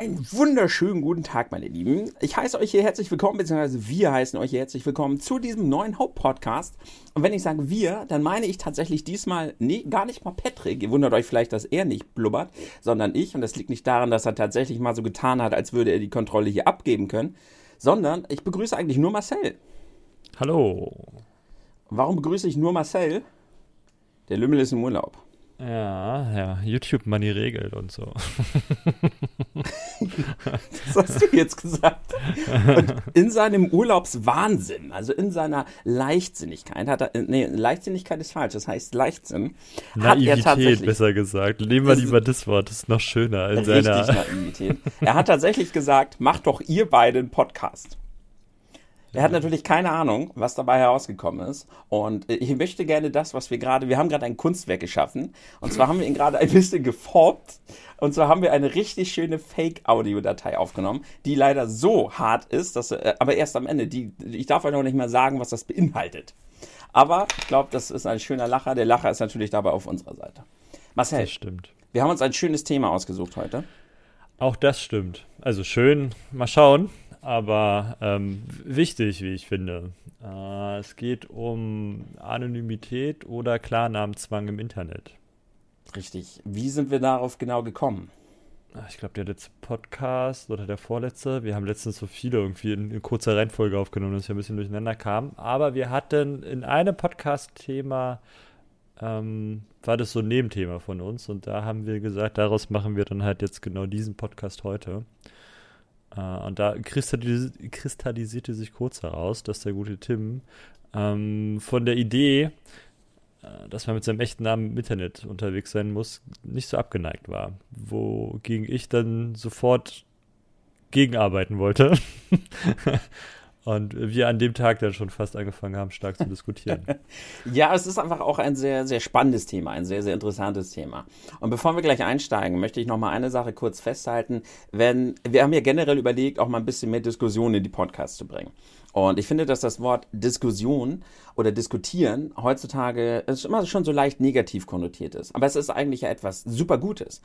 Einen wunderschönen guten Tag, meine Lieben. Ich heiße euch hier herzlich willkommen, beziehungsweise wir heißen euch hier herzlich willkommen zu diesem neuen Hauptpodcast. Und wenn ich sage wir, dann meine ich tatsächlich diesmal nee, gar nicht mal Patrick. Ihr wundert euch vielleicht, dass er nicht blubbert, sondern ich. Und das liegt nicht daran, dass er tatsächlich mal so getan hat, als würde er die Kontrolle hier abgeben können, sondern ich begrüße eigentlich nur Marcel. Hallo. Warum begrüße ich nur Marcel? Der Lümmel ist im Urlaub. Ja, ja, YouTube Money regelt und so. das hast du jetzt gesagt. Und in seinem Urlaubswahnsinn, also in seiner Leichtsinnigkeit, hat er, nee, Leichtsinnigkeit ist falsch, das heißt Leichtsinn. Naivität, besser gesagt. Nehmen wir lieber das Wort, das ist noch schöner. In richtig seiner Naivität. Er hat tatsächlich gesagt, macht doch ihr beide einen Podcast. Er hat natürlich keine Ahnung, was dabei herausgekommen ist. Und ich möchte gerne das, was wir gerade, wir haben gerade ein Kunstwerk geschaffen. Und zwar haben wir ihn gerade ein bisschen geformt. Und zwar haben wir eine richtig schöne Fake-Audio-Datei aufgenommen, die leider so hart ist, dass, äh, aber erst am Ende, die, ich darf euch noch nicht mal sagen, was das beinhaltet. Aber ich glaube, das ist ein schöner Lacher. Der Lacher ist natürlich dabei auf unserer Seite. Marcel, Das stimmt. wir haben uns ein schönes Thema ausgesucht heute. Auch das stimmt. Also schön, mal schauen, aber ähm, wichtig, wie ich finde. Äh, es geht um Anonymität oder Klarnamenzwang im Internet. Richtig. Wie sind wir darauf genau gekommen? Ah, Ich glaube, der letzte Podcast oder der vorletzte, wir haben letztens so viele irgendwie in, in kurzer Reihenfolge aufgenommen, dass wir ein bisschen durcheinander kamen. Aber wir hatten in einem Podcast-Thema, ähm, war das so ein Nebenthema von uns und da haben wir gesagt, daraus machen wir dann halt jetzt genau diesen Podcast heute. Äh, und da kristallis kristallisierte sich kurz heraus, dass der gute Tim ähm, von der Idee, äh, dass man mit seinem echten Namen im Internet unterwegs sein muss, nicht so abgeneigt war. Wogegen ich dann sofort gegenarbeiten wollte. Und wir an dem Tag dann schon fast angefangen haben, stark zu diskutieren. Ja, es ist einfach auch ein sehr, sehr spannendes Thema, ein sehr, sehr interessantes Thema. Und bevor wir gleich einsteigen, möchte ich noch mal eine Sache kurz festhalten. Wenn, wir haben ja generell überlegt, auch mal ein bisschen mehr Diskussion in die Podcasts zu bringen. Und ich finde, dass das Wort Diskussion oder diskutieren heutzutage immer schon so leicht negativ konnotiert ist. Aber es ist eigentlich ja etwas super Gutes.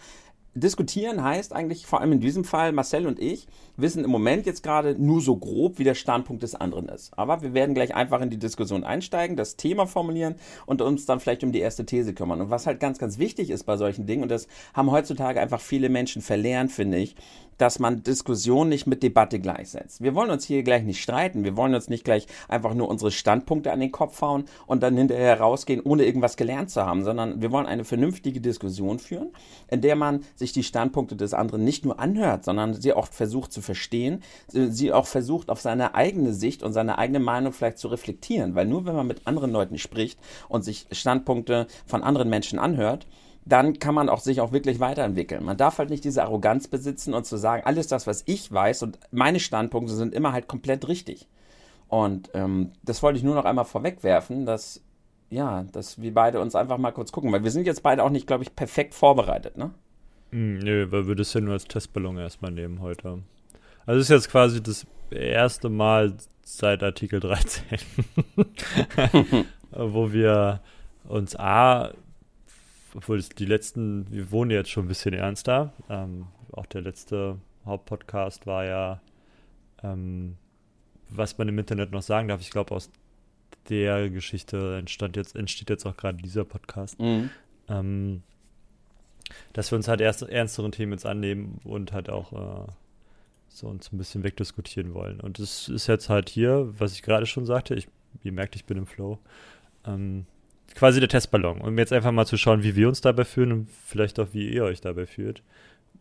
Diskutieren heißt eigentlich, vor allem in diesem Fall, Marcel und ich wissen im Moment jetzt gerade nur so grob, wie der Standpunkt des anderen ist. Aber wir werden gleich einfach in die Diskussion einsteigen, das Thema formulieren und uns dann vielleicht um die erste These kümmern. Und was halt ganz, ganz wichtig ist bei solchen Dingen, und das haben heutzutage einfach viele Menschen verlernt, finde ich, dass man Diskussion nicht mit Debatte gleichsetzt. Wir wollen uns hier gleich nicht streiten, wir wollen uns nicht gleich einfach nur unsere Standpunkte an den Kopf hauen und dann hinterher rausgehen, ohne irgendwas gelernt zu haben, sondern wir wollen eine vernünftige Diskussion führen, in der man sich die Standpunkte des anderen nicht nur anhört, sondern sie auch versucht zu verstehen, sie auch versucht auf seine eigene Sicht und seine eigene Meinung vielleicht zu reflektieren, weil nur wenn man mit anderen Leuten spricht und sich Standpunkte von anderen Menschen anhört, dann kann man auch sich auch wirklich weiterentwickeln. Man darf halt nicht diese Arroganz besitzen und zu sagen, alles das, was ich weiß und meine Standpunkte sind immer halt komplett richtig. Und ähm, das wollte ich nur noch einmal vorwegwerfen, dass ja, dass wir beide uns einfach mal kurz gucken, weil wir sind jetzt beide auch nicht, glaube ich, perfekt vorbereitet, ne? Hm, Nö, weil wir das ja nur als Testballon erstmal nehmen heute. Also es ist jetzt quasi das erste Mal seit Artikel 13, wo wir uns A, obwohl es die letzten, wir wohnen jetzt schon ein bisschen ernster. Ähm, auch der letzte Hauptpodcast war ja, ähm, was man im Internet noch sagen darf. Ich glaube, aus der Geschichte entstand jetzt, entsteht jetzt auch gerade dieser Podcast. Mhm. Ähm, dass wir uns halt erst ernsteren Themen jetzt annehmen und halt auch äh, so uns ein bisschen wegdiskutieren wollen. Und das ist jetzt halt hier, was ich gerade schon sagte, ich, ihr merkt, ich bin im Flow, ähm, quasi der Testballon. Um jetzt einfach mal zu schauen, wie wir uns dabei fühlen und vielleicht auch, wie ihr euch dabei fühlt,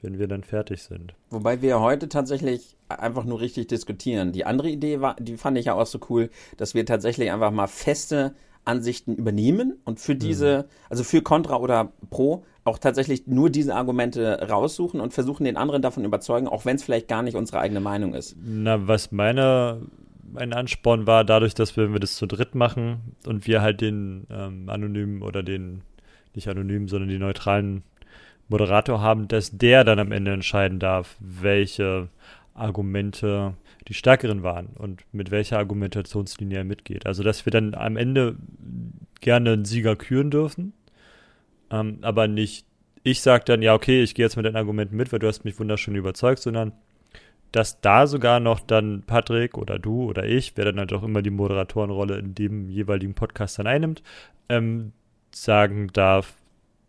wenn wir dann fertig sind. Wobei wir heute tatsächlich einfach nur richtig diskutieren. Die andere Idee war, die fand ich ja auch so cool, dass wir tatsächlich einfach mal feste Ansichten übernehmen und für diese, also für Contra oder Pro, auch tatsächlich nur diese Argumente raussuchen und versuchen, den anderen davon überzeugen, auch wenn es vielleicht gar nicht unsere eigene Meinung ist. Na, was meine, mein Ansporn war, dadurch, dass wir, wenn wir das zu dritt machen und wir halt den ähm, anonymen oder den, nicht anonymen, sondern den neutralen Moderator haben, dass der dann am Ende entscheiden darf, welche Argumente die stärkeren waren und mit welcher Argumentationslinie er mitgeht. Also, dass wir dann am Ende gerne einen Sieger küren dürfen, ähm, aber nicht ich sage dann, ja, okay, ich gehe jetzt mit deinen Argumenten mit, weil du hast mich wunderschön überzeugt, sondern dass da sogar noch dann Patrick oder du oder ich, wer dann halt auch immer die Moderatorenrolle in dem jeweiligen Podcast dann einnimmt, ähm, sagen darf,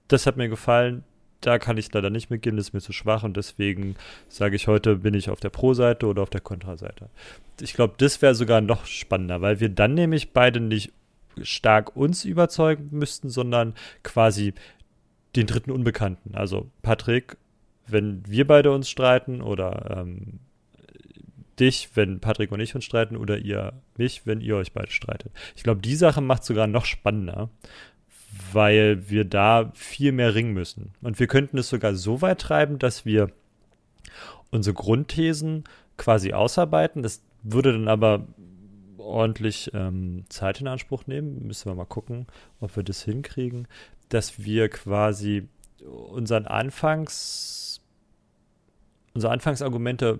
das hat mir gefallen, da kann ich leider nicht mitgehen, das ist mir zu schwach und deswegen sage ich heute, bin ich auf der Pro-Seite oder auf der Kontra-Seite. Ich glaube, das wäre sogar noch spannender, weil wir dann nämlich beide nicht stark uns überzeugen müssten, sondern quasi den dritten Unbekannten. Also Patrick, wenn wir beide uns streiten oder ähm, dich, wenn Patrick und ich uns streiten oder ihr mich, wenn ihr euch beide streitet. Ich glaube, die Sache macht sogar noch spannender, weil wir da viel mehr ringen müssen. Und wir könnten es sogar so weit treiben, dass wir unsere Grundthesen quasi ausarbeiten. Das würde dann aber ordentlich ähm, Zeit in Anspruch nehmen. Müssen wir mal gucken, ob wir das hinkriegen, dass wir quasi unseren Anfangs, unsere Anfangsargumente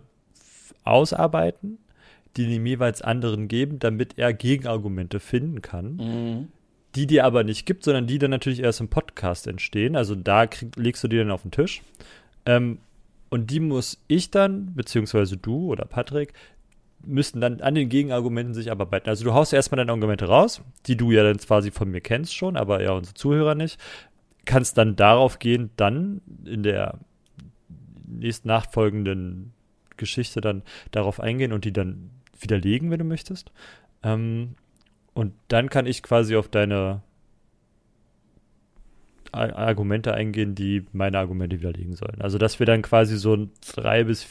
ausarbeiten, die dem jeweils anderen geben, damit er Gegenargumente finden kann. Mhm. Die dir aber nicht gibt, sondern die dann natürlich erst im Podcast entstehen. Also da krieg, legst du die dann auf den Tisch. Ähm, und die muss ich dann, beziehungsweise du oder Patrick, müssten dann an den Gegenargumenten sich abarbeiten. Also du haust erstmal deine Argumente raus, die du ja dann quasi von mir kennst schon, aber ja unsere Zuhörer nicht. Kannst dann darauf gehen, dann in der nächst nachfolgenden Geschichte dann darauf eingehen und die dann widerlegen, wenn du möchtest. Ähm, und dann kann ich quasi auf deine Argumente eingehen, die meine Argumente widerlegen sollen. Also, dass wir dann quasi so ein drei- bis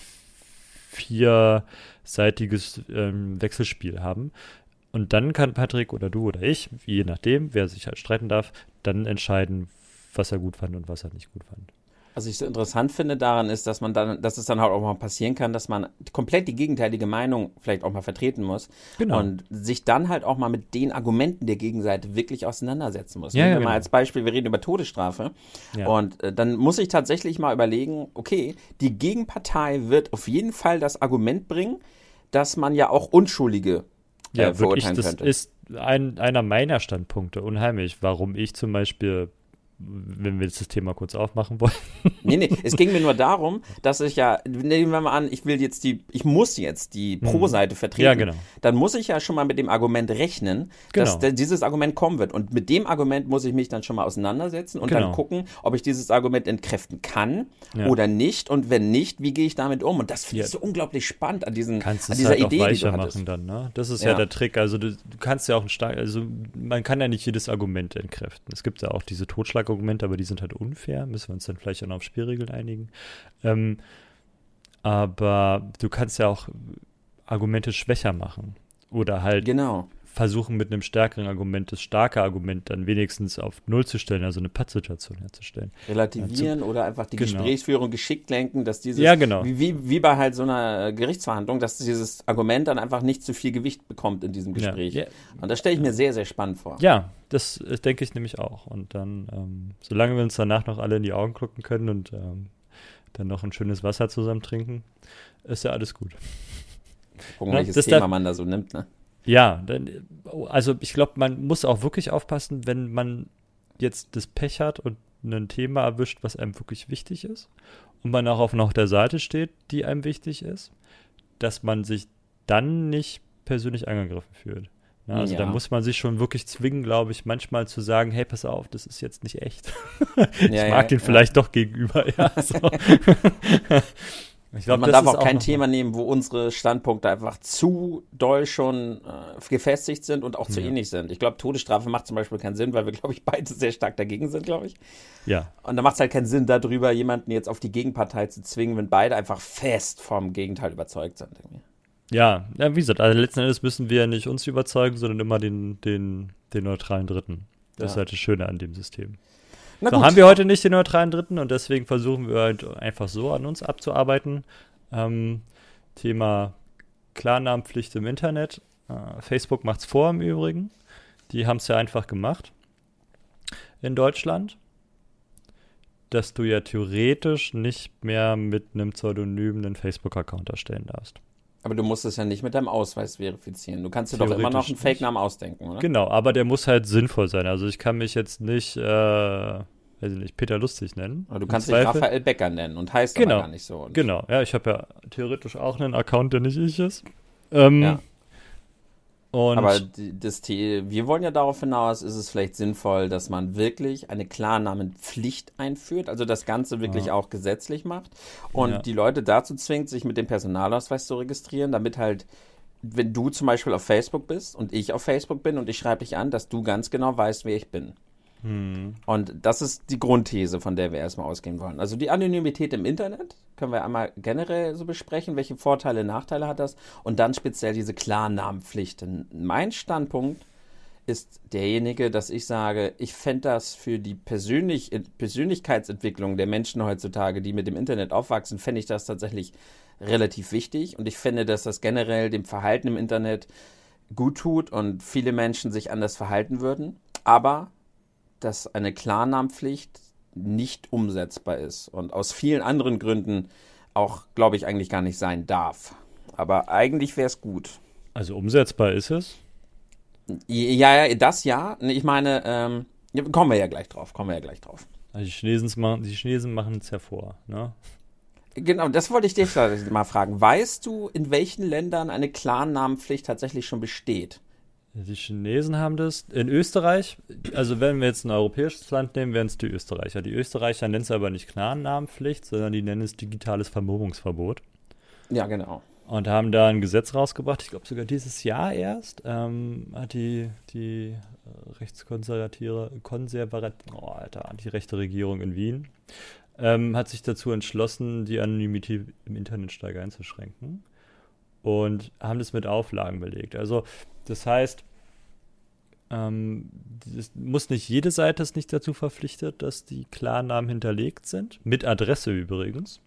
vierseitiges ähm, Wechselspiel haben. Und dann kann Patrick oder du oder ich, je nachdem, wer sich halt streiten darf, dann entscheiden, was er gut fand und was er nicht gut fand. Was ich so interessant finde daran ist, dass man dann, dass es dann halt auch mal passieren kann, dass man komplett die gegenteilige Meinung vielleicht auch mal vertreten muss genau. und sich dann halt auch mal mit den Argumenten der Gegenseite wirklich auseinandersetzen muss. Ja, Nehmen ja, wir genau. mal als Beispiel, wir reden über Todesstrafe ja. und äh, dann muss ich tatsächlich mal überlegen, okay, die Gegenpartei wird auf jeden Fall das Argument bringen, dass man ja auch Unschuldige äh, ja, verurteilen wirklich, könnte. Das ist ein, einer meiner Standpunkte unheimlich, warum ich zum Beispiel wenn wir jetzt das Thema kurz aufmachen wollen. Nee, nee, es ging mir nur darum, dass ich ja, nehmen wir mal an, ich will jetzt die, ich muss jetzt die mhm. Pro-Seite vertreten. Ja, genau. Dann muss ich ja schon mal mit dem Argument rechnen, genau. dass dieses Argument kommen wird. Und mit dem Argument muss ich mich dann schon mal auseinandersetzen und genau. dann gucken, ob ich dieses Argument entkräften kann ja. oder nicht. Und wenn nicht, wie gehe ich damit um? Und das finde ja. ich so unglaublich spannend an, diesen, kannst an dieser halt Idee, die du machen dann, ne? Das ist ja. ja, der Trick. Also du, du kannst ja auch ein stark, also man kann ja nicht jedes Argument entkräften. Es gibt ja auch diese Totschlag Argumente, aber die sind halt unfair. Müssen wir uns dann vielleicht auch noch auf Spielregeln einigen. Ähm, aber du kannst ja auch Argumente schwächer machen. Oder halt genau versuchen mit einem stärkeren Argument das starke Argument dann wenigstens auf Null zu stellen, also eine Pattsituation herzustellen. Relativieren ja, oder einfach die genau. Gesprächsführung geschickt lenken, dass dieses, ja, genau. wie, wie bei halt so einer Gerichtsverhandlung, dass dieses Argument dann einfach nicht zu viel Gewicht bekommt in diesem Gespräch. Ja. Und das stelle ich mir sehr, sehr spannend vor. Ja, das, das denke ich nämlich auch. Und dann, ähm, solange wir uns danach noch alle in die Augen gucken können und ähm, dann noch ein schönes Wasser zusammen trinken, ist ja alles gut. Gucken, Na, welches Thema man da so nimmt, ne? Ja, also ich glaube, man muss auch wirklich aufpassen, wenn man jetzt das Pech hat und ein Thema erwischt, was einem wirklich wichtig ist und man auch auf noch der Seite steht, die einem wichtig ist, dass man sich dann nicht persönlich angegriffen fühlt. Ja, also ja. da muss man sich schon wirklich zwingen, glaube ich, manchmal zu sagen, hey, pass auf, das ist jetzt nicht echt. ich ja, mag den vielleicht doch gegenüber. Ja, so. Ich glaub, man darf auch kein auch Thema nehmen, wo unsere Standpunkte einfach zu doll schon äh, gefestigt sind und auch zu ja. ähnlich sind. Ich glaube, Todesstrafe macht zum Beispiel keinen Sinn, weil wir, glaube ich, beide sehr stark dagegen sind, glaube ich. Ja. Und da macht es halt keinen Sinn, darüber jemanden jetzt auf die Gegenpartei zu zwingen, wenn beide einfach fest vom Gegenteil überzeugt sind. Irgendwie. Ja, ja, wie gesagt, also letzten Endes müssen wir nicht uns überzeugen, sondern immer den, den, den neutralen Dritten. Das ja. ist halt das Schöne an dem System. Na so, haben wir heute nicht den neutralen Dritten und deswegen versuchen wir halt einfach so an uns abzuarbeiten. Ähm, Thema Klarnamenpflicht im Internet. Äh, Facebook macht es vor im Übrigen. Die haben es ja einfach gemacht in Deutschland, dass du ja theoretisch nicht mehr mit einem Pseudonym einen Facebook-Account erstellen darfst. Aber du musst es ja nicht mit deinem Ausweis verifizieren. Du kannst dir doch immer noch einen Fake-Namen ausdenken, oder? Genau, aber der muss halt sinnvoll sein. Also ich kann mich jetzt nicht, äh, weiß ich nicht, Peter Lustig nennen. Aber du kannst dich Raphael Becker nennen und heißt genau, gar nicht so. Genau, ja, ich habe ja theoretisch auch einen Account, der nicht ich ist. Ähm, ja. Aber das, wir wollen ja darauf hinaus, ist es vielleicht sinnvoll, dass man wirklich eine Klarnamenpflicht einführt, also das Ganze wirklich ja. auch gesetzlich macht und ja. die Leute dazu zwingt, sich mit dem Personalausweis zu registrieren, damit halt wenn du zum Beispiel auf Facebook bist und ich auf Facebook bin und ich schreibe dich an, dass du ganz genau weißt, wer ich bin. Hm. Und das ist die Grundthese, von der wir erstmal ausgehen wollen. Also die Anonymität im Internet können wir einmal generell so besprechen, welche Vorteile, Nachteile hat das und dann speziell diese Klarnamenpflichten. Mein Standpunkt ist derjenige, dass ich sage, ich fände das für die Persönlich Persönlichkeitsentwicklung der Menschen heutzutage, die mit dem Internet aufwachsen, fände ich das tatsächlich relativ wichtig. Und ich finde, dass das generell dem Verhalten im Internet gut tut und viele Menschen sich anders verhalten würden. Aber dass eine Klarnamenpflicht nicht umsetzbar ist und aus vielen anderen Gründen auch, glaube ich, eigentlich gar nicht sein darf. Aber eigentlich wäre es gut. Also umsetzbar ist es? Ja, ja, das ja. Ich meine, ähm, kommen wir ja gleich drauf, kommen wir ja gleich drauf. Also die Chinesen machen, die Chinesen machen es hervor, ne? Genau, das wollte ich dich mal fragen. Weißt du, in welchen Ländern eine Klarnamenpflicht tatsächlich schon besteht? Die Chinesen haben das. In Österreich, also wenn wir jetzt ein europäisches Land nehmen, wären es die Österreicher. Die Österreicher nennen es aber nicht Klarnamenpflicht, sondern die nennen es digitales Vermummungsverbot. Ja, genau. Und haben da ein Gesetz rausgebracht, ich glaube sogar dieses Jahr erst, ähm, hat die, die rechtskonservative, konservative, oh, Alter, die rechte Regierung in Wien, ähm, hat sich dazu entschlossen, die Anonymität im Internet stark einzuschränken und haben das mit Auflagen belegt. Also das heißt, ähm, es muss nicht jede Seite ist nicht dazu verpflichtet, dass die Klarnamen hinterlegt sind, mit Adresse übrigens.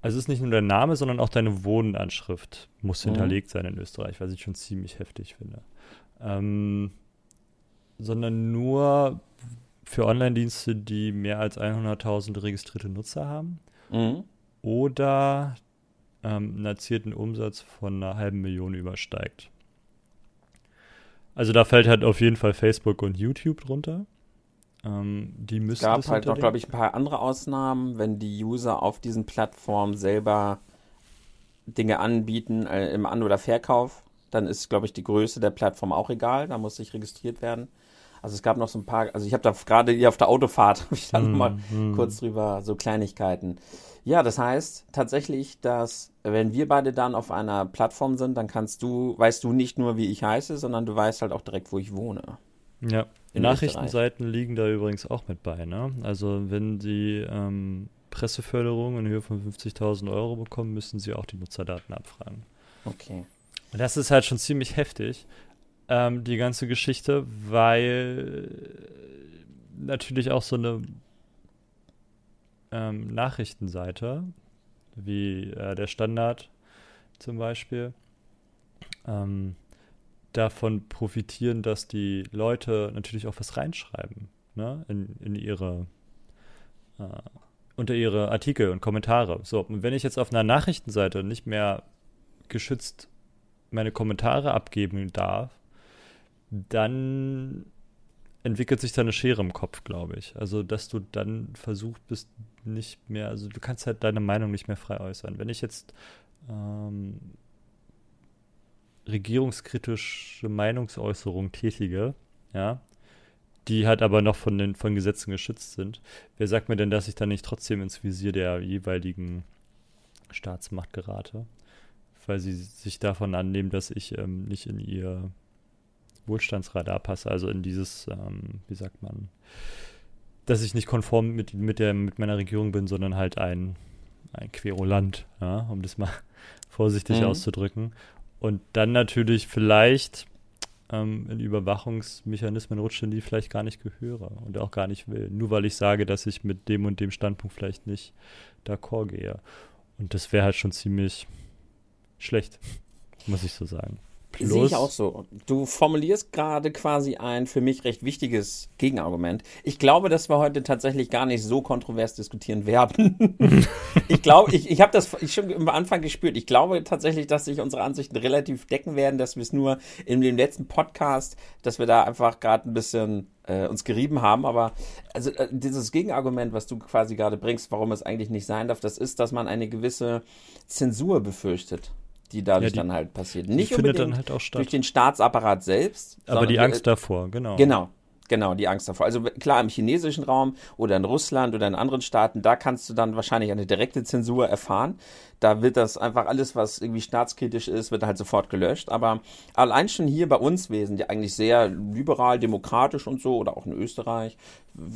Also es ist nicht nur der Name, sondern auch deine Wohnanschrift muss mhm. hinterlegt sein in Österreich, was ich schon ziemlich heftig finde. Ähm, sondern nur für Online-Dienste, die mehr als 100.000 registrierte Nutzer haben. Mhm. Oder ähm, einen erzielten Umsatz von einer halben Million übersteigt. Also da fällt halt auf jeden Fall Facebook und YouTube drunter. Ähm, die müssen es gab halt noch, glaube ich, ein paar andere Ausnahmen, wenn die User auf diesen Plattformen selber Dinge anbieten äh, im An- oder Verkauf, dann ist, glaube ich, die Größe der Plattform auch egal. Da muss sich registriert werden. Also es gab noch so ein paar, also ich habe da gerade hier auf der Autofahrt, habe ich da mm, mal mm. kurz drüber so Kleinigkeiten. Ja, das heißt tatsächlich, dass wenn wir beide dann auf einer Plattform sind, dann kannst du, weißt du nicht nur, wie ich heiße, sondern du weißt halt auch direkt, wo ich wohne. Ja. Nachrichtenseiten Österreich. liegen da übrigens auch mit bei, ne? Also wenn sie ähm, Presseförderung in Höhe von 50.000 Euro bekommen, müssen sie auch die Nutzerdaten abfragen. Okay. Und das ist halt schon ziemlich heftig ähm, die ganze Geschichte, weil natürlich auch so eine ähm, Nachrichtenseite, wie äh, der Standard zum Beispiel, ähm, davon profitieren, dass die Leute natürlich auch was reinschreiben, ne, in, in ihre, äh, unter ihre Artikel und Kommentare. So, und wenn ich jetzt auf einer Nachrichtenseite nicht mehr geschützt meine Kommentare abgeben darf, dann entwickelt sich da eine Schere im Kopf, glaube ich. Also, dass du dann versucht bist, nicht mehr, also du kannst halt deine Meinung nicht mehr frei äußern. Wenn ich jetzt ähm, regierungskritische Meinungsäußerung tätige, ja, die halt aber noch von den von Gesetzen geschützt sind, wer sagt mir denn, dass ich dann nicht trotzdem ins Visier der jeweiligen Staatsmacht gerate? Weil sie sich davon annehmen, dass ich ähm, nicht in ihr Wohlstandsradar passe, also in dieses, ähm, wie sagt man, dass ich nicht konform mit, mit, der, mit meiner Regierung bin, sondern halt ein, ein Querulant, ja, um das mal vorsichtig mhm. auszudrücken. Und dann natürlich vielleicht ähm, in Überwachungsmechanismen rutschen, die ich vielleicht gar nicht gehöre und auch gar nicht will. Nur weil ich sage, dass ich mit dem und dem Standpunkt vielleicht nicht d'accord gehe. Und das wäre halt schon ziemlich schlecht, muss ich so sagen. Sehe ich auch so. Du formulierst gerade quasi ein für mich recht wichtiges Gegenargument. Ich glaube, dass wir heute tatsächlich gar nicht so kontrovers diskutieren werden. ich glaube, ich, ich habe das ich schon am Anfang gespürt. Ich glaube tatsächlich, dass sich unsere Ansichten relativ decken werden, dass wir es nur in dem letzten Podcast, dass wir da einfach gerade ein bisschen äh, uns gerieben haben. Aber also äh, dieses Gegenargument, was du quasi gerade bringst, warum es eigentlich nicht sein darf, das ist, dass man eine gewisse Zensur befürchtet die dadurch ja, die, dann halt passiert. Nicht unbedingt halt durch den Staatsapparat selbst. Aber die Angst davor, genau. Genau, Genau, die Angst davor. Also klar, im chinesischen Raum oder in Russland oder in anderen Staaten, da kannst du dann wahrscheinlich eine direkte Zensur erfahren. Da wird das einfach alles, was irgendwie staatskritisch ist, wird halt sofort gelöscht. Aber allein schon hier bei uns, sind ja eigentlich sehr liberal, demokratisch und so, oder auch in Österreich,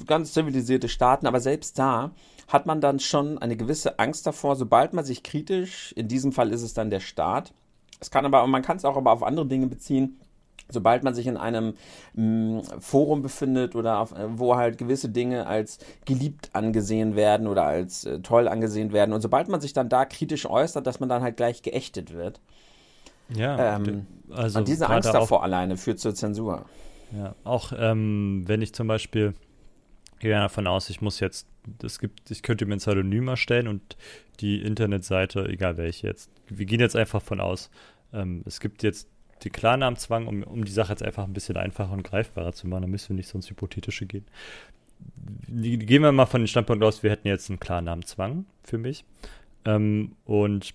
ganz zivilisierte Staaten, aber selbst da hat man dann schon eine gewisse Angst davor, sobald man sich kritisch, in diesem Fall ist es dann der Staat, es kann aber, man kann es auch aber auf andere Dinge beziehen, sobald man sich in einem mh, mm, Forum befindet oder auf, äh, wo halt gewisse Dinge als geliebt angesehen werden oder als äh, toll angesehen werden und sobald man sich dann da kritisch äußert, dass man dann halt gleich geächtet wird. Ja, ähm, also und diese Angst davor alleine führt zur Zensur. Ja, auch ähm, wenn ich zum Beispiel, ich gehe davon aus, ich muss jetzt, es gibt, ich könnte mir ein Pseudonym erstellen und die Internetseite, egal welche jetzt, wir gehen jetzt einfach von aus, ähm, es gibt jetzt die Klarnamenzwang, um, um die Sache jetzt einfach ein bisschen einfacher und greifbarer zu machen, dann müssen wir nicht so ins Hypothetische gehen. Gehen wir mal von dem Standpunkt aus, wir hätten jetzt einen Klarnamenzwang für mich. Ähm, und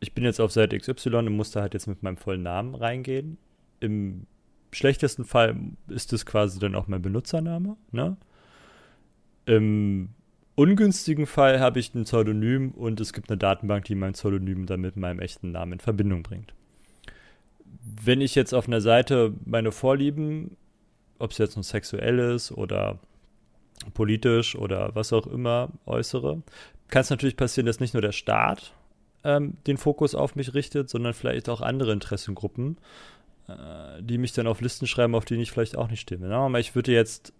ich bin jetzt auf Seite XY und muss da halt jetzt mit meinem vollen Namen reingehen. Im schlechtesten Fall ist es quasi dann auch mein Benutzername. Ne? Im ungünstigen Fall habe ich ein Pseudonym und es gibt eine Datenbank, die mein Pseudonym dann mit meinem echten Namen in Verbindung bringt wenn ich jetzt auf einer Seite meine Vorlieben, ob es jetzt nun sexuell ist oder politisch oder was auch immer äußere, kann es natürlich passieren, dass nicht nur der Staat ähm, den Fokus auf mich richtet, sondern vielleicht auch andere Interessengruppen, äh, die mich dann auf Listen schreiben, auf die ich vielleicht auch nicht stimme. Na, ich würde jetzt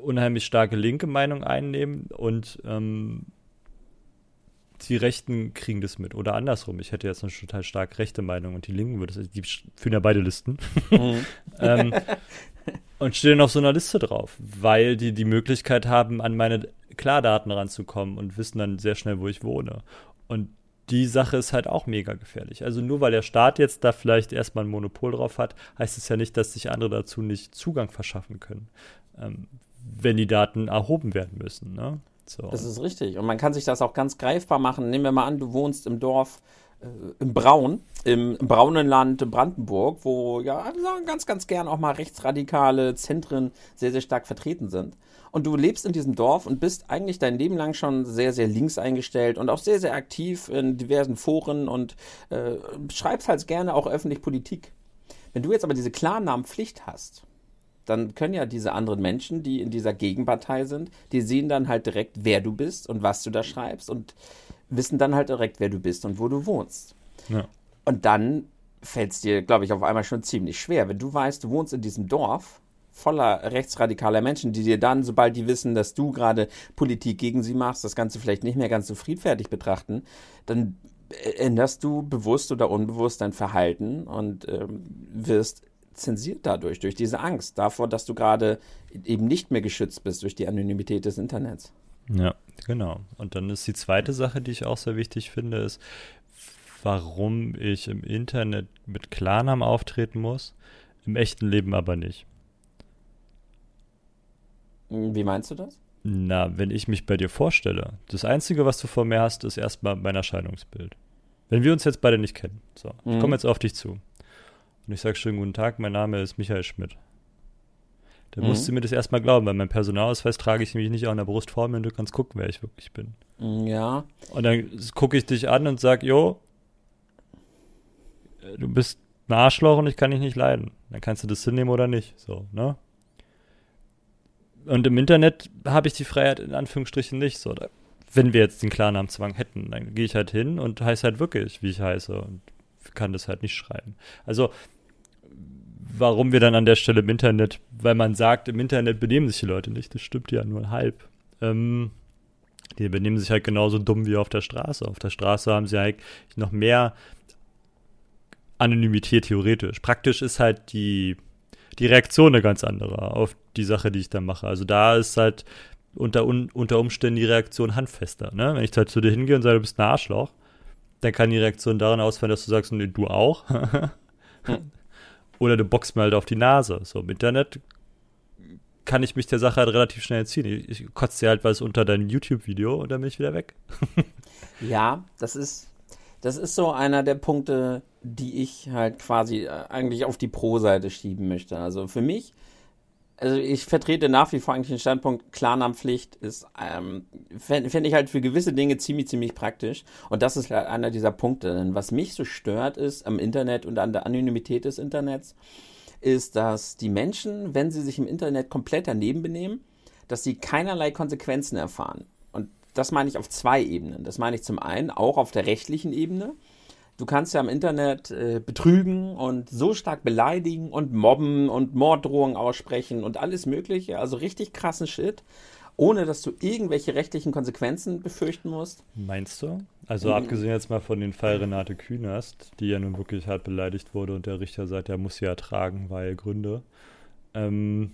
unheimlich starke linke Meinung einnehmen und ähm, die Rechten kriegen das mit. Oder andersrum. Ich hätte jetzt eine total stark rechte Meinung und die Linken würde das, die führen ja beide Listen. Mhm. ähm, und stehen auf so einer Liste drauf, weil die die Möglichkeit haben, an meine Klardaten ranzukommen und wissen dann sehr schnell, wo ich wohne. Und die Sache ist halt auch mega gefährlich. Also nur weil der Staat jetzt da vielleicht erstmal ein Monopol drauf hat, heißt es ja nicht, dass sich andere dazu nicht Zugang verschaffen können, ähm, wenn die Daten erhoben werden müssen. Ne? So. Das ist richtig. Und man kann sich das auch ganz greifbar machen. Nehmen wir mal an, du wohnst im Dorf äh, im Braun, im, im Braunenland Brandenburg, wo ja ganz, ganz gern auch mal rechtsradikale Zentren sehr, sehr stark vertreten sind. Und du lebst in diesem Dorf und bist eigentlich dein Leben lang schon sehr, sehr links eingestellt und auch sehr, sehr aktiv in diversen Foren und äh, schreibst halt gerne auch öffentlich Politik. Wenn du jetzt aber diese Klarnamenpflicht hast, dann können ja diese anderen Menschen, die in dieser Gegenpartei sind, die sehen dann halt direkt, wer du bist und was du da schreibst und wissen dann halt direkt, wer du bist und wo du wohnst. Ja. Und dann fällt es dir, glaube ich, auf einmal schon ziemlich schwer. Wenn du weißt, du wohnst in diesem Dorf voller rechtsradikaler Menschen, die dir dann, sobald die wissen, dass du gerade Politik gegen sie machst, das Ganze vielleicht nicht mehr ganz so friedfertig betrachten, dann änderst du bewusst oder unbewusst dein Verhalten und ähm, wirst zensiert dadurch, durch diese Angst davor, dass du gerade eben nicht mehr geschützt bist durch die Anonymität des Internets. Ja, genau. Und dann ist die zweite Sache, die ich auch sehr wichtig finde, ist, warum ich im Internet mit Klarnamen auftreten muss, im echten Leben aber nicht. Wie meinst du das? Na, wenn ich mich bei dir vorstelle, das Einzige, was du vor mir hast, ist erstmal mein Erscheinungsbild. Wenn wir uns jetzt beide nicht kennen, so, ich mhm. komme jetzt auf dich zu. Und ich sage schönen guten Tag, mein Name ist Michael Schmidt. Dann mhm. musst du mir das erstmal glauben, weil mein Personalausweis trage ich nämlich nicht an der Brust vor mir und du kannst gucken, wer ich wirklich bin. Mhm, ja. Und dann gucke ich dich an und sage, jo, du bist ein Arschloch und ich kann dich nicht leiden. Dann kannst du das hinnehmen oder nicht. So, ne? Und im Internet habe ich die Freiheit in Anführungsstrichen nicht. So, wenn wir jetzt den Klarnamenzwang hätten, dann gehe ich halt hin und heiße halt wirklich, wie ich heiße und kann das halt nicht schreiben. Also warum wir dann an der Stelle im Internet, weil man sagt, im Internet benehmen sich die Leute nicht. Das stimmt ja nur halb. Ähm, die benehmen sich halt genauso dumm wie auf der Straße. Auf der Straße haben sie eigentlich noch mehr Anonymität theoretisch. Praktisch ist halt die, die Reaktion eine ganz andere auf die Sache, die ich da mache. Also da ist halt unter, un, unter Umständen die Reaktion handfester. Ne? Wenn ich halt zu dir hingehe und sage, du bist ein Arschloch, dann kann die Reaktion darin ausfallen, dass du sagst, nee, du auch. Oder du boxst mir halt auf die Nase. So im Internet kann ich mich der Sache halt relativ schnell entziehen. Ich, ich kotze dir halt was unter dein YouTube-Video und dann bin ich wieder weg. ja, das ist, das ist so einer der Punkte, die ich halt quasi äh, eigentlich auf die Pro-Seite schieben möchte. Also für mich, also ich vertrete nach wie vor eigentlich den Standpunkt, Klarnamenpflicht ist, ähm, fände fänd ich halt für gewisse Dinge ziemlich, ziemlich praktisch. Und das ist halt einer dieser Punkte. Denn was mich so stört ist am Internet und an der Anonymität des Internets, ist, dass die Menschen, wenn sie sich im Internet komplett daneben benehmen, dass sie keinerlei Konsequenzen erfahren. Und das meine ich auf zwei Ebenen. Das meine ich zum einen auch auf der rechtlichen Ebene. Du kannst ja im Internet äh, betrügen und so stark beleidigen und mobben und Morddrohungen aussprechen und alles Mögliche. Also richtig krassen Shit ohne dass du irgendwelche rechtlichen Konsequenzen befürchten musst. Meinst du? Also mhm. abgesehen jetzt mal von den Fall Renate Künast, die ja nun wirklich hart beleidigt wurde und der Richter sagt, er muss sie ertragen, weil Gründe. Ähm,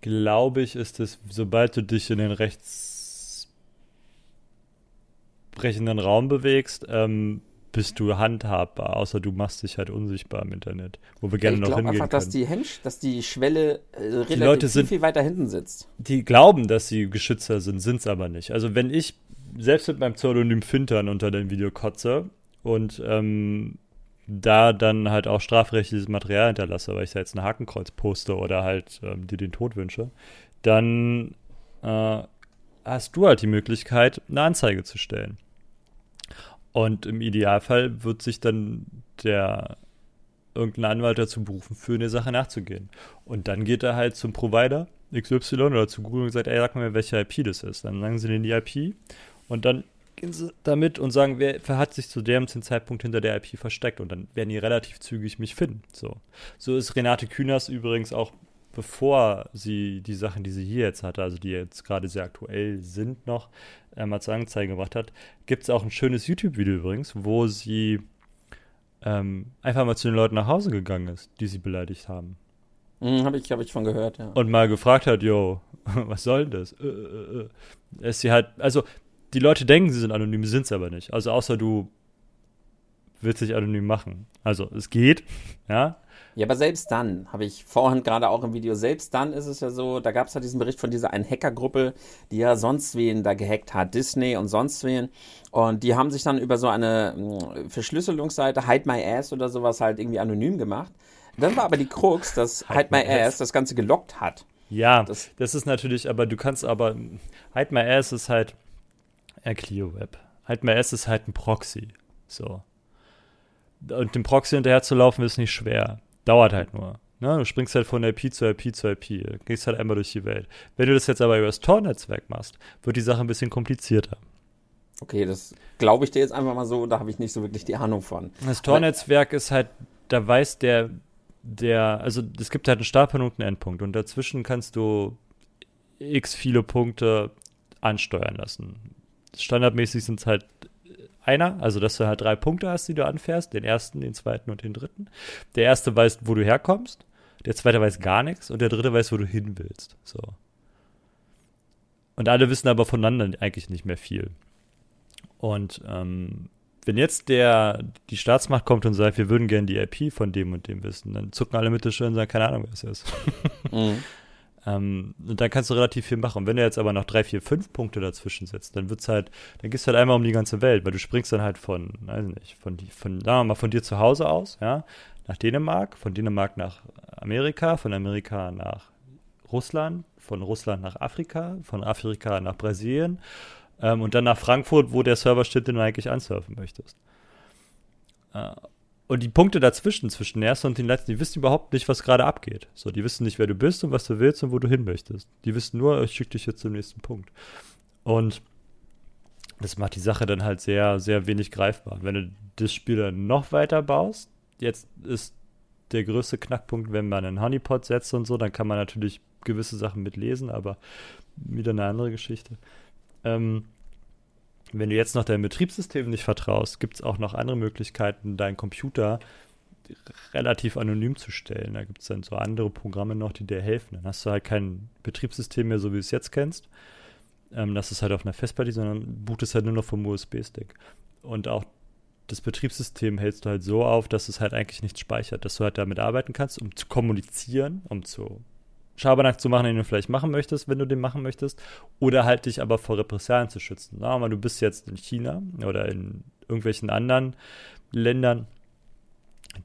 glaube ich, ist es, sobald du dich in den rechtsbrechenden Raum bewegst, ähm, bist du handhabbar, außer du machst dich halt unsichtbar im Internet, wo wir gerne ja, noch hingehen einfach, dass die Hensch, dass die Schwelle äh, relativ die Leute sind, viel, weiter hinten sitzt. Die glauben, dass sie geschützter sind, sind es aber nicht. Also wenn ich selbst mit meinem Pseudonym Fintern unter dem Video kotze und ähm, da dann halt auch strafrechtliches Material hinterlasse, weil ich da jetzt ein Hakenkreuz poste oder halt ähm, dir den Tod wünsche, dann äh, hast du halt die Möglichkeit, eine Anzeige zu stellen. Und im Idealfall wird sich dann der irgendein Anwalt dazu berufen, für eine Sache nachzugehen. Und dann geht er halt zum Provider XY oder zu Google und sagt, ey, sag mal, welche IP das ist. Dann sagen sie denen die IP und dann gehen sie damit und sagen, wer, hat sich zu dem Zeitpunkt hinter der IP versteckt und dann werden die relativ zügig mich finden. So, so ist Renate Künast übrigens auch bevor sie die Sachen, die sie hier jetzt hatte, also die jetzt gerade sehr aktuell sind noch, mal zur Anzeige gebracht hat, gibt es auch ein schönes YouTube-Video übrigens, wo sie ähm, einfach mal zu den Leuten nach Hause gegangen ist, die sie beleidigt haben. Mhm, habe ich, hab ich von gehört, ja. Und mal gefragt hat, yo, was soll denn das? Äh, äh, äh. Ist sie halt, also die Leute denken, sie sind anonym, sind es aber nicht. Also außer du willst dich anonym machen. Also es geht, ja, ja, aber selbst dann, habe ich vorhin gerade auch im Video, selbst dann ist es ja so, da gab es ja diesen Bericht von dieser einen Hackergruppe, die ja sonst wen da gehackt hat, Disney und sonst wen. Und die haben sich dann über so eine hm, Verschlüsselungsseite, Hide My Ass oder sowas halt irgendwie anonym gemacht. Dann war aber die Krux, dass Hide, My Ass das Ganze gelockt hat. Ja, das, das ist natürlich, aber du kannst aber, Hide My Ass ist halt ein ClearWeb. Hide My Ass ist halt ein Proxy. So. Und dem Proxy hinterher zu laufen ist nicht schwer. Dauert halt nur. Ne? Du springst halt von IP zu IP zu IP, gehst halt einmal durch die Welt. Wenn du das jetzt aber über das Tor-Netzwerk machst, wird die Sache ein bisschen komplizierter. Okay, das glaube ich dir jetzt einfach mal so, da habe ich nicht so wirklich die Ahnung von. Das Tor-Netzwerk ist halt, da weiß der, der, also es gibt halt einen Startpunkt und einen Endpunkt und dazwischen kannst du x viele Punkte ansteuern lassen. Standardmäßig sind es halt einer, also dass du halt drei Punkte hast, die du anfährst, den ersten, den zweiten und den dritten. Der erste weiß, wo du herkommst, der zweite weiß gar nichts und der dritte weiß, wo du hin willst. So. Und alle wissen aber voneinander eigentlich nicht mehr viel. Und ähm, wenn jetzt der, die Staatsmacht kommt und sagt, wir würden gerne die IP von dem und dem wissen, dann zucken alle mit der Stirn und sagen, keine Ahnung, wer es ist. Mhm. Ähm, und dann kannst du relativ viel machen. Und wenn du jetzt aber noch drei, vier, fünf Punkte dazwischen setzt, dann wird's halt, dann gehst du halt einmal um die ganze Welt, weil du springst dann halt von, weiß nicht, von, die, von, sagen wir mal, von dir zu Hause aus, ja, nach Dänemark, von Dänemark nach Amerika, von Amerika nach Russland, von Russland nach Afrika, von Afrika nach Brasilien ähm, und dann nach Frankfurt, wo der Server steht, den du eigentlich ansurfen möchtest. Äh, und die Punkte dazwischen, zwischen den ersten und den letzten, die wissen überhaupt nicht, was gerade abgeht. So, die wissen nicht, wer du bist und was du willst und wo du hin möchtest. Die wissen nur, ich schicke dich jetzt zum nächsten Punkt. Und das macht die Sache dann halt sehr, sehr wenig greifbar. Wenn du das Spiel dann noch weiter baust, jetzt ist der größte Knackpunkt, wenn man einen Honeypot setzt und so, dann kann man natürlich gewisse Sachen mitlesen, aber wieder eine andere Geschichte. Ähm, wenn du jetzt noch deinem Betriebssystem nicht vertraust, gibt es auch noch andere Möglichkeiten, deinen Computer relativ anonym zu stellen. Da gibt es dann so andere Programme noch, die dir helfen. Dann hast du halt kein Betriebssystem mehr, so wie du es jetzt kennst. Ähm, das ist halt auf einer Festplatte, sondern bootest halt nur noch vom USB-Stick. Und auch das Betriebssystem hältst du halt so auf, dass es halt eigentlich nichts speichert, dass du halt damit arbeiten kannst, um zu kommunizieren, um zu Schabernack zu machen, den du vielleicht machen möchtest, wenn du den machen möchtest, oder halt dich aber vor Repressalien zu schützen. Wir mal, du bist jetzt in China oder in irgendwelchen anderen Ländern,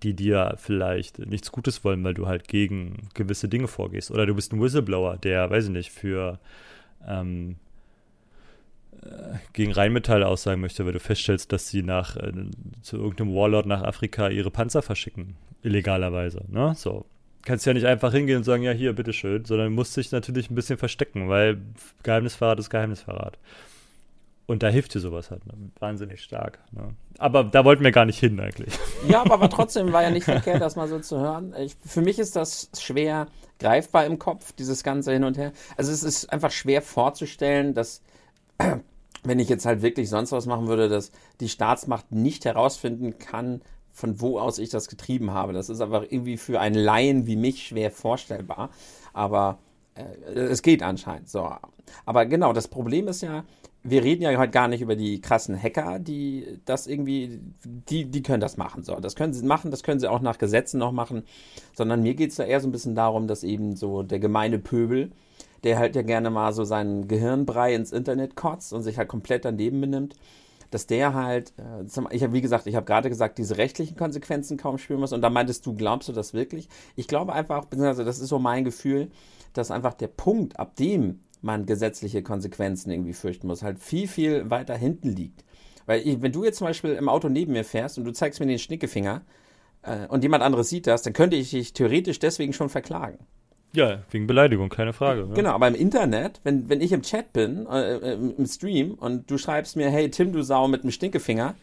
die dir vielleicht nichts Gutes wollen, weil du halt gegen gewisse Dinge vorgehst. Oder du bist ein Whistleblower, der, weiß ich nicht, für ähm, äh, gegen Rheinmetall aussagen möchte, weil du feststellst, dass sie nach äh, zu irgendeinem Warlord nach Afrika ihre Panzer verschicken, illegalerweise. Ne? So. Kannst ja nicht einfach hingehen und sagen, ja, hier, bitteschön, sondern musst dich natürlich ein bisschen verstecken, weil Geheimnisverrat ist Geheimnisverrat. Und da hilft dir sowas halt ne? wahnsinnig stark. Ne? Aber da wollten wir gar nicht hin eigentlich. Ja, aber, trotzdem war ja nicht verkehrt, das mal so zu hören. Ich, für mich ist das schwer greifbar im Kopf, dieses ganze Hin und Her. Also es ist einfach schwer vorzustellen, dass wenn ich jetzt halt wirklich sonst was machen würde, dass die Staatsmacht nicht herausfinden kann, von wo aus ich das getrieben habe. Das ist einfach irgendwie für einen Laien wie mich schwer vorstellbar. Aber äh, es geht anscheinend so. Aber genau, das Problem ist ja, wir reden ja heute gar nicht über die krassen Hacker, die das irgendwie, die, die können das machen. So, das können sie machen, das können sie auch nach Gesetzen noch machen. Sondern mir geht es da eher so ein bisschen darum, dass eben so der gemeine Pöbel, der halt ja gerne mal so seinen Gehirnbrei ins Internet kotzt und sich halt komplett daneben benimmt, dass der halt, äh, ich habe wie gesagt, ich habe gerade gesagt, diese rechtlichen Konsequenzen kaum spüren muss. Und da meintest du, glaubst du das wirklich? Ich glaube einfach, beziehungsweise das ist so mein Gefühl, dass einfach der Punkt, ab dem man gesetzliche Konsequenzen irgendwie fürchten muss, halt viel, viel weiter hinten liegt. Weil ich, wenn du jetzt zum Beispiel im Auto neben mir fährst und du zeigst mir den Schnickefinger äh, und jemand anderes sieht das, dann könnte ich dich theoretisch deswegen schon verklagen. Ja, wegen Beleidigung, keine Frage. Ne? Genau, aber im Internet, wenn, wenn ich im Chat bin, äh, im Stream und du schreibst mir, hey Tim, du Sau mit dem Stinkefinger,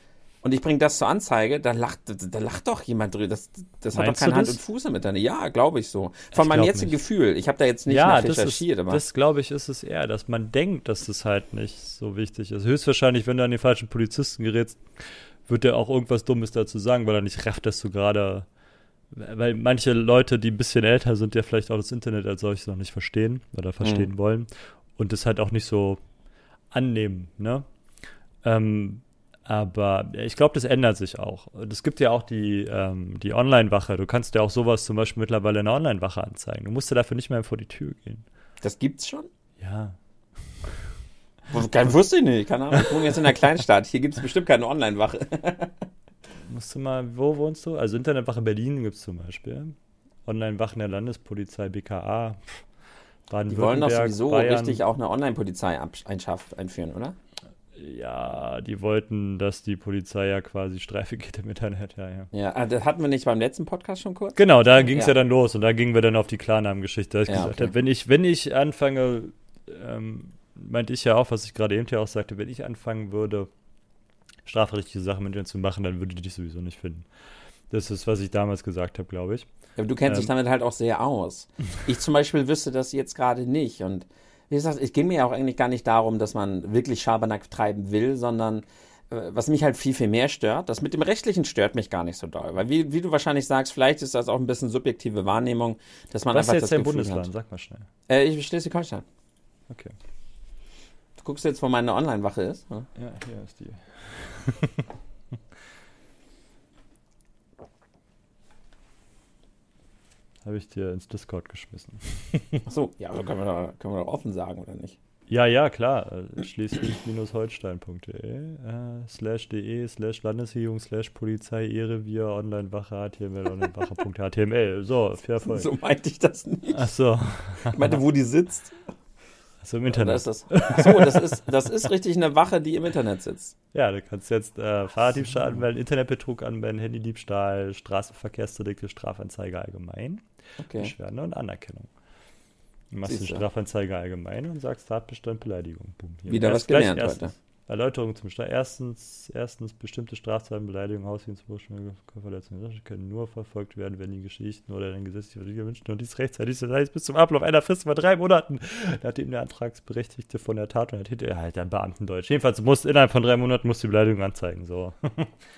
und ich bringe das zur Anzeige, da lacht, da lacht doch jemand drüber. Das, das hat doch keine Hand und Fuß damit. Ja, glaube ich so. Von ich meinem jetzigen nicht. Gefühl. Ich habe da jetzt nicht ja, recherchiert. Das, das glaube ich, ist es eher, dass man denkt, dass das halt nicht so wichtig ist. Höchstwahrscheinlich, wenn du an den falschen Polizisten gerätst, wird der auch irgendwas Dummes dazu sagen, weil er nicht rafft, dass du gerade. Weil manche Leute, die ein bisschen älter sind, ja vielleicht auch das Internet als solches noch nicht verstehen oder verstehen mhm. wollen und das halt auch nicht so annehmen, ne? Ähm, aber ich glaube, das ändert sich auch. Es gibt ja auch die, ähm, die Online-Wache. Du kannst ja auch sowas zum Beispiel mittlerweile in der Online-Wache anzeigen. Du musst ja dafür nicht mehr vor die Tür gehen. Das gibt's schon? Ja. Kein wusste ich nicht. Keine Ahnung. Ich wohne jetzt in einer Kleinstadt. Hier gibt es bestimmt keine Online-Wache. musst du mal, wo wohnst du? Also Internetwache Berlin gibt es zum Beispiel. Online-Wachen der Landespolizei, BKA. Baden-Württemberg. Die wollen doch sowieso Bayern. richtig auch eine Online-Polizei einführen, oder? Ja, die wollten, dass die Polizei ja quasi Streife geht im Internet, ja, ja. Ja, ah, das hatten wir nicht beim letzten Podcast schon kurz? Genau, da ging es ja. ja. dann los und da gingen wir dann auf die Klarnamen-Geschichte. Ja, gesagt okay. habe, wenn ich, wenn ich anfange, ähm, meinte ich ja auch, was ich gerade eben ja auch sagte, wenn ich anfangen würde, strafrechtliche Sachen mit denen zu machen, dann würde die dich sowieso nicht finden. Das ist, was ich damals gesagt habe, glaube ich. Ja, aber du kennst ähm, dich damit halt auch sehr aus. Ich zum Beispiel wüsste das jetzt gerade nicht und wie gesagt, es ging mir ja auch eigentlich gar nicht darum, dass man wirklich Schabernack treiben will, sondern äh, was mich halt viel, viel mehr stört, das mit dem Rechtlichen stört mich gar nicht so doll. Weil wie, wie du wahrscheinlich sagst, vielleicht ist das auch ein bisschen subjektive Wahrnehmung, dass man Was einfach ist jetzt dein Bundesland? Hat. Sag mal schnell. Äh, ich Schleswig-Holstein. Okay. Du guckst jetzt, wo meine Online-Wache ist? Ja, hier ist die. Habe ich dir ins Discord geschmissen. Achso, ja, aber können wir, doch, können wir doch offen sagen, oder nicht? Ja, ja, klar. Äh, Schleswig-holstein.de äh, slash de slash Landesregierung slash Polizei Ehrevier Online-Wache HTML Online-Wache.html. So, viel Erfolg. So meinte ich das nicht. Ach so. Ich meinte, wo die sitzt. Achso, im Internet. Ist das, achso, das ist, das ist richtig eine Wache, die im Internet sitzt. Ja, du kannst jetzt äh, Fahrraddiebstahl anmelden, Internetbetrug anmelden, Handydiebstahl, Straßenverkehrsdelikte, Strafanzeige allgemein. Okay. Beschwerde und Anerkennung. Du machst eine Strafanzeige allgemein und sagst Tatbestand Beleidigung. Boom. Wieder was gelernt heute. Erläuterung zum Start. Erstens, erstens, bestimmte Straftaten, Beleidigung, Hausdienstbruch, Körperverletzung können nur verfolgt werden, wenn die Geschichten oder den gesetzlichen wünschen und dies rechtzeitig, das heißt bis zum Ablauf einer Frist von drei Monaten, nachdem der Antragsberechtigte von der Tat und der halt ein Beamtendeutsch. Jedenfalls muss innerhalb von drei Monaten muss die Beleidigung anzeigen, so.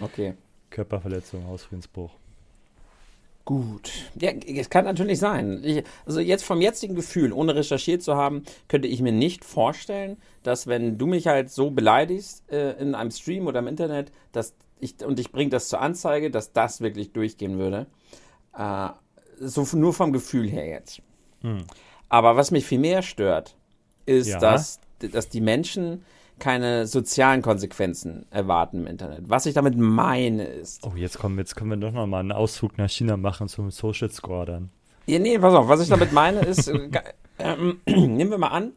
Okay. Körperverletzung, Hausfriedensbruch. Gut. Ja, es kann natürlich sein. Ich, also jetzt vom jetzigen Gefühl, ohne recherchiert zu haben, könnte ich mir nicht vorstellen, dass wenn du mich halt so beleidigst äh, in einem Stream oder im Internet, dass ich und ich bringe das zur Anzeige, dass das wirklich durchgehen würde. Äh, so nur vom Gefühl her jetzt. Hm. Aber was mich viel mehr stört, ist, ja. dass, dass die Menschen keine sozialen Konsequenzen erwarten im Internet. Was ich damit meine ist. Oh, jetzt kommen, jetzt können wir doch nochmal einen Ausflug nach China machen zum Social Score dann. Ja, nee, pass auf, was ich damit meine ist, äh, äh, nehmen wir mal an,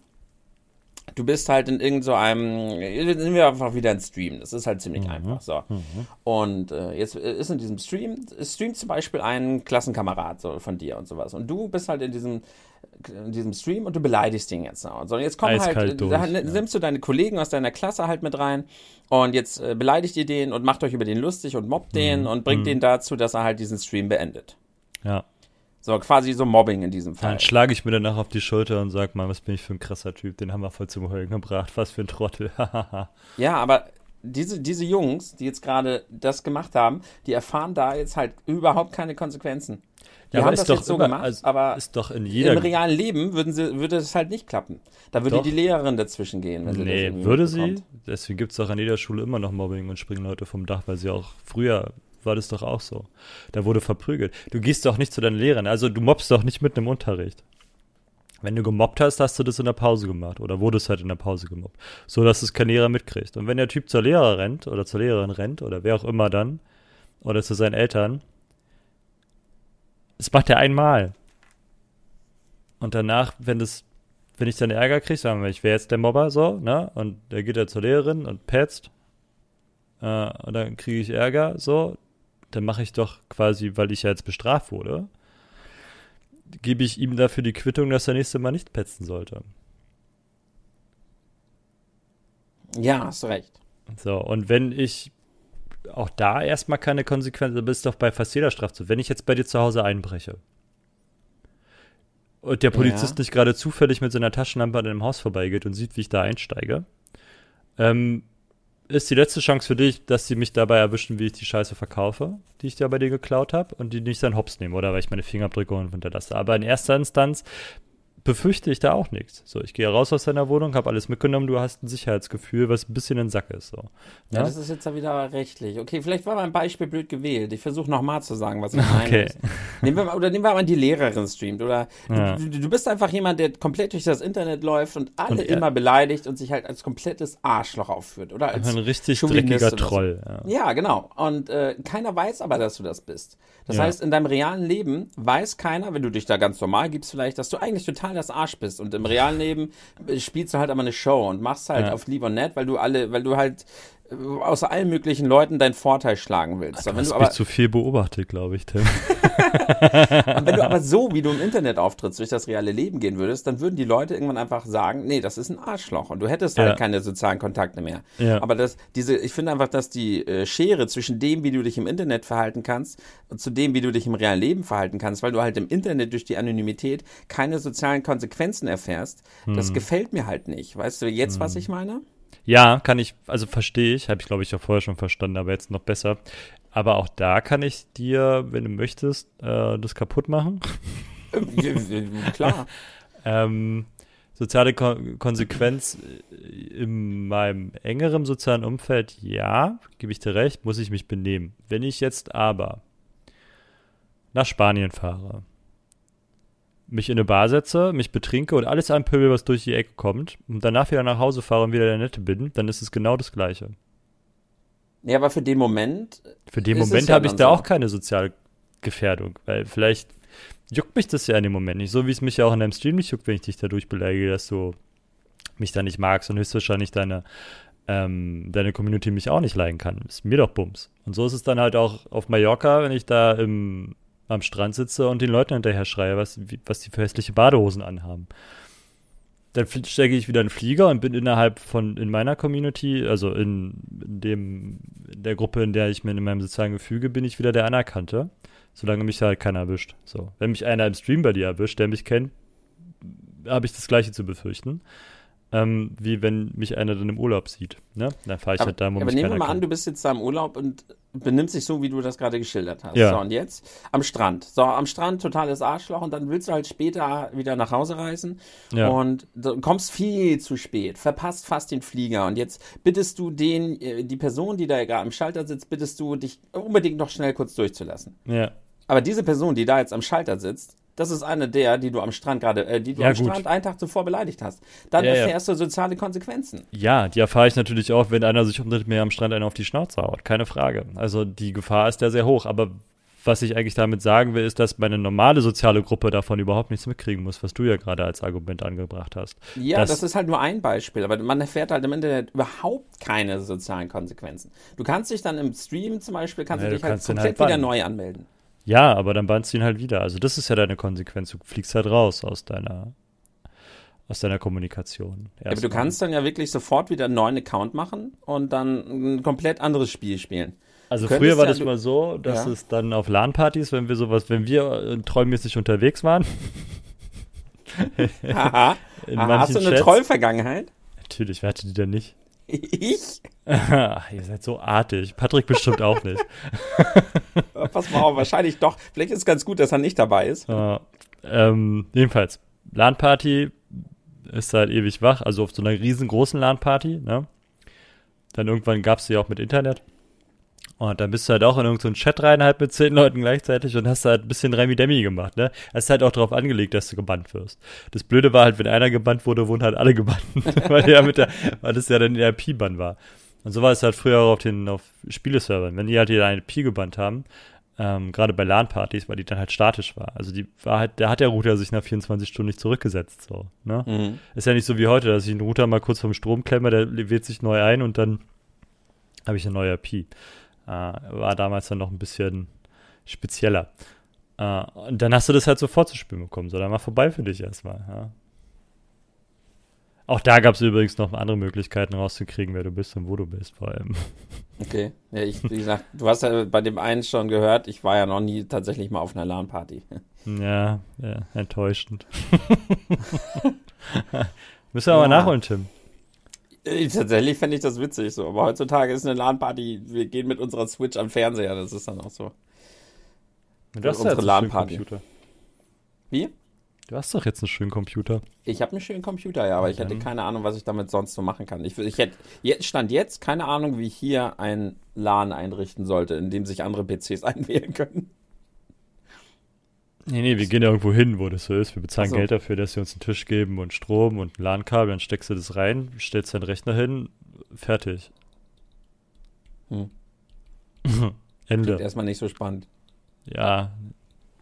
du bist halt in irgend so einem, nehmen wir einfach wieder ein Stream, das ist halt ziemlich mhm. einfach, so. Mhm. Und äh, jetzt ist in diesem Stream, streamt zum Beispiel ein Klassenkamerad so, von dir und sowas und du bist halt in diesem in diesem Stream und du beleidigst ihn jetzt noch. So, jetzt kommen halt, durch, da, ja. nimmst du deine Kollegen aus deiner Klasse halt mit rein und jetzt äh, beleidigt ihr den und macht euch über den lustig und mobbt den mhm. und bringt mhm. den dazu, dass er halt diesen Stream beendet. Ja. So, quasi so Mobbing in diesem Fall. Dann schlage ich mir danach auf die Schulter und sag mal, was bin ich für ein krasser Typ, den haben wir voll zum Heulen gebracht, was für ein Trottel. ja, aber diese, diese Jungs, die jetzt gerade das gemacht haben, die erfahren da jetzt halt überhaupt keine Konsequenzen. Die ja, haben das doch jetzt so immer, gemacht, also aber ist doch in jeder im realen Leben würden sie, würde es halt nicht klappen. Da würde doch. die Lehrerin dazwischen gehen. Wenn nee, sie würde sie. Deswegen gibt es auch an jeder Schule immer noch Mobbing und springen Leute vom Dach, weil sie auch früher war das doch auch so. Da wurde verprügelt. Du gehst doch nicht zu deinen Lehrern, also du mobbst doch nicht mitten im Unterricht. Wenn du gemobbt hast, hast du das in der Pause gemacht oder wurdest halt in der Pause gemobbt, so dass es kein Lehrer mitkriegt. Und wenn der Typ zur Lehrer rennt oder zur Lehrerin rennt oder wer auch immer dann oder zu seinen Eltern, das macht er einmal. Und danach, wenn das, wenn ich dann Ärger kriege, sagen wir, ich wäre jetzt der Mobber so, ne? Und der geht dann zur Lehrerin und petzt. Äh, und dann kriege ich Ärger, so. Dann mache ich doch quasi, weil ich ja jetzt bestraft wurde, gebe ich ihm dafür die Quittung, dass er nächste Mal nicht petzen sollte. Ja, hast recht. So, und wenn ich auch da erstmal keine Konsequenzen, bist doch bei fast jeder Straftat. Wenn ich jetzt bei dir zu Hause einbreche und der Polizist ja. nicht gerade zufällig mit seiner Taschenlampe an einem Haus vorbeigeht und sieht, wie ich da einsteige, ähm, ist die letzte Chance für dich, dass sie mich dabei erwischen, wie ich die Scheiße verkaufe, die ich ja bei dir geklaut habe und die nicht dann hops nehmen oder weil ich meine Fingerabdrücke und hinterlasse. Aber in erster Instanz befürchte ich da auch nichts. So, ich gehe raus aus deiner Wohnung, habe alles mitgenommen, du hast ein Sicherheitsgefühl, was ein bisschen in den Sack ist. So. Ja, ja das ist jetzt ja wieder rechtlich. Okay, vielleicht war mein Beispiel blöd gewählt. Ich versuche nochmal zu sagen, was ich meine. Okay. Nehmen wir mal, oder nehmen wir mal die Lehrerin streamt. Oder ja. du, du, bist einfach jemand, der komplett durch das Internet läuft und alle und immer beleidigt und sich halt als komplettes Arschloch aufführt. Oder als ein richtig dreckiger Troll. So. Ja. ja. genau. Und äh, keiner weiß aber, dass du das bist. Das heißt, in deinem realen Leben weiß keiner, wenn du dich da ganz normal gibst, vielleicht, dass du eigentlich total das Arsch bist. Und im realen Leben spielst du halt aber eine Show und machst halt ja. auf lieb und nett, weil du alle, weil du halt aus allen möglichen Leuten deinen Vorteil schlagen willst. Du hast mich zu viel beobachtet, glaube ich, Tim. wenn du aber so, wie du im Internet auftrittst, durch das reale Leben gehen würdest, dann würden die Leute irgendwann einfach sagen, nee, das ist ein Arschloch und du hättest halt keine sozialen Kontakte mehr. Ja. Aber das, diese, ich finde einfach, dass die äh, Schere zwischen dem, wie du dich im Internet verhalten kannst, und zu dem, wie du dich im realen Leben verhalten kannst, weil du halt im Internet durch die Anonymität keine sozialen Konsequenzen erfährst, hm. das gefällt mir halt nicht. Weißt du jetzt, hm. was ich meine? Ja, kann ich, also verstehe ich, habe ich glaube ich ja vorher schon verstanden, aber jetzt noch besser. Aber auch da kann ich dir, wenn du möchtest, äh, das kaputt machen. Klar. ähm, soziale Ko Konsequenz in meinem engeren sozialen Umfeld, ja, gebe ich dir recht, muss ich mich benehmen. Wenn ich jetzt aber nach Spanien fahre mich in eine Bar setze, mich betrinke und alles anpöbel, was durch die Ecke kommt und danach wieder nach Hause fahre und wieder der Nette bin, dann ist es genau das Gleiche. Ja, aber für den Moment. Für den Moment ja habe ich da so. auch keine Sozialgefährdung, weil vielleicht juckt mich das ja in dem Moment nicht, so wie es mich ja auch in deinem Stream nicht juckt, wenn ich dich dadurch beleidige, dass du mich da nicht magst und höchstwahrscheinlich deine, ähm, deine Community mich auch nicht leiden kann. Ist mir doch Bums. Und so ist es dann halt auch auf Mallorca, wenn ich da im am Strand sitze und den Leuten hinterher schreie, was, was die für hässliche Badehosen anhaben. Dann stecke ich wieder in den Flieger und bin innerhalb von, in meiner Community, also in, in dem, in der Gruppe, in der ich mir in meinem sozialen Gefüge bin, ich wieder der Anerkannte. Solange mich halt keiner erwischt. So. Wenn mich einer im Stream bei dir erwischt, der mich kennt, habe ich das Gleiche zu befürchten. Ähm, wie wenn mich einer dann im Urlaub sieht. Ne? Dann fahre ich aber, halt da, wo Aber nehmen wir mal kennt. an, du bist jetzt da im Urlaub und benimmt sich so, wie du das gerade geschildert hast. Ja. So, und jetzt am Strand. So, am Strand totales Arschloch und dann willst du halt später wieder nach Hause reisen Ja. und du kommst viel zu spät, verpasst fast den Flieger und jetzt bittest du den, äh, die Person, die da gerade am Schalter sitzt, bittest du dich unbedingt noch schnell kurz durchzulassen. Ja. Aber diese Person, die da jetzt am Schalter sitzt, das ist eine der, die du am Strand gerade, äh, die du Ja, am gut. Strand einen Tag zuvor beleidigt hast. Dann Ja, ja. erfährst du soziale Konsequenzen. Ja, die erfahre ich natürlich auch, wenn einer sich umdreht, mir am Strand einer auf die Schnauze haut. Keine Frage. Also die Gefahr ist ja sehr hoch. Aber was ich eigentlich damit sagen will, ist, dass meine normale soziale Gruppe davon überhaupt nichts mitkriegen muss, was du ja gerade als Argument angebracht hast. Ja, Das- das, ist halt nur ein Beispiel, aber man erfährt halt im Internet überhaupt keine sozialen Konsequenzen. Du kannst dich dann im Stream zum Beispiel, kannst Ja, du dich halt den komplett halt wieder neu anmelden. Ja, aber dann bannst du ihn halt wieder. Also das ist ja deine Konsequenz. Du fliegst halt raus aus deiner, aus deiner Kommunikation. Ja, aber du kannst dann ja wirklich sofort wieder einen neuen Account machen und dann ein komplett anderes Spiel spielen. Also könntest früher war ja- das mal so, dass Ja. es dann auf LAN-Partys, wenn wir sowas, wenn wir äh, treumäßig unterwegs waren, Aha, manchen hast du eine Chats- Trollvergangenheit? Natürlich, wer hatte die denn nicht? Ich? Ach, ihr seid so artig. Patrick bestimmt auch nicht. Pass mal auf, wahrscheinlich doch. Vielleicht ist es ganz gut, dass er nicht dabei ist. Äh, ähm, jedenfalls, LAN-Party ist halt ewig wach, also auf so einer riesengroßen LAN-Party, ne? Dann irgendwann gab es sie auch mit Internet. Und dann bist du halt auch in irgendeinen Chat rein, halt mit zehn Leuten gleichzeitig und hast halt ein bisschen Remi-Demi gemacht, ne? Es ist halt auch darauf angelegt, dass du gebannt wirst. Das Blöde war halt, wenn einer gebannt wurde, wurden halt alle gebannt, weil, der mit der, weil das ja dann der IP-Bann war. Und so war es halt früher auch auf den auf Spieleservern. Wenn die halt ihre IP gebannt haben, ähm, gerade bei LAN-Partys, weil die dann halt statisch war. Also die war halt, da hat der Router sich nach 24 Stunden nicht zurückgesetzt, so, ne? Mhm. Ist ja nicht so wie heute, dass ich einen Router mal kurz vom Strom klemme, der wählt sich neu ein und dann habe ich eine neue IP. Äh, war damals dann noch ein bisschen spezieller. Äh, und dann hast du das halt sofort zu spüren bekommen. So, dann war vorbei für dich erstmal. Ja. Auch da gab es übrigens noch andere Möglichkeiten rauszukriegen, wer du bist und wo du bist, vor allem. Okay. Ja, ich, wie gesagt, du hast ja bei dem einen schon gehört, ich war ja noch nie tatsächlich mal auf einer LAN-Party. Ja, ja enttäuschend. Müssen wir aber Ja. nachholen, Tim. Äh, Tatsächlich fände ich das witzig so, aber heutzutage ist eine LAN-Party, wir gehen mit unserer Switch am Fernseher, das ist dann auch so. Du hast unsere ja jetzt einen schönen LAN-Party. Computer. Wie? Du hast doch jetzt einen schönen Computer. Ich habe einen schönen Computer, ja, aber ich hätte keine Ahnung, was ich damit sonst so machen kann. Ich, ich hätte jetzt stand jetzt keine Ahnung, wie ich hier ein LAN einrichten sollte, in dem sich andere PCs einwählen können. Nee, nee, wir gehen ja irgendwo hin, wo das so ist. Wir bezahlen so. Geld dafür, dass sie uns einen Tisch geben und Strom und ein LAN-Kabel. Dann steckst du das rein, stellst deinen Rechner hin, fertig. Hm. Klingt Ende. erstmal nicht so spannend. Ja.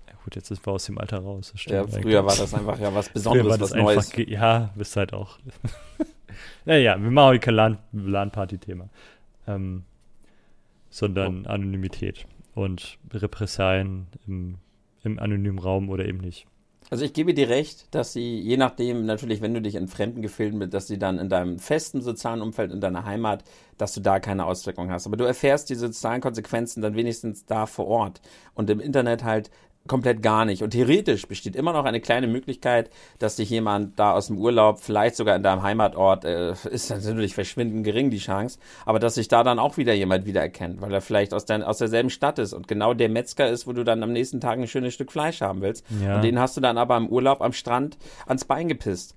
ja. Gut, jetzt sind wir aus dem Alter raus. Ja, früher war das einfach ja was Besonderes, war das was Neues. Ja, bist halt auch. naja, wir machen heute kein LAN- LAN-Party-Thema. Ähm, sondern Anonymität und Repressalien im, im anonymen Raum oder eben nicht. Also ich gebe dir recht, dass sie, je nachdem, natürlich, wenn du dich in fremden Gefilden bist, dass sie dann in deinem festen sozialen Umfeld, in deiner Heimat, dass du da keine Auswirkungen hast. Aber du erfährst die sozialen Konsequenzen dann wenigstens da vor Ort und im Internet halt komplett gar nicht. Und theoretisch besteht immer noch eine kleine Möglichkeit, dass dich jemand da aus dem Urlaub, vielleicht sogar in deinem Heimatort, äh, ist natürlich verschwindend gering die Chance, aber dass sich da dann auch wieder jemand wiedererkennt, weil er vielleicht aus, dein, aus derselben Stadt ist und genau der Metzger ist, wo du dann am nächsten Tag ein schönes Stück Fleisch haben willst. Ja. Und den hast du dann aber im Urlaub am Strand ans Bein gepisst.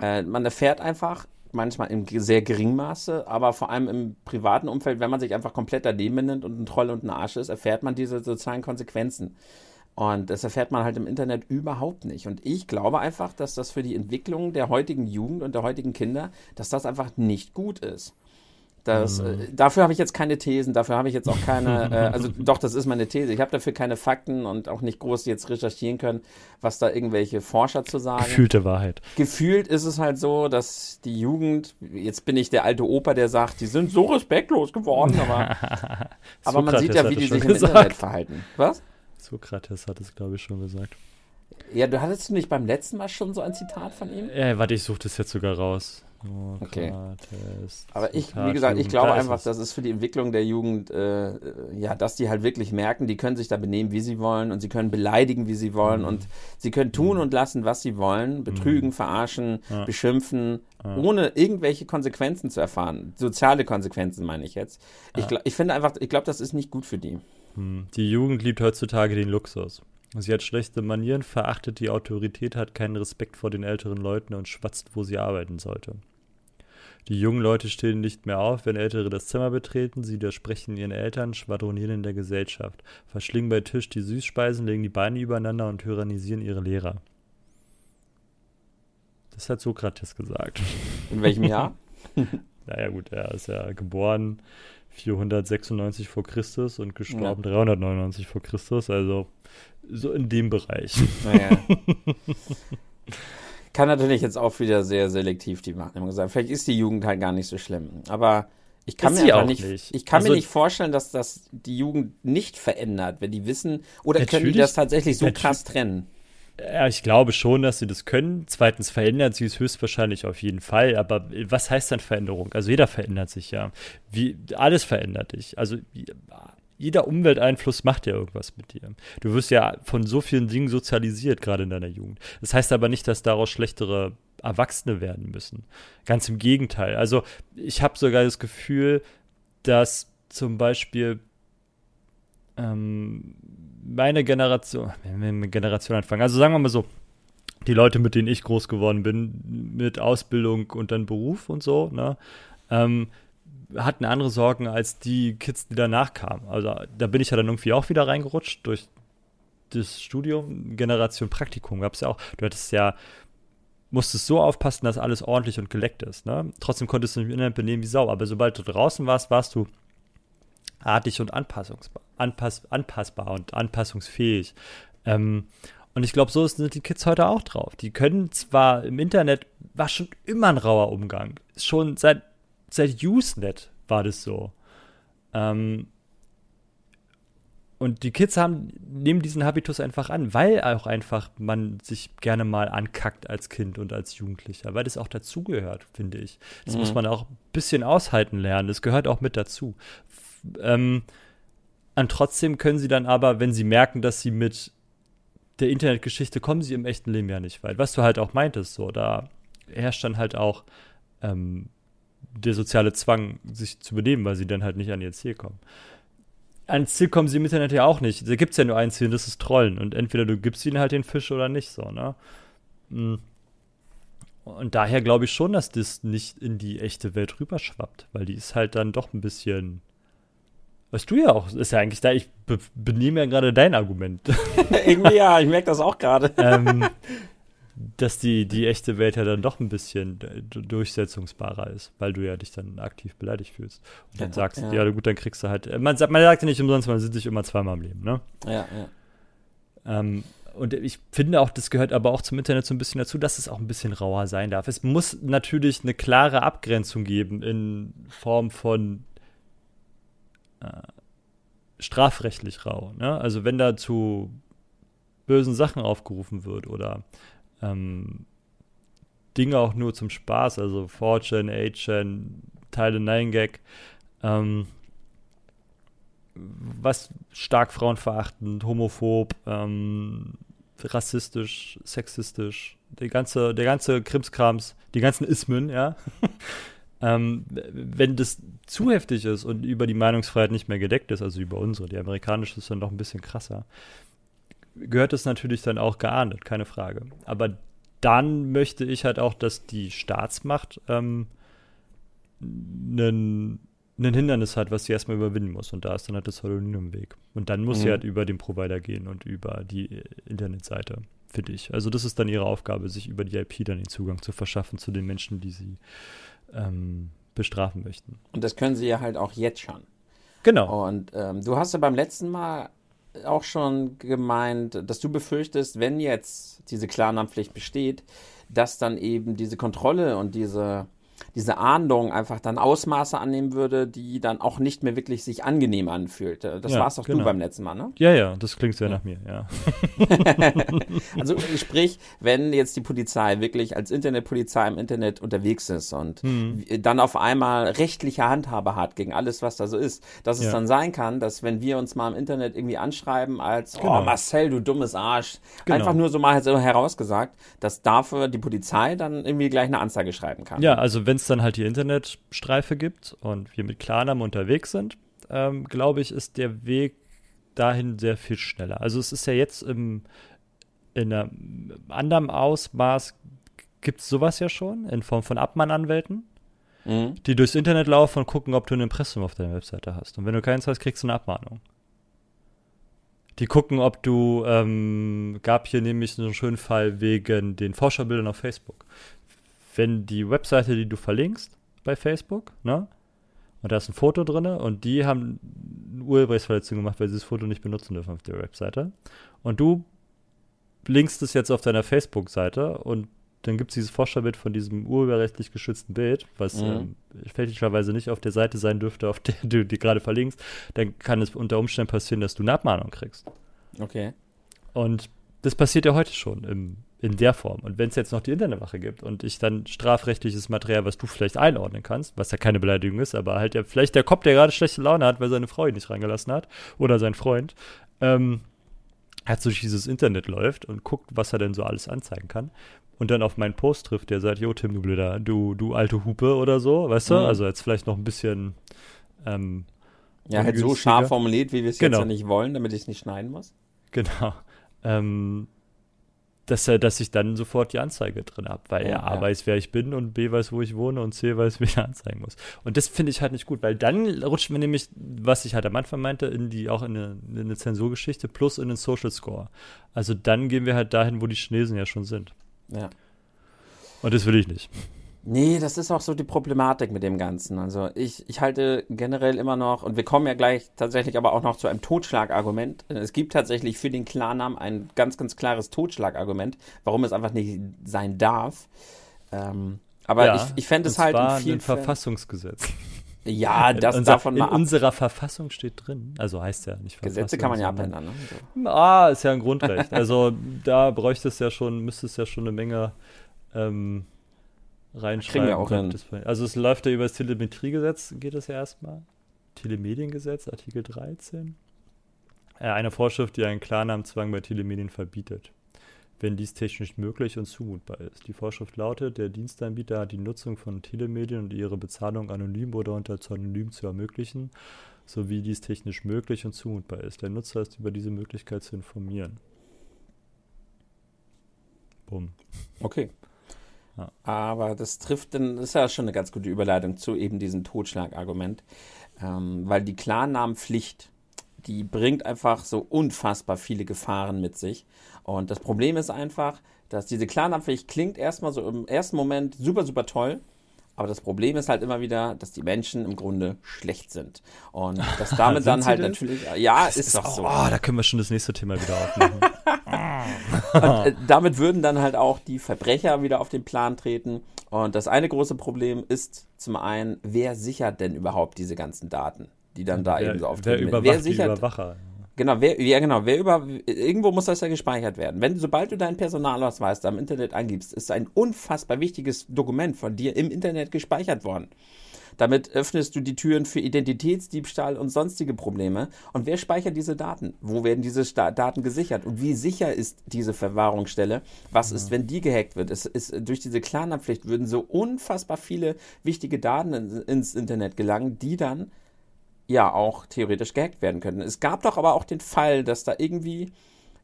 Äh, man erfährt einfach, manchmal im ge- sehr geringen Maße, aber vor allem im privaten Umfeld, wenn man sich einfach komplett daneben benimmt und ein Troll und ein Arsch ist, erfährt man diese sozialen Konsequenzen. Und das erfährt man halt im Internet überhaupt nicht. Und ich glaube einfach, dass das für die Entwicklung der heutigen Jugend und der heutigen Kinder, dass das einfach nicht gut ist. Das, äh, dafür habe ich jetzt keine Thesen, dafür habe ich jetzt auch keine, äh, also doch, das ist meine These. Ich habe dafür keine Fakten und auch nicht groß jetzt recherchieren können, was da irgendwelche Forscher zu sagen. Gefühlte Wahrheit. Gefühlt ist es halt so, dass die Jugend, jetzt bin ich der alte Opa, der sagt, die sind so respektlos geworden, aber, aber man sieht ja, wie die sich schon im gesagt. Internet verhalten. Was? Sokrates hat es, glaube ich, schon gesagt. Ja, du hattest du nicht beim letzten Mal schon so ein Zitat von ihm? Äh, warte, ich suche das jetzt sogar raus. Okay. Aber ich, wie gesagt, ich glaube einfach, das ist für die Entwicklung der Jugend, äh, ja, dass die halt wirklich merken, die können sich da benehmen, wie sie wollen und sie können beleidigen, wie sie wollen mhm. und sie können tun mhm. und lassen, was sie wollen, betrügen, mhm. verarschen, ja. beschimpfen, ja. ohne irgendwelche Konsequenzen zu erfahren. Soziale Konsequenzen meine ich jetzt. Ich, ich finde einfach, ich glaube, das ist nicht gut für die. Hm. Die Jugend liebt heutzutage den Luxus. Sie hat schlechte Manieren, verachtet die Autorität, hat keinen Respekt vor den älteren Leuten und schwatzt, wo sie arbeiten sollte. Die jungen Leute stehen nicht mehr auf, wenn Ältere das Zimmer betreten, sie widersprechen ihren Eltern, schwadronieren in der Gesellschaft, verschlingen bei Tisch die Süßspeisen, legen die Beine übereinander und tyrannisieren ihre Lehrer. Das hat Sokrates gesagt. In welchem Jahr? naja gut, er ist ja geboren 496 vor Christus und gestorben ja. 399 vor Christus, also so in dem Bereich. Naja. Kann natürlich jetzt auch wieder sehr selektiv die Wahrnehmung sein. Vielleicht ist die Jugend halt gar nicht so schlimm. Aber ich kann ist mir einfach nicht, nicht, ich kann also, mir nicht vorstellen, dass das die Jugend nicht verändert, wenn die wissen, oder können die das tatsächlich so krass trennen? Ja, ich glaube schon, dass sie das können. Zweitens verändert sie es höchstwahrscheinlich auf jeden Fall. Aber was heißt dann Veränderung? Also jeder verändert sich ja. Wie, alles verändert dich. Also jeder Umwelteinfluss macht ja irgendwas mit dir. Du wirst ja von so vielen Dingen sozialisiert, gerade in deiner Jugend. Das heißt aber nicht, dass daraus schlechtere Erwachsene werden müssen. Ganz im Gegenteil. Also ich habe sogar das Gefühl, dass zum Beispiel ähm, meine Generation, wenn wir mit Generation anfangen, also sagen wir mal so, die Leute, mit denen ich groß geworden bin, mit Ausbildung und dann Beruf und so, ne, ähm, hatten andere Sorgen als die Kids, die danach kamen. Also da bin ich ja dann irgendwie auch wieder reingerutscht durch das Studium, Generation Praktikum gab es ja auch. Du hattest ja, musstest so aufpassen, dass alles ordentlich und geleckt ist. Ne? Trotzdem konntest du dich im Internet benehmen wie Sau. Aber sobald du draußen warst, warst du artig und anpassungsbar, anpass, anpassbar und anpassungsfähig. Ähm, und ich glaube, so sind die Kids heute auch drauf. Die können zwar im Internet, war schon immer ein rauer Umgang. Schon seit seit Usenet war das so. Ähm, und die Kids haben, nehmen diesen Habitus einfach an, weil auch einfach man sich gerne mal ankackt als Kind und als Jugendlicher, weil das auch dazugehört, finde ich. Das mhm. muss man auch ein bisschen aushalten lernen. Das gehört auch mit dazu. Ähm, und trotzdem können sie dann aber, wenn sie merken, dass sie mit der Internetgeschichte kommen sie im echten Leben ja nicht weit. Was du halt auch meintest, so, da herrscht dann halt auch ähm, der soziale Zwang, sich zu benehmen, weil sie dann halt nicht an ihr Ziel kommen. Ans Ziel kommen sie im Internet ja auch nicht. Da gibt es ja nur ein Ziel, und das ist Trollen. Und entweder du gibst ihnen halt den Fisch oder nicht so, ne? Mm. Und daher glaube ich schon, dass das nicht in die echte Welt rüberschwappt, weil die ist halt dann doch ein bisschen. Weißt du ja auch, ist ja eigentlich da, ich be benehme ja gerade dein Argument. Irgendwie ja, ich merke das auch gerade. ähm, dass die, die echte Welt ja dann doch ein bisschen durchsetzungsbarer ist, weil du ja dich dann aktiv beleidigt fühlst. Und dann ja, sagst, ja. ja. gut, dann kriegst du halt, äh, man, man sagt ja nicht umsonst, man sieht sich immer zweimal im Leben, ne? Ja, ja. Ähm, und ich finde auch, das gehört aber auch zum Internet so ein bisschen dazu, dass es auch ein bisschen rauer sein darf. Es muss natürlich eine klare Abgrenzung geben in Form von äh, strafrechtlich rau. Ne? Also wenn da zu bösen Sachen aufgerufen wird oder ähm, Dinge auch nur zum Spaß, also 4chan, 8chan, Teile 9gag, ähm, was stark frauenverachtend, homophob, ähm, rassistisch, sexistisch, der ganze, der ganze Krimskrams, die ganzen Ismen, ja. ähm, wenn das zu heftig ist und über die Meinungsfreiheit nicht mehr gedeckt ist, also über unsere, die amerikanische ist dann noch ein bisschen krasser, gehört es natürlich dann auch geahndet, keine Frage. Aber dann möchte ich halt auch, dass die Staatsmacht ähm, einen ein Hindernis hat, was sie erstmal überwinden muss. Und da ist dann halt das Pseudonym-Weg. Und dann muss mhm. sie halt über den Provider gehen und über die Internetseite, finde ich. Also das ist dann ihre Aufgabe, sich über die IP dann den Zugang zu verschaffen zu den Menschen, die sie ähm, bestrafen möchten. Und das können sie ja halt auch jetzt schon. Genau. Und ähm, du hast ja beim letzten Mal auch schon gemeint, dass du befürchtest, wenn jetzt diese Klarnamenpflicht besteht, dass dann eben diese Kontrolle und diese diese Ahndung einfach dann Ausmaße annehmen würde, die dann auch nicht mehr wirklich sich angenehm anfühlt. Das ja, warst doch genau. du beim letzten Mal, ne? Ja, ja, das klingt sehr nach mir, ja. also sprich, wenn jetzt die Polizei wirklich als Internetpolizei im Internet unterwegs ist und hm. dann auf einmal rechtliche Handhabe hat gegen alles, was da so ist, dass es ja. dann sein kann, dass wenn wir uns mal im Internet irgendwie anschreiben als, oh, genau. oh Marcel, du dummes Arsch, genau. einfach nur so mal so herausgesagt, dass dafür die Polizei dann irgendwie gleich eine Anzeige schreiben kann. Ja, also wenn es dann halt die Internetstreife gibt und wir mit Klarnamen unterwegs sind, ähm, glaube ich, ist der Weg dahin sehr viel schneller. Also es ist ja jetzt im, in einem anderen Ausmaß gibt es sowas ja schon in Form von Abmahnanwälten, mhm. die durchs Internet laufen und gucken, ob du ein Impressum auf deiner Webseite hast. Und wenn du keins hast, kriegst du eine Abmahnung. Die gucken, ob du, ähm, gab hier nämlich einen schönen Fall wegen den Forscherbildern auf Facebook. Wenn die Webseite, die du verlinkst bei Facebook, ne, und da ist ein Foto drin und die haben eine Urheberrechtsverletzung gemacht, weil sie das Foto nicht benutzen dürfen auf der Webseite. Und du linkst es jetzt auf deiner Facebook-Seite und dann gibt es dieses Vorstellbild von diesem urheberrechtlich geschützten Bild, was mhm. ähm, fälschlicherweise nicht auf der Seite sein dürfte, auf der du die gerade verlinkst, dann kann es unter Umständen passieren, dass du eine Abmahnung kriegst. Okay. Und das passiert ja heute schon im, in der Form. Und wenn es jetzt noch die Internetwache gibt und ich dann strafrechtliches Material, was du vielleicht einordnen kannst, was ja keine Beleidigung ist, aber halt ja vielleicht der Kopf, der gerade schlechte Laune hat, weil seine Frau ihn nicht reingelassen hat oder sein Freund, ähm, halt so durch dieses Internet läuft und guckt, was er denn so alles anzeigen kann, und dann auf meinen Post trifft, der sagt, jo Tim, du blöder, du, du alte Hupe oder so, weißt du? Mhm. Also jetzt vielleicht noch ein bisschen ähm, Ja, halt so scharf formuliert, wie wir es genau. jetzt ja nicht wollen, damit ich es nicht schneiden muss. Genau. Ähm, dass, er, dass ich dann sofort die Anzeige drin habe, weil ja, er A ja. weiß, wer ich bin und B weiß, wo ich wohne und C weiß, wie er anzeigen muss. Und das finde ich halt nicht gut, weil dann rutscht man nämlich, was ich halt am Anfang meinte, in die auch in eine, in eine Zensurgeschichte plus in den Social Score. Also dann gehen wir halt dahin, wo die Chinesen ja schon sind. Ja. Und das will ich nicht. Nee, das ist auch so die Problematik mit dem Ganzen. Also ich, ich halte generell immer noch, und wir kommen ja gleich tatsächlich aber auch noch zu einem Totschlagargument. Es gibt tatsächlich für den Klarnamen ein ganz, ganz klares Totschlagargument, warum es einfach nicht sein darf. Ähm, aber ja, ich, ich fände es halt ein viel. Ein Verfassungsgesetz. Ja, das Unser, davon mal. In ab. unserer Verfassung steht drin. Also heißt ja nicht Verfassung. Gesetze kann man ja abändern. Ne? So. Ah, ist ja ein Grundrecht. Also da bräuchte es ja schon, müsste es ja schon eine Menge ähm, reinschreiben. Wir auch hin. Also es läuft ja über das Telemetriegesetz, geht es ja erstmal. Telemediengesetz, Artikel 13. Äh, eine Vorschrift, die einen Klarnamenzwang bei Telemedien verbietet wenn dies technisch möglich und zumutbar ist. Die Vorschrift lautet, der Dienstanbieter hat die Nutzung von Telemedien und ihre Bezahlung anonym oder unter Pseudonym zu ermöglichen, sowie dies technisch möglich und zumutbar ist. Der Nutzer ist über diese Möglichkeit zu informieren. Bumm. Okay. Aber das trifft, dann ist ja schon eine ganz gute Überleitung zu eben diesem Totschlagargument, ähm, weil die Klarnamenpflicht, die bringt einfach so unfassbar viele Gefahren mit sich. Und das Problem ist einfach, dass diese Clanabfähigkeit klingt erstmal so im ersten Moment super, super toll. Aber das Problem ist halt immer wieder, dass die Menschen im Grunde schlecht sind. Und dass damit dann halt denn? natürlich, ja, ist, ist doch so. Oh, da können wir schon das nächste Thema wieder aufnehmen. und äh, damit würden dann halt auch die Verbrecher wieder auf den Plan treten. Und das eine große Problem ist zum einen, wer sichert denn überhaupt diese ganzen Daten, die dann da wer, eben so auftreten? Wer, überwacht wer sichert, die Überwacher? Genau, wer, ja genau, wer über, irgendwo muss das ja gespeichert werden. Wenn, sobald du deinen Personalausweis da im Internet eingibst, ist ein unfassbar wichtiges Dokument von dir im Internet gespeichert worden. Damit öffnest du die Türen für Identitätsdiebstahl und sonstige Probleme. Und wer speichert diese Daten? Wo werden diese Sta Daten gesichert? Und wie sicher ist diese Verwahrungsstelle? Was ja. ist, wenn die gehackt wird? Es ist, durch diese Klarnamenpflicht würden so unfassbar viele wichtige Daten ins Internet gelangen, die dann ja auch theoretisch gehackt werden könnten. Es gab doch aber auch den Fall, dass da irgendwie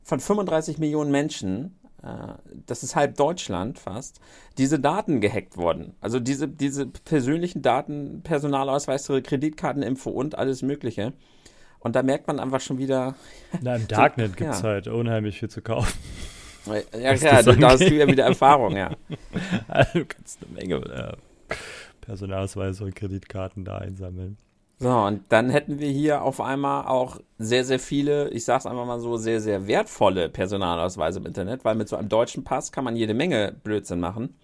von 35 Millionen Menschen, äh, das ist halb Deutschland fast, diese Daten gehackt wurden. Also diese, diese persönlichen Daten, Personalausweis, Kreditkarteninfo und alles Mögliche. Und da merkt man einfach schon wieder. Na, im Darknet so, gibt es ja. halt unheimlich viel zu kaufen. Ja, ja, da hast du ja wieder Erfahrung, ja. Also, du kannst eine Menge äh, Personalausweise und Kreditkarten da einsammeln. So, und dann hätten wir hier auf einmal auch sehr, sehr viele, ich sag's einfach mal so, sehr, sehr wertvolle Personalausweise im Internet, weil mit so einem deutschen Pass kann man jede Menge Blödsinn machen.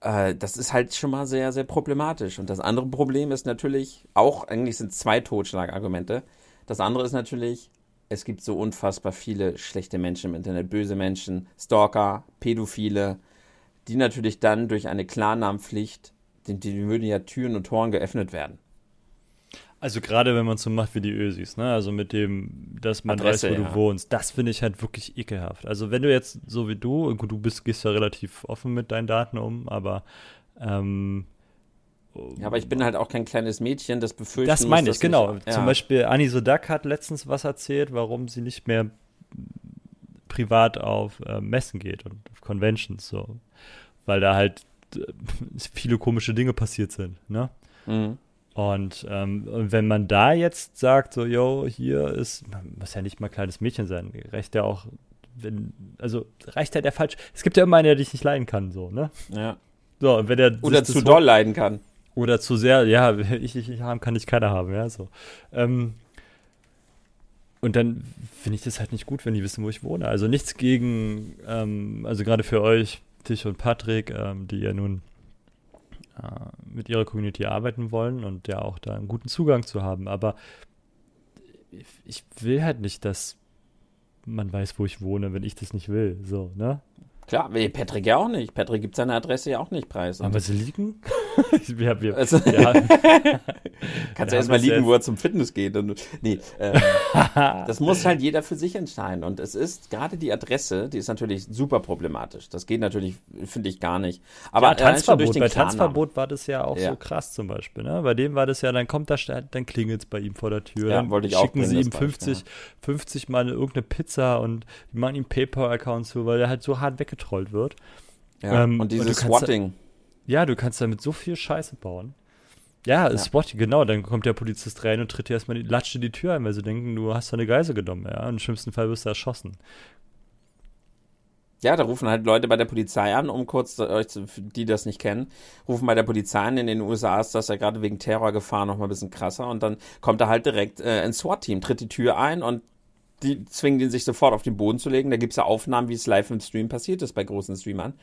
Äh, das ist halt schon mal sehr, sehr problematisch. Und das andere Problem ist natürlich, auch eigentlich sind zwei Totschlagargumente. Das andere ist natürlich, es gibt so unfassbar viele schlechte Menschen im Internet, böse Menschen, Stalker, Pädophile, die natürlich dann durch eine Klarnamenpflicht, die, die würden ja Türen und Toren geöffnet werden. Also gerade wenn man so macht wie die Ösis, ne? Also mit dem, dass man Adresse, weiß, wo ja. du wohnst, das finde ich halt wirklich ekelhaft. Also wenn du jetzt so wie du, gut, du bist, gehst ja relativ offen mit deinen Daten um, aber ähm, ja, aber ich bin halt auch kein kleines Mädchen, das befürchten Das meine ich, genau. Nicht, ja. Zum Beispiel Annie Sodak hat letztens was erzählt, warum sie nicht mehr privat auf äh, Messen geht und auf Conventions, so. Weil da halt äh, viele komische Dinge passiert sind, ne? Mhm. Und ähm, wenn man da jetzt sagt, so, yo, hier ist, muss ja nicht mal kleines Mädchen sein, reicht ja auch, wenn, also reicht ja der falsch. Es gibt ja immer einen, der dich nicht leiden kann, so, ne? Ja. So, und wenn der Oder zu doll leiden kann. Oder zu sehr, ja, ich, ich, ich haben kann ich keiner haben, ja, so. Ähm, und dann finde ich das halt nicht gut, wenn die wissen, wo ich wohne. Also nichts gegen, ähm, also gerade für euch, Tisch und Patrick, ähm, die ja nun äh, mit ihrer Community arbeiten wollen und ja auch da einen guten Zugang zu haben. Aber ich will halt nicht, dass man weiß, wo ich wohne, wenn ich das nicht will. So, ne? Klar, Patrick ja auch nicht. Patrick gibt seine Adresse ja auch nicht preis. Aber sie liegen? wir, wir, also, ja. Kannst du erstmal liegen, wo er zum Fitness geht. Und, nee, ähm, das muss halt jeder für sich entscheiden. Und es ist gerade die Adresse, die ist natürlich super problematisch. Das geht natürlich, finde ich, gar nicht. Aber ja, Tanzverbot, bei Tanzverbot war das ja auch ja. so krass zum Beispiel. Ne? Bei dem war das ja, dann kommt da, dann klingelt es bei ihm vor der Tür. Ja, dann wollte ich schicken auch sie ihm 50, 50 Mal irgendeine Pizza und die machen ihm PayPal-Account zu, weil er halt so hart weg weggetrollt wird. Ja, ähm, und dieses Swatting. Ja, du kannst damit so viel Scheiße bauen. Ja, ja. Spotting, genau. Dann kommt der Polizist rein und tritt dir erstmal die Latsche die Tür ein, weil sie denken, du hast da eine Geise genommen. Ja, und im schlimmsten Fall wirst du erschossen. Ja, da rufen halt Leute bei der Polizei an, um kurz, euch, die das nicht kennen, rufen bei der Polizei an. In den USA ist das ja gerade wegen Terrorgefahr noch mal ein bisschen krasser. Und dann kommt da halt direkt äh, ein SWAT-Team, tritt die Tür ein und die zwingen ihn sich sofort auf den Boden zu legen. Da gibt es ja Aufnahmen, wie es live im Stream passiert ist bei großen Streamern.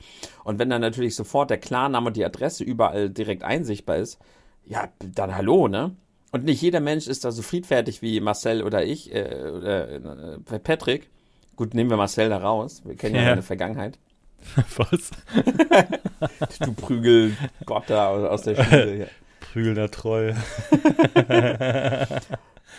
Und wenn dann natürlich sofort der Klarname und die Adresse überall direkt einsichtbar ist, ja, dann hallo, ne? Und nicht jeder Mensch ist da so friedfertig wie Marcel oder ich, äh, oder äh, Patrick. Gut, nehmen wir Marcel da raus. Wir kennen ja, ja seine Vergangenheit. Was? du Prügelgott da aus der Schule. Prügelnder Treu.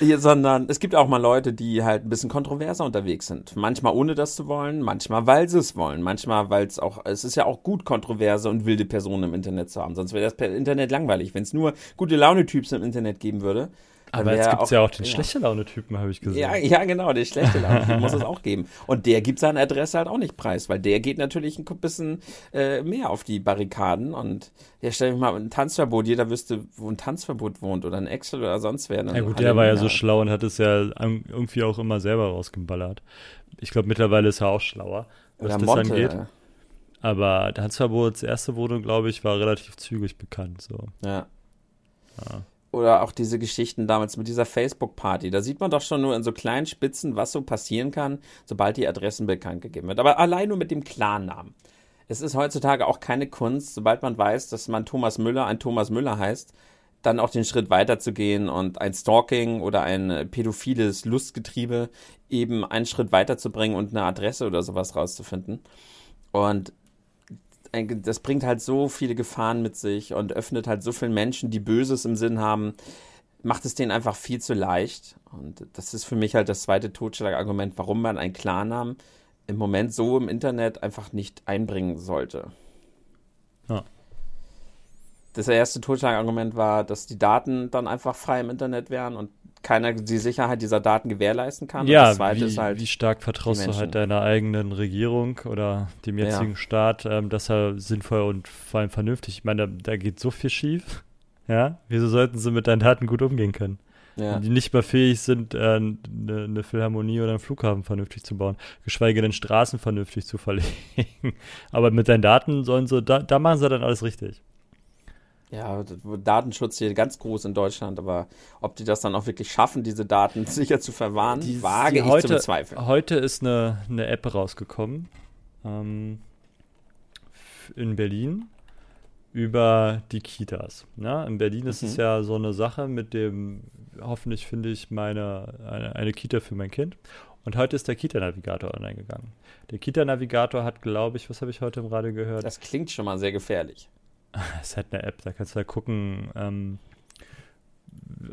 Ja, sondern es gibt auch mal Leute, die halt ein bisschen kontroverser unterwegs sind. Manchmal ohne das zu wollen, manchmal weil sie es wollen, manchmal weil es auch, es ist ja auch gut, kontroverse und wilde Personen im Internet zu haben. Sonst wäre das Internet langweilig. Wenn es nur gute Laune-Typs im Internet geben würde, aber jetzt gibt es ja auch den ja. schlechte Laune-Typen, habe ich gesehen. Ja, ja, genau, den schlechte Laune-Typen muss es auch geben. Und der gibt seine Adresse halt auch nicht preis, weil der geht natürlich ein bisschen äh, mehr auf die Barrikaden und ja, stell dir mal ein Tanzverbot, jeder wüsste, wo ein Tanzverbot wohnt oder ein Excel oder sonst wer. Ja gut, der war ja so schlau und hat es ja irgendwie auch immer selber rausgeballert. Ich glaube, mittlerweile ist er auch schlauer, was oder das angeht. Aber Tanzverbots erste Wohnung, glaube ich, war relativ zügig bekannt. So. Ja. ja oder auch diese Geschichten damals mit dieser Facebook-Party. Da sieht man doch schon nur in so kleinen Spitzen, was so passieren kann, sobald die Adressen bekannt gegeben wird. Aber allein nur mit dem Klarnamen. Es ist heutzutage auch keine Kunst, sobald man weiß, dass man Thomas Müller ein Thomas Müller heißt, dann auch den Schritt weiterzugehen und ein Stalking oder ein pädophiles Lustgetriebe eben einen Schritt weiterzubringen und eine Adresse oder sowas rauszufinden. Und das bringt halt so viele Gefahren mit sich und öffnet halt so vielen Menschen, die Böses im Sinn haben, macht es denen einfach viel zu leicht. Und das ist für mich halt das zweite Totschlagargument, warum man einen Klarnamen im Moment so im Internet einfach nicht einbringen sollte. Ja. Das erste Totschlagargument war, dass die Daten dann einfach frei im Internet wären und keiner die Sicherheit dieser Daten gewährleisten kann. Ja, wie, halt wie, stark vertraust du halt deiner eigenen Regierung oder dem jetzigen ja. Staat, ähm, dass er sinnvoll und vor allem vernünftig, ich meine, da, da, geht so viel schief. Ja, wieso sollten sie mit deinen Daten gut umgehen können? Ja. Die nicht mal fähig sind, eine äh, ne, ne Philharmonie oder einen Flughafen vernünftig zu bauen, geschweige denn Straßen vernünftig zu verlegen. Aber mit deinen Daten sollen sie, da, da machen sie dann alles richtig. Ja, Datenschutz hier ganz groß in Deutschland, aber ob die das dann auch wirklich schaffen, diese Daten sicher zu verwahren, die, wage die ich heute, zu bezweifeln. Heute ist eine, eine App rausgekommen ähm, in Berlin, über die Kitas. Ne? In Berlin ist es mhm. ja so eine Sache mit dem, hoffentlich finde ich meine, eine, eine Kita für mein Kind. Und heute ist der Kita-Navigator online gegangen. Der Kita-Navigator hat, glaube ich, was habe ich heute im Radio gehört? Das klingt schon mal sehr gefährlich. Es ist halt eine App, da kannst du halt gucken, ähm,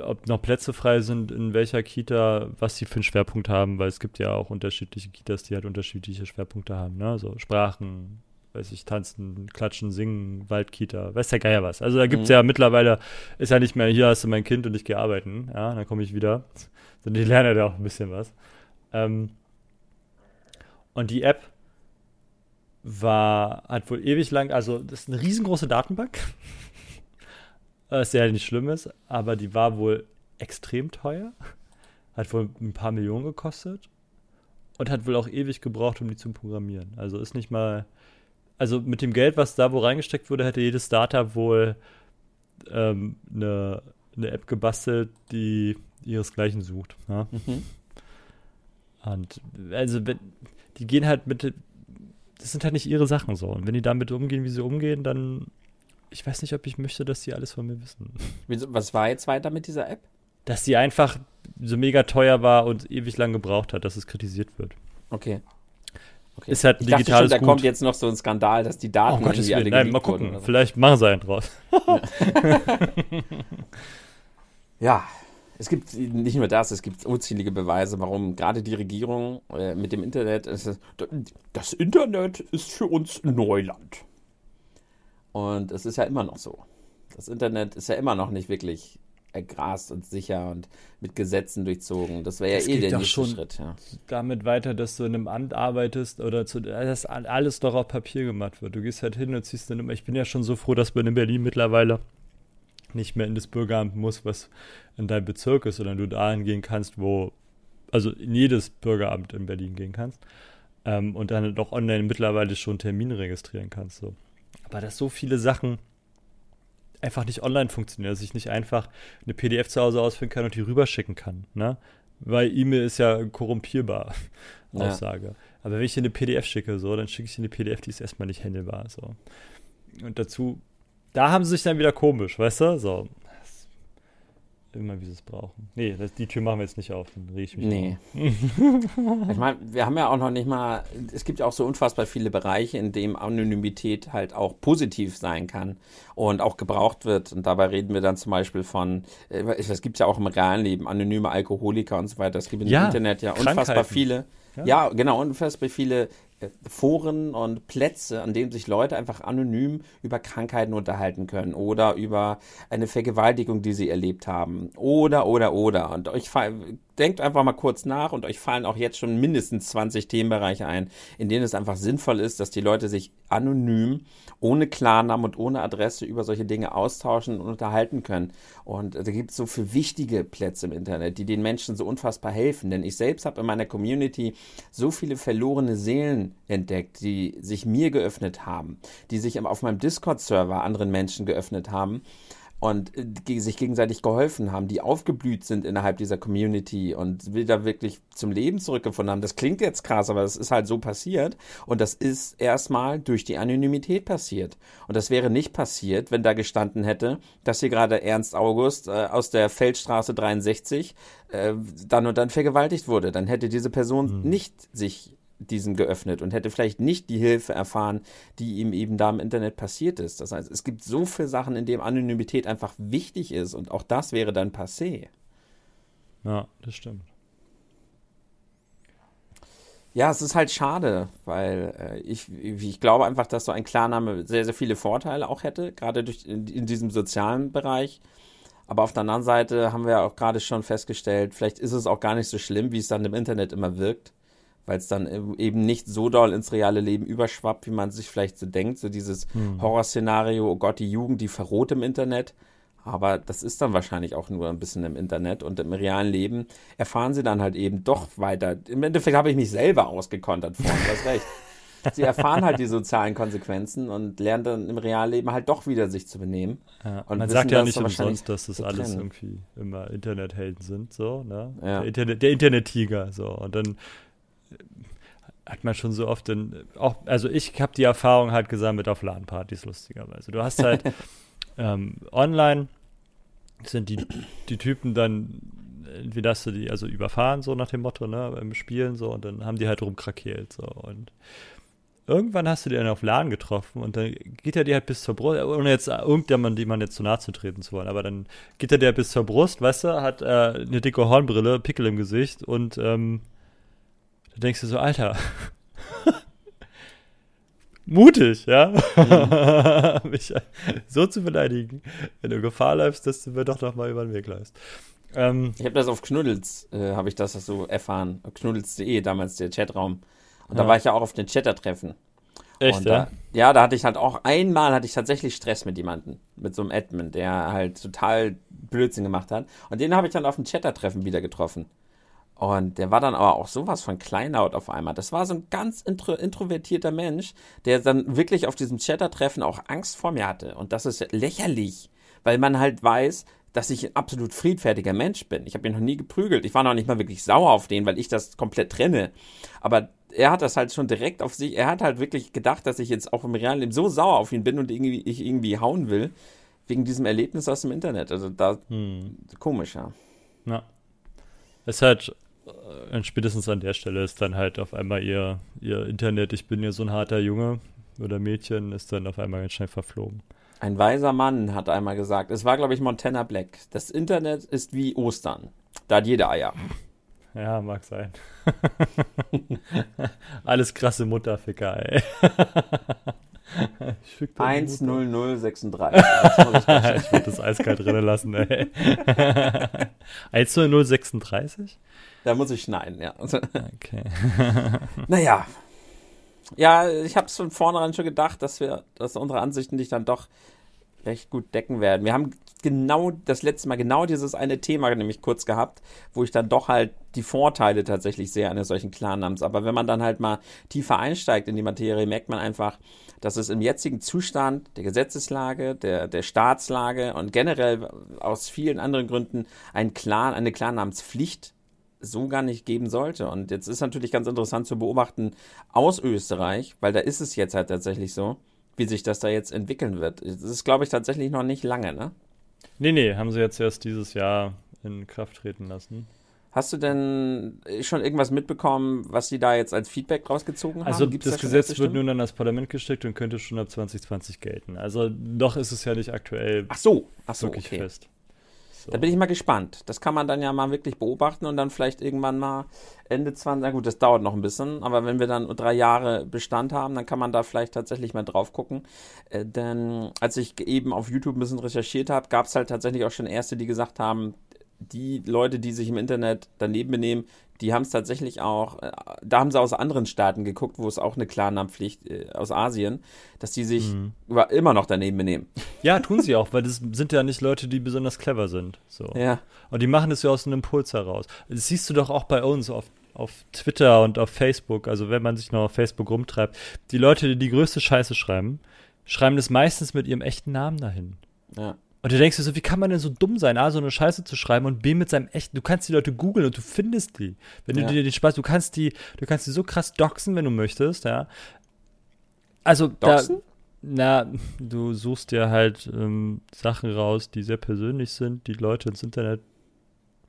ob noch Plätze frei sind, in welcher Kita, was sie für einen Schwerpunkt haben, weil es gibt ja auch unterschiedliche Kitas, die halt unterschiedliche Schwerpunkte haben, ne? So Sprachen, weiß ich, tanzen, klatschen, singen, Waldkita, weiß der Geier was. Also da gibt es mhm. ja mittlerweile, ist ja nicht mehr, hier hast du mein Kind und ich gehe arbeiten, ja, dann komme ich wieder. Sondern die lernen ja auch ein bisschen was. Ähm, und die App war, hat wohl ewig lang, also das ist eine riesengroße Datenbank, was ja nicht schlimm ist, aber die war wohl extrem teuer, hat wohl ein paar Millionen gekostet und hat wohl auch ewig gebraucht, um die zu programmieren. Also ist nicht mal, also mit dem Geld, was da wo reingesteckt wurde, hätte jedes Startup wohl ähm, eine, eine App gebastelt, die ihresgleichen sucht. Ja? Mhm. Und also die gehen halt mit, das sind halt nicht ihre Sachen so. Und wenn die damit umgehen, wie sie umgehen, dann, ich weiß nicht, ob ich möchte, dass sie alles von mir wissen. Was war jetzt weiter mit dieser App? Dass sie einfach so mega teuer war und ewig lang gebraucht hat, dass es kritisiert wird. Okay. Okay. Ist halt ein ich digitales dachte schon, da kommt jetzt noch so ein Skandal, dass die Daten oh, irgendwie alle Nein, mal gucken. So. Vielleicht machen sie einen draus. ja. es gibt nicht nur das, es gibt unzählige Beweise, warum gerade die Regierung äh, mit dem Internet, ist, das Internet ist für uns Neuland. Und es ist ja immer noch so. Das Internet ist ja immer noch nicht wirklich ergrast und sicher und mit Gesetzen durchzogen. Das wäre ja eh der nächste Schritt. Ja. Damit weiter, dass du in einem Amt arbeitest oder zu, dass alles doch auf Papier gemacht wird. Du gehst halt hin und ziehst eine Nummer. Ich bin ja schon so froh, dass man in Berlin mittlerweile nicht mehr in das Bürgeramt muss, was in deinem Bezirk ist, sondern du dahin gehen kannst, wo, also in jedes Bürgeramt in Berlin gehen kannst ähm, und dann doch online mittlerweile schon Termine registrieren kannst. So. Aber dass so viele Sachen einfach nicht online funktionieren, dass ich nicht einfach eine PDF zu Hause ausfüllen kann und die rüberschicken kann, ne? Weil E-Mail ist ja korrumpierbar, ja. Aussage. Aber wenn ich dir eine PDF schicke, so, dann schicke ich dir eine PDF, die ist erstmal nicht handelbar, so. Und dazu da haben sie sich dann wieder komisch, weißt du? So. Immer wie sie es brauchen. Nee, das, die Tür machen wir jetzt nicht auf, dann rieche ich mich. Nee. ich meine, wir haben ja auch noch nicht mal, es gibt ja auch so unfassbar viele Bereiche, in denen Anonymität halt auch positiv sein kann und auch gebraucht wird. Und dabei reden wir dann zum Beispiel von, äh, es gibt ja auch im realen Leben anonyme Alkoholiker und so weiter. Es gibt im ja, Internet ja unfassbar viele. Ja. ja, genau, unfassbar viele Foren und Plätze, an denen sich Leute einfach anonym über Krankheiten unterhalten können oder über eine Vergewaltigung, die sie erlebt haben. Oder, oder, oder. Und euch denkt einfach mal kurz nach und euch fallen auch jetzt schon mindestens 20 Themenbereiche ein, in denen es einfach sinnvoll ist, dass die Leute sich anonym, ohne Klarnamen und ohne Adresse über solche Dinge austauschen und unterhalten können. Und da gibt es so für wichtige Plätze im Internet, die den Menschen so unfassbar helfen. Denn ich selbst habe in meiner Community so viele verlorene Seelen entdeckt, die sich mir geöffnet haben, die sich auf meinem Discord-Server anderen Menschen geöffnet haben und äh, sich gegenseitig geholfen haben, die aufgeblüht sind innerhalb dieser Community und wieder wirklich zum Leben zurückgefunden haben. Das klingt jetzt krass, aber das ist halt so passiert und das ist erstmal durch die Anonymität passiert. Und das wäre nicht passiert, wenn da gestanden hätte, dass hier gerade Ernst August äh, aus der Feldstraße 63 äh, dann und dann vergewaltigt wurde. Dann hätte diese Person mhm. nicht sich diesem geöffnet und hätte vielleicht nicht die Hilfe erfahren, die ihm eben da im Internet passiert ist. Das heißt, es gibt so viele Sachen, in denen Anonymität einfach wichtig ist und auch das wäre dann passé. Ja, das stimmt. Ja, es ist halt schade, weil äh, ich, ich glaube einfach, dass so ein Klarname sehr, sehr viele Vorteile auch hätte, gerade durch, in, in diesem sozialen Bereich. Aber auf der anderen Seite haben wir ja auch gerade schon festgestellt, vielleicht ist es auch gar nicht so schlimm, wie es dann im Internet immer wirkt weil es dann eben nicht so doll ins reale Leben überschwappt, wie man sich vielleicht so denkt. So dieses hm. Horrorszenario, oh Gott, die Jugend, die verroht im Internet. Aber das ist dann wahrscheinlich auch nur ein bisschen im Internet und im realen Leben erfahren sie dann halt eben doch weiter. Im Endeffekt habe ich mich selber ausgekontert vorhin, du hast recht. Sie erfahren halt die sozialen Konsequenzen und lernen dann im Realleben halt doch wieder sich zu benehmen. Ja, man sagt ja nicht umsonst, dass das alles irgendwie immer Internethelden sind, so, ne? Ja. Der, Internet, der Internet-Tiger, so. Und dann hat man schon so oft in, auch, also ich habe die Erfahrung halt gesammelt auf LAN-Partys, lustigerweise. Du hast halt ähm, online sind die, die Typen dann, wie dass du die also überfahren, so nach dem Motto, ne, beim Spielen so, und dann haben die halt rumkrakeelt, so, und irgendwann hast du die dann auf LAN getroffen und dann geht er dir halt bis zur Brust, ohne jetzt irgendjemand, die man jetzt zu nahe zu treten zu wollen, aber dann geht er dir bis zur Brust, weißt du, hat äh, eine dicke Hornbrille, Pickel im Gesicht und ähm, da denkst du so, Alter, mutig, ja, mhm. mich so zu beleidigen, wenn du Gefahr läufst, dass du mir doch noch mal über den Weg läufst. Ähm, ich habe das auf Knuddels, äh, habe ich das so erfahren, knuddels.de, damals der Chatraum. Und ja. da war ich ja auch auf den Chatter-Treffen. Echt, ja? Da, ja, da hatte ich halt auch einmal hatte ich tatsächlich Stress mit jemandem, mit so einem Admin, der halt total Blödsinn gemacht hat. Und den habe ich dann auf dem Chatter-Treffen wieder getroffen. Und der war dann aber auch sowas von Kleinlaut auf einmal. Das war so ein ganz intro introvertierter Mensch, der dann wirklich auf diesem Chatter-Treffen auch Angst vor mir hatte. Und das ist lächerlich, weil man halt weiß, dass ich ein absolut friedfertiger Mensch bin. Ich habe ihn noch nie geprügelt. Ich war noch nicht mal wirklich sauer auf den, weil ich das komplett trenne. Aber er hat das halt schon direkt auf sich. Er hat halt wirklich gedacht, dass ich jetzt auch im realen Leben so sauer auf ihn bin und irgendwie, ich irgendwie hauen will. Wegen diesem Erlebnis aus dem Internet. Also da hm. komisch, ja. Ja. Es und spätestens an der Stelle ist dann halt auf einmal ihr, ihr Internet, ich bin ja so ein harter Junge oder Mädchen, ist dann auf einmal ganz schnell verflogen. Ein weiser Mann hat einmal gesagt, es war, glaube ich, Montana Black. Das Internet ist wie Ostern. Da hat jeder Eier. Ja, mag sein. Alles krasse Mutterficker, ey. 10036. ich würde das eiskalt drinnen lassen, ey. 10036? Da muss ich schneiden, ja. Okay. naja. Ja, ich habe es von vornherein schon gedacht, dass wir, dass unsere Ansichten dich dann doch recht gut decken werden. Wir haben genau das letzte Mal genau dieses eine Thema nämlich kurz gehabt, wo ich dann doch halt die Vorteile tatsächlich sehe eines solchen Klarnamens. Aber wenn man dann halt mal tiefer einsteigt in die Materie, merkt man einfach, dass es im jetzigen Zustand der Gesetzeslage, der, der Staatslage und generell aus vielen anderen Gründen ein Clan, eine Klarnamenspflicht so gar nicht geben sollte. Und jetzt ist natürlich ganz interessant zu beobachten aus Österreich, weil da ist es jetzt halt tatsächlich so, wie sich das da jetzt entwickeln wird. Das ist, glaube ich, tatsächlich noch nicht lange, ne? Nee, nee, haben sie jetzt erst dieses Jahr in Kraft treten lassen. Hast du denn schon irgendwas mitbekommen, was sie da jetzt als Feedback rausgezogen also haben? Also das Gesetz wird nun an das Parlament gesteckt und könnte schon ab 2020 gelten. Also noch ist es ja nicht aktuell ach so, ach so, wirklich okay. fest. So. Da bin ich mal gespannt. Das kann man dann ja mal wirklich beobachten und dann vielleicht irgendwann mal Ende 20, na gut, das dauert noch ein bisschen, aber wenn wir dann drei Jahre Bestand haben, dann kann man da vielleicht tatsächlich mal drauf gucken. Äh, denn als ich eben auf YouTube ein bisschen recherchiert habe, gab es halt tatsächlich auch schon Erste, die gesagt haben, die Leute, die sich im Internet daneben benehmen, die haben es tatsächlich auch, äh, da haben sie aus anderen Staaten geguckt, wo es auch eine Klarnamenpflicht äh, aus Asien, dass die sich mhm. immer noch daneben benehmen. Ja, tun sie auch, weil das sind ja nicht Leute, die besonders clever sind. So. Ja. Und die machen das ja aus einem Impuls heraus. Das siehst du doch auch bei uns auf, auf Twitter und auf Facebook, also wenn man sich noch auf Facebook rumtreibt. Die Leute, die die größte Scheiße schreiben, schreiben das meistens mit ihrem echten Namen dahin. Ja. Und du denkst dir so, wie kann man denn so dumm sein, A, so eine Scheiße zu schreiben und B, mit seinem echten, du kannst die Leute googeln und du findest die. Wenn ja. du dir den Spaß, du kannst die, du kannst die so krass doxen, wenn du möchtest, ja. Also, doxen? da, na, du suchst dir halt ähm, Sachen raus, die sehr persönlich sind, die Leute ins Internet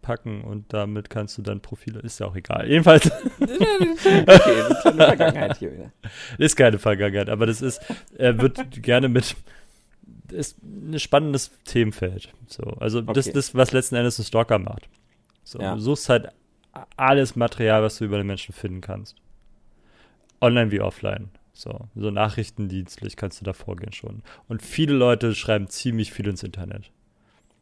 packen und damit kannst du dann Profile, ist ja auch egal. Jedenfalls. okay, das ist keine Vergangenheit hier wieder. Ist keine Vergangenheit, aber das ist, er wird gerne mit ist ein spannendes Themenfeld. So, also okay. das, das, was letzten Endes ein Stalker macht. So, ja. Du suchst halt alles Material, was du über den Menschen finden kannst. Online wie offline. So, so nachrichtendienstlich kannst du da vorgehen schon. Und viele Leute schreiben ziemlich viel ins Internet.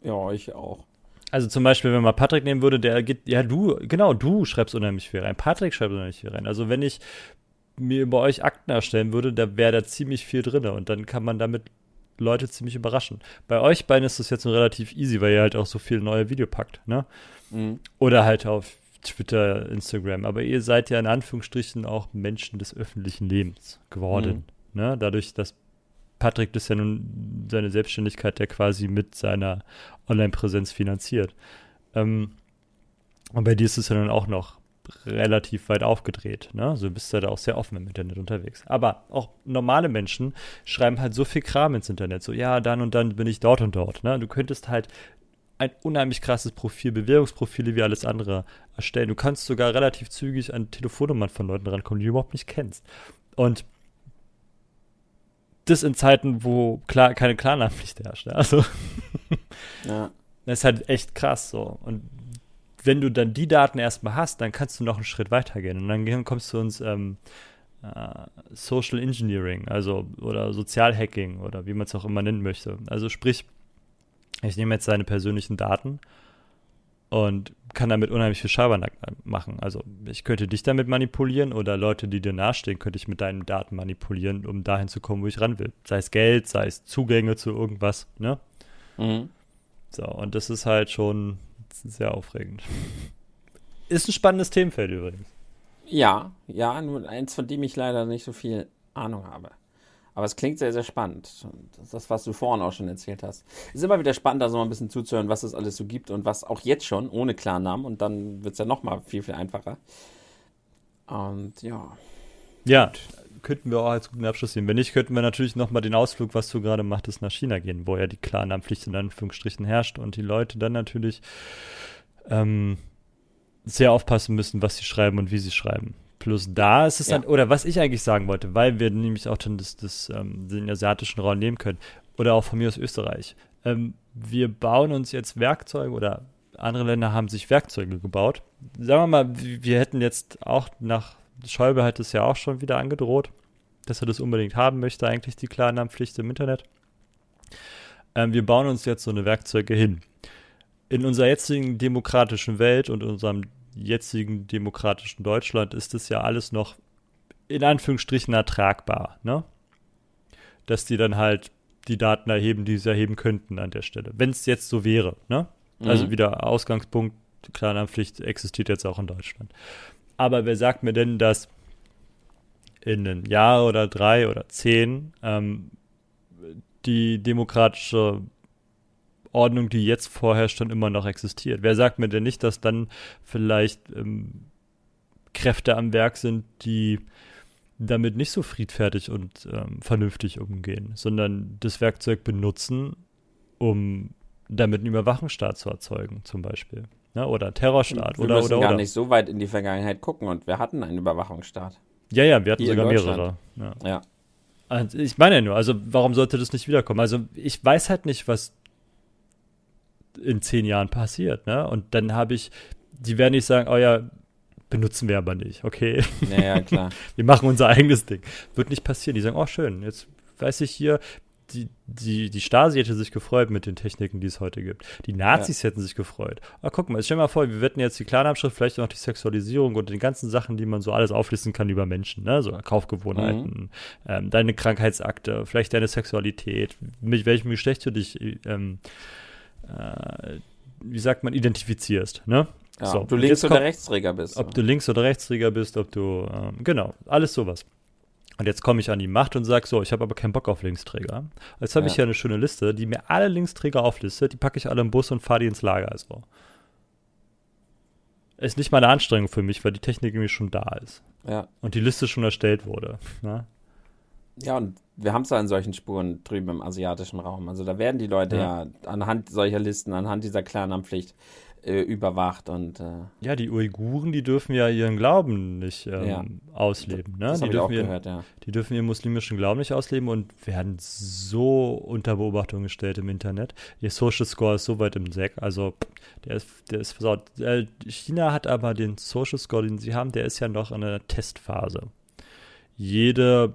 Ja, ich auch. Also zum Beispiel, wenn man Patrick nehmen würde, der geht, ja, du, genau, du schreibst unheimlich viel rein. Patrick schreibt unheimlich viel rein. Also wenn ich mir über euch Akten erstellen würde, da wäre da ziemlich viel drin. Und dann kann man damit Leute ziemlich überraschen. Bei euch beiden ist das jetzt nur relativ easy, weil ihr halt auch so viel neue Video packt, ne? Mhm. Oder halt auf Twitter, Instagram. Aber ihr seid ja in Anführungsstrichen auch Menschen des öffentlichen Lebens geworden. Mhm. Ne? Dadurch, dass Patrick das ja nun seine Selbstständigkeit ja quasi mit seiner Online-Präsenz finanziert. Ähm, und bei dir ist es ja dann auch noch relativ weit aufgedreht. Ne? Du bist ja da auch sehr offen im Internet unterwegs. Aber auch normale Menschen schreiben halt so viel Kram ins Internet. So, ja, dann und dann bin ich dort und dort. Ne? Du könntest halt ein unheimlich krasses Profil, Bewährungsprofile wie alles andere erstellen. Du kannst sogar relativ zügig an Telefonnummern von Leuten rankommen, die du überhaupt nicht kennst. Und das in Zeiten, wo klar, keine Klarnamenpflicht herrscht. Ne? Also, ja. das ist halt echt krass so. Und wenn du dann die Daten erstmal hast, dann kannst du noch einen Schritt weiter gehen. Und dann kommst du uns ähm, äh, Social Engineering, also oder Sozialhacking oder wie man es auch immer nennen möchte. Also sprich, ich nehme jetzt deine persönlichen Daten und kann damit unheimlich viel Schabernack machen. Also ich könnte dich damit manipulieren oder Leute, die dir nahestehen, könnte ich mit deinen Daten manipulieren, um dahin zu kommen, wo ich ran will. Sei es Geld, sei es Zugänge zu irgendwas, ne? Mhm. So, und das ist halt schon sehr aufregend. Ist ein spannendes Themenfeld übrigens. Ja, ja, nur eins, von dem ich leider nicht so viel Ahnung habe. Aber es klingt sehr, sehr spannend. Das ist das, was du vorhin auch schon erzählt hast. Es ist immer wieder spannend, da so mal ein bisschen zuzuhören, was es alles so gibt und was auch jetzt schon ohne Klarnamen. Und dann wird es ja nochmal viel, viel einfacher. Und ja. Ja, könnten wir auch als guten Abschluss sehen. Wenn nicht, könnten wir natürlich nochmal den Ausflug, was du gerade machtest, nach China gehen, wo ja die Klarnamenpflicht in Anführungsstrichen herrscht und die Leute dann natürlich ähm, sehr aufpassen müssen, was sie schreiben und wie sie schreiben. Plus da ist es ja. dann, oder was ich eigentlich sagen wollte, weil wir nämlich auch dann das, das, ähm, den asiatischen Raum nehmen können, oder auch von mir aus Österreich. Ähm, wir bauen uns jetzt Werkzeuge oder andere Länder haben sich Werkzeuge gebaut. Sagen wir mal, wir hätten jetzt auch nach, Schäuble hat es ja auch schon wieder angedroht, dass er das unbedingt haben möchte, eigentlich die Klarnamenpflicht im Internet. Ähm, wir bauen uns jetzt so eine Werkzeuge hin. In unserer jetzigen demokratischen Welt und unserem jetzigen demokratischen Deutschland ist es ja alles noch in Anführungsstrichen ertragbar, ne? Dass die dann halt die Daten erheben, die sie erheben könnten an der Stelle. Wenn es jetzt so wäre, ne? Also mhm. Also wieder Ausgangspunkt, Klarnamenpflicht existiert jetzt auch in Deutschland. Aber wer sagt mir denn, dass in einem Jahr oder drei oder zehn ähm, die demokratische Ordnung, die jetzt vorherrscht, dann immer noch existiert. Wer sagt mir denn nicht, dass dann vielleicht ähm, Kräfte am Werk sind, die damit nicht so friedfertig und ähm, vernünftig umgehen, sondern das Werkzeug benutzen, um damit einen Überwachungsstaat zu erzeugen, zum Beispiel. Ne? oder Terrorstaat. Wir oder, müssen oder, gar oder. nicht so weit in die Vergangenheit gucken und wir hatten einen Überwachungsstaat. Ja, ja, wir hatten sogar mehrere. Ja. ja. Also ich meine ja nur, also warum sollte das nicht wiederkommen? Also ich weiß halt nicht, was in zehn Jahren passiert. Ne? Und dann habe ich, die werden nicht sagen, oh ja, benutzen wir aber nicht, okay? Ja, klar. wir machen unser eigenes Ding. Wird nicht passieren. Die sagen, oh schön, jetzt weiß ich hier, die, die, die Stasi hätte sich gefreut mit den Techniken, die es heute gibt. Die Nazis ja. hätten sich gefreut. Ah, guck mal, stell dir mal vor, wir wetten jetzt die Klarnamenschrift, vielleicht noch die Sexualisierung und die ganzen Sachen, die man so alles auflisten kann über Menschen, ne? So Kaufgewohnheiten, mhm. ähm, deine Krankheitsakte, vielleicht deine Sexualität, mit welchem Geschlecht du dich ähm, äh, wie sagt man, identifizierst. Ne? Ja, so, ob du Links- oder Rechtsträger bist. Ob du Links- oder Rechtsträger bist, ob du, ähm, genau, alles sowas. Und jetzt komme ich an die Macht und sage so, ich habe aber keinen Bock auf Linksträger. Jetzt habe ja. ich hier eine schöne Liste, die mir alle Linksträger auflistet, die packe ich alle im Bus und fahre die ins Lager. Also. Ist nicht mal eine Anstrengung für mich, weil die Technik irgendwie schon da ist. Ja. Und die Liste schon erstellt wurde. Ne? Ja, und wir haben es ja in solchen Spuren drüben im asiatischen Raum. Also da werden die Leute ja, ja anhand solcher Listen, anhand dieser Klarnamenpflicht äh, überwacht und äh, ja, die Uiguren, die dürfen ja ihren Glauben nicht ähm, ja. ausleben. Ne? Das die dürfen ihren, gehört, ja. Die dürfen ihren muslimischen Glauben nicht ausleben und werden so unter Beobachtung gestellt im Internet. Ihr Social Score ist so weit im Sack, also der ist, der ist versaut. Äh, China hat aber den Social Score, den sie haben, der ist ja noch in einer Testphase. Jede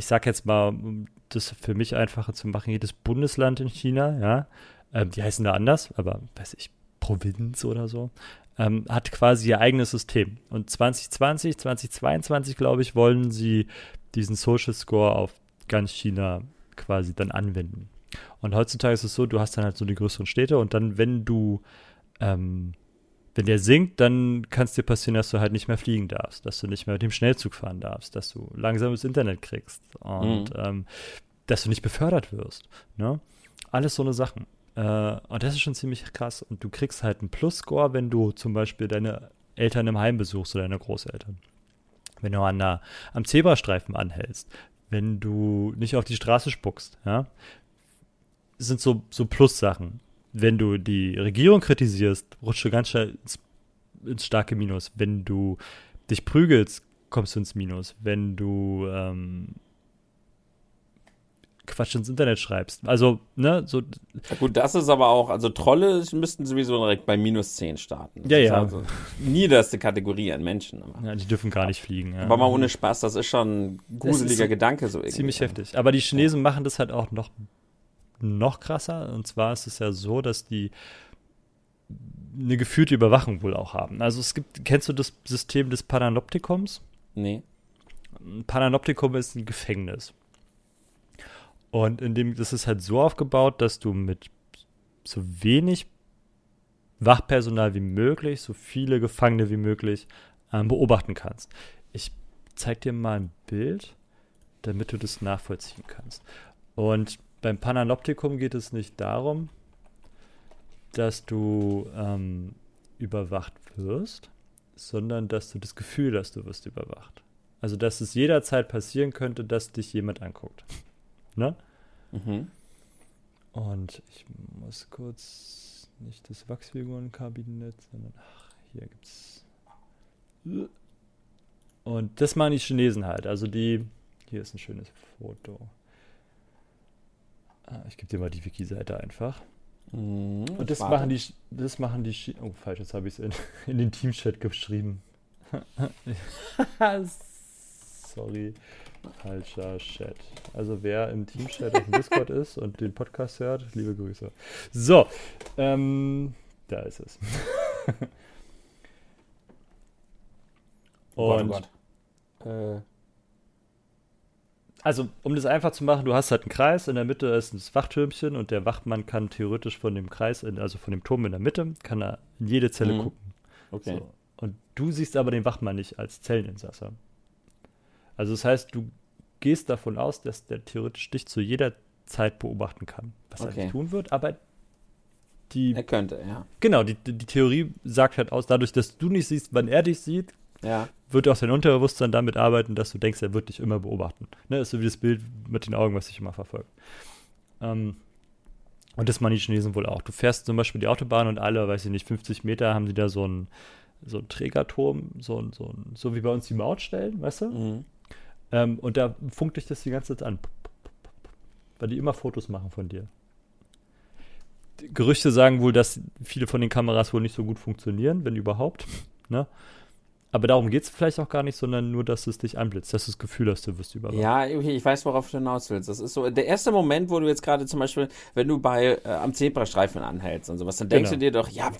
ich sag jetzt mal, um das für mich einfacher zu machen, jedes Bundesland in China, ja, ähm, die heißen da anders, aber weiß ich, Provinz oder so, ähm, hat quasi ihr eigenes System. Und 2020, 2022, glaube ich, wollen sie diesen Social Score auf ganz China quasi dann anwenden. Und heutzutage ist es so, du hast dann halt so die größeren Städte und dann, wenn du ähm, wenn der sinkt, dann kann es dir passieren, dass du halt nicht mehr fliegen darfst, dass du nicht mehr mit dem Schnellzug fahren darfst, dass du langsames Internet kriegst und mhm. ähm, dass du nicht befördert wirst. Ne? Alles so eine Sachen. Äh, und das ist schon ziemlich krass. Und du kriegst halt einen Plus-Score, wenn du zum Beispiel deine Eltern im Heim besuchst oder deine Großeltern. Wenn du an der, am Zebrastreifen anhältst, wenn du nicht auf die Straße spuckst, ja, sind so, so Plus-Sachen. Wenn du die Regierung kritisierst, rutschst du ganz schnell ins, ins starke Minus. Wenn du dich prügelst, kommst du ins Minus. Wenn du ähm, Quatsch ins Internet schreibst. Also, ne, so. Ja, gut, das ist aber auch, also Trolle müssten sowieso direkt bei minus 10 starten. Das ja, ja. Also niederste Kategorie an Menschen. Aber, Ja, die dürfen gar nicht fliegen. Ja. aber mal ohne Spaß, das ist schon ein gruseliger Gedanke so irgendwie. Ziemlich heftig. Aber die Chinesen machen das halt auch noch, noch krasser. Und zwar ist es ja so, dass die eine gefühlte Überwachung wohl auch haben. Also es gibt, kennst du das System des Panoptikums? Nee. Ein Panoptikum ist ein Gefängnis. Und in dem, das ist halt so aufgebaut, dass du mit so wenig Wachpersonal wie möglich, so viele Gefangene wie möglich ähm, beobachten kannst. Ich zeig dir mal ein Bild, damit du das nachvollziehen kannst. Und beim Panoptikum geht es nicht darum, dass du ähm, überwacht wirst, sondern dass du das Gefühl hast, du wirst überwacht. Also, dass es jederzeit passieren könnte, dass dich jemand anguckt. Ne? Mhm. Und ich muss kurz nicht das Wachsfigurenkabinett, sondern ach, hier gibt's. Und das machen die Chinesen halt. Also die. Hier ist ein schönes Foto. Ah, ich gebe dir mal die Wiki-Seite einfach. Mhm, Und das warte. machen die, das machen die, Chi- oh falsch, jetzt habe ich es in, in den Teamchat geschrieben. Sorry, falscher Chat. Also wer im Teamchat auf dem Discord ist und den Podcast hört, liebe Grüße. So, ähm, da ist es. Oh Gott, oh Und Gott. Äh, Also, um das einfach zu machen, du hast halt einen Kreis, in der Mitte ist ein Wachtürmchen und der Wachtmann kann theoretisch von dem Kreis, in, also von dem Turm in der Mitte, kann er in jede Zelle Mhm. gucken. okay. So. Und du siehst aber den Wachmann nicht als Zelleninsasser. Also das heißt, du gehst davon aus, dass der theoretisch dich zu jeder Zeit beobachten kann, was er Okay. nicht tun wird, aber die, Er könnte, ja. genau, die, die Theorie sagt halt aus, dadurch, dass du nicht siehst, wann er dich sieht, Ja. wird auch dein Unterbewusstsein damit arbeiten, dass du denkst, er wird dich immer beobachten. Ne? Das ist so wie das Bild mit den Augen, was dich immer verfolgt. Ähm, und das machen die Chinesen wohl auch. Du fährst zum Beispiel die Autobahn und alle, weiß ich nicht, 50 Meter haben die da so einen so einen Trägerturm, so, ein, so, ein, so wie bei uns die Mautstellen, weißt du? Mhm. Ähm, und da funkt dich das die ganze Zeit an. Weil die immer Fotos machen von dir. Gerüchte sagen wohl, dass viele von den Kameras wohl nicht so gut funktionieren, wenn überhaupt. Ne? Aber darum geht es vielleicht auch gar nicht, sondern nur, dass es dich anblitzt, dass du das Gefühl hast, du wirst überwacht. Ja, okay, ich weiß, worauf du hinaus willst. Das ist so der erste Moment, wo du jetzt gerade zum Beispiel, wenn du bei äh, am Zebrastreifen anhältst und sowas, dann denkst Genau. du dir doch, ja,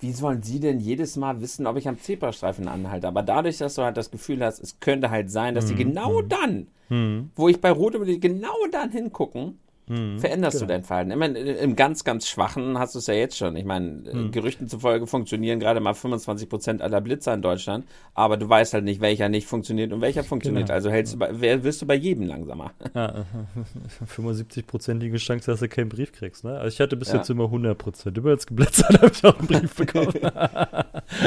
wie sollen sie denn jedes Mal wissen, ob ich am Zebrastreifen anhalte? Aber dadurch, dass du halt das Gefühl hast, es könnte halt sein, dass sie genau dann, Hm, wo ich bei Rot über genau dann hingucken, hm. veränderst genau. du dein Verhalten. Ich meine, im ganz, ganz Schwachen hast du es ja jetzt schon. Ich meine, äh, Hm. Gerüchten zufolge funktionieren gerade mal 25 Prozent aller Blitzer in Deutschland, aber du weißt halt nicht, welcher nicht funktioniert und welcher funktioniert. Genau. Also hältst du bei, wirst du bei jedem langsamer. Ja, 75-prozentige Chance, dass du keinen Brief kriegst. Ne? Also ich hatte bis Ja. jetzt immer 100 Prozent. Immer als geblitzert habe ich auch einen Brief bekommen.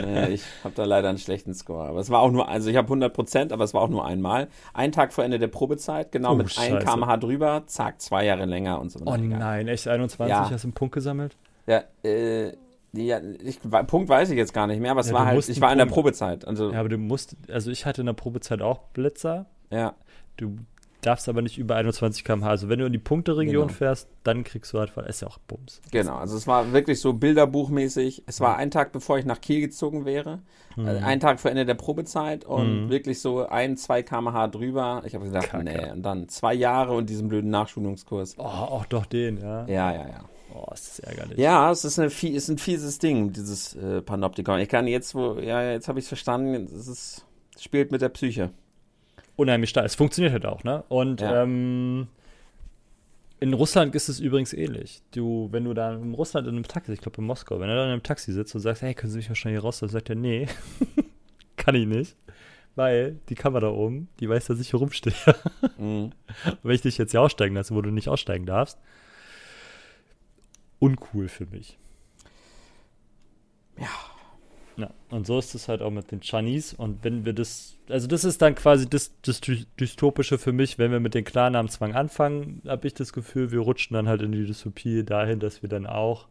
äh, ich habe da leider einen schlechten Score. Aber es war auch nur, also ich habe 100 Prozent, aber es war auch nur einmal. Ein Tag vor Ende der Probezeit, genau Oh, mit 1 Scheiße. kmh drüber, zack, zwei Jahre länger und so. oh Egal. nein, echt 21 Ja. hast du einen Punkt gesammelt? Ja, äh, ja, ich, Punkt weiß ich jetzt gar nicht mehr, aber es Ja, war halt, ich war in der Punkt- Probezeit. Also, Ja, aber du musst, also ich hatte in der Probezeit auch Blitzer. ja. Du darfst aber nicht über 21 km/h. Also wenn du in die Punkteregion Genau. fährst, dann kriegst du halt, ist ja auch Bums. Genau, also es war wirklich so bilderbuchmäßig. Es war ein Tag, bevor ich nach Kiel gezogen wäre. Mhm. Äh, Ein Tag vor Ende der Probezeit und Mhm. wirklich so ein, zwei kmh drüber. Ich habe gesagt, Kacke. nee. Und dann zwei Jahre und diesen blöden Nachschulungskurs. Oh, auch doch den, ja. Ja, ja, ja. Oh, ist das ärgerlich. Ja, es ist, eine, ist ein fieses Ding, dieses äh, Panoptikon. Ich kann jetzt, wo, ja, jetzt habe ich es verstanden, es ist, es spielt mit der Psyche. Unheimlich stark. Es funktioniert halt auch, ne? Und Ja. ähm, in Russland ist es übrigens ähnlich. Du, wenn du da in Russland in einem Taxi, ich glaube in Moskau, wenn du da in einem Taxi sitzt und sagst, hey, können Sie mich mal schnell hier raus, dann sagt er, nee, kann ich nicht. Weil die Kamera da oben, die weiß, dass ich hier rumstehe. Mhm. Und wenn ich dich jetzt hier aussteigen lasse, wo du nicht aussteigen darfst, uncool für mich. Ja, und so ist es halt auch mit den Chinese. Und wenn wir das, also das ist dann quasi das, das Dystopische für mich, wenn wir mit dem Klarnamenzwang anfangen, habe ich das Gefühl, wir rutschen dann halt in die Dystopie dahin, dass wir dann auch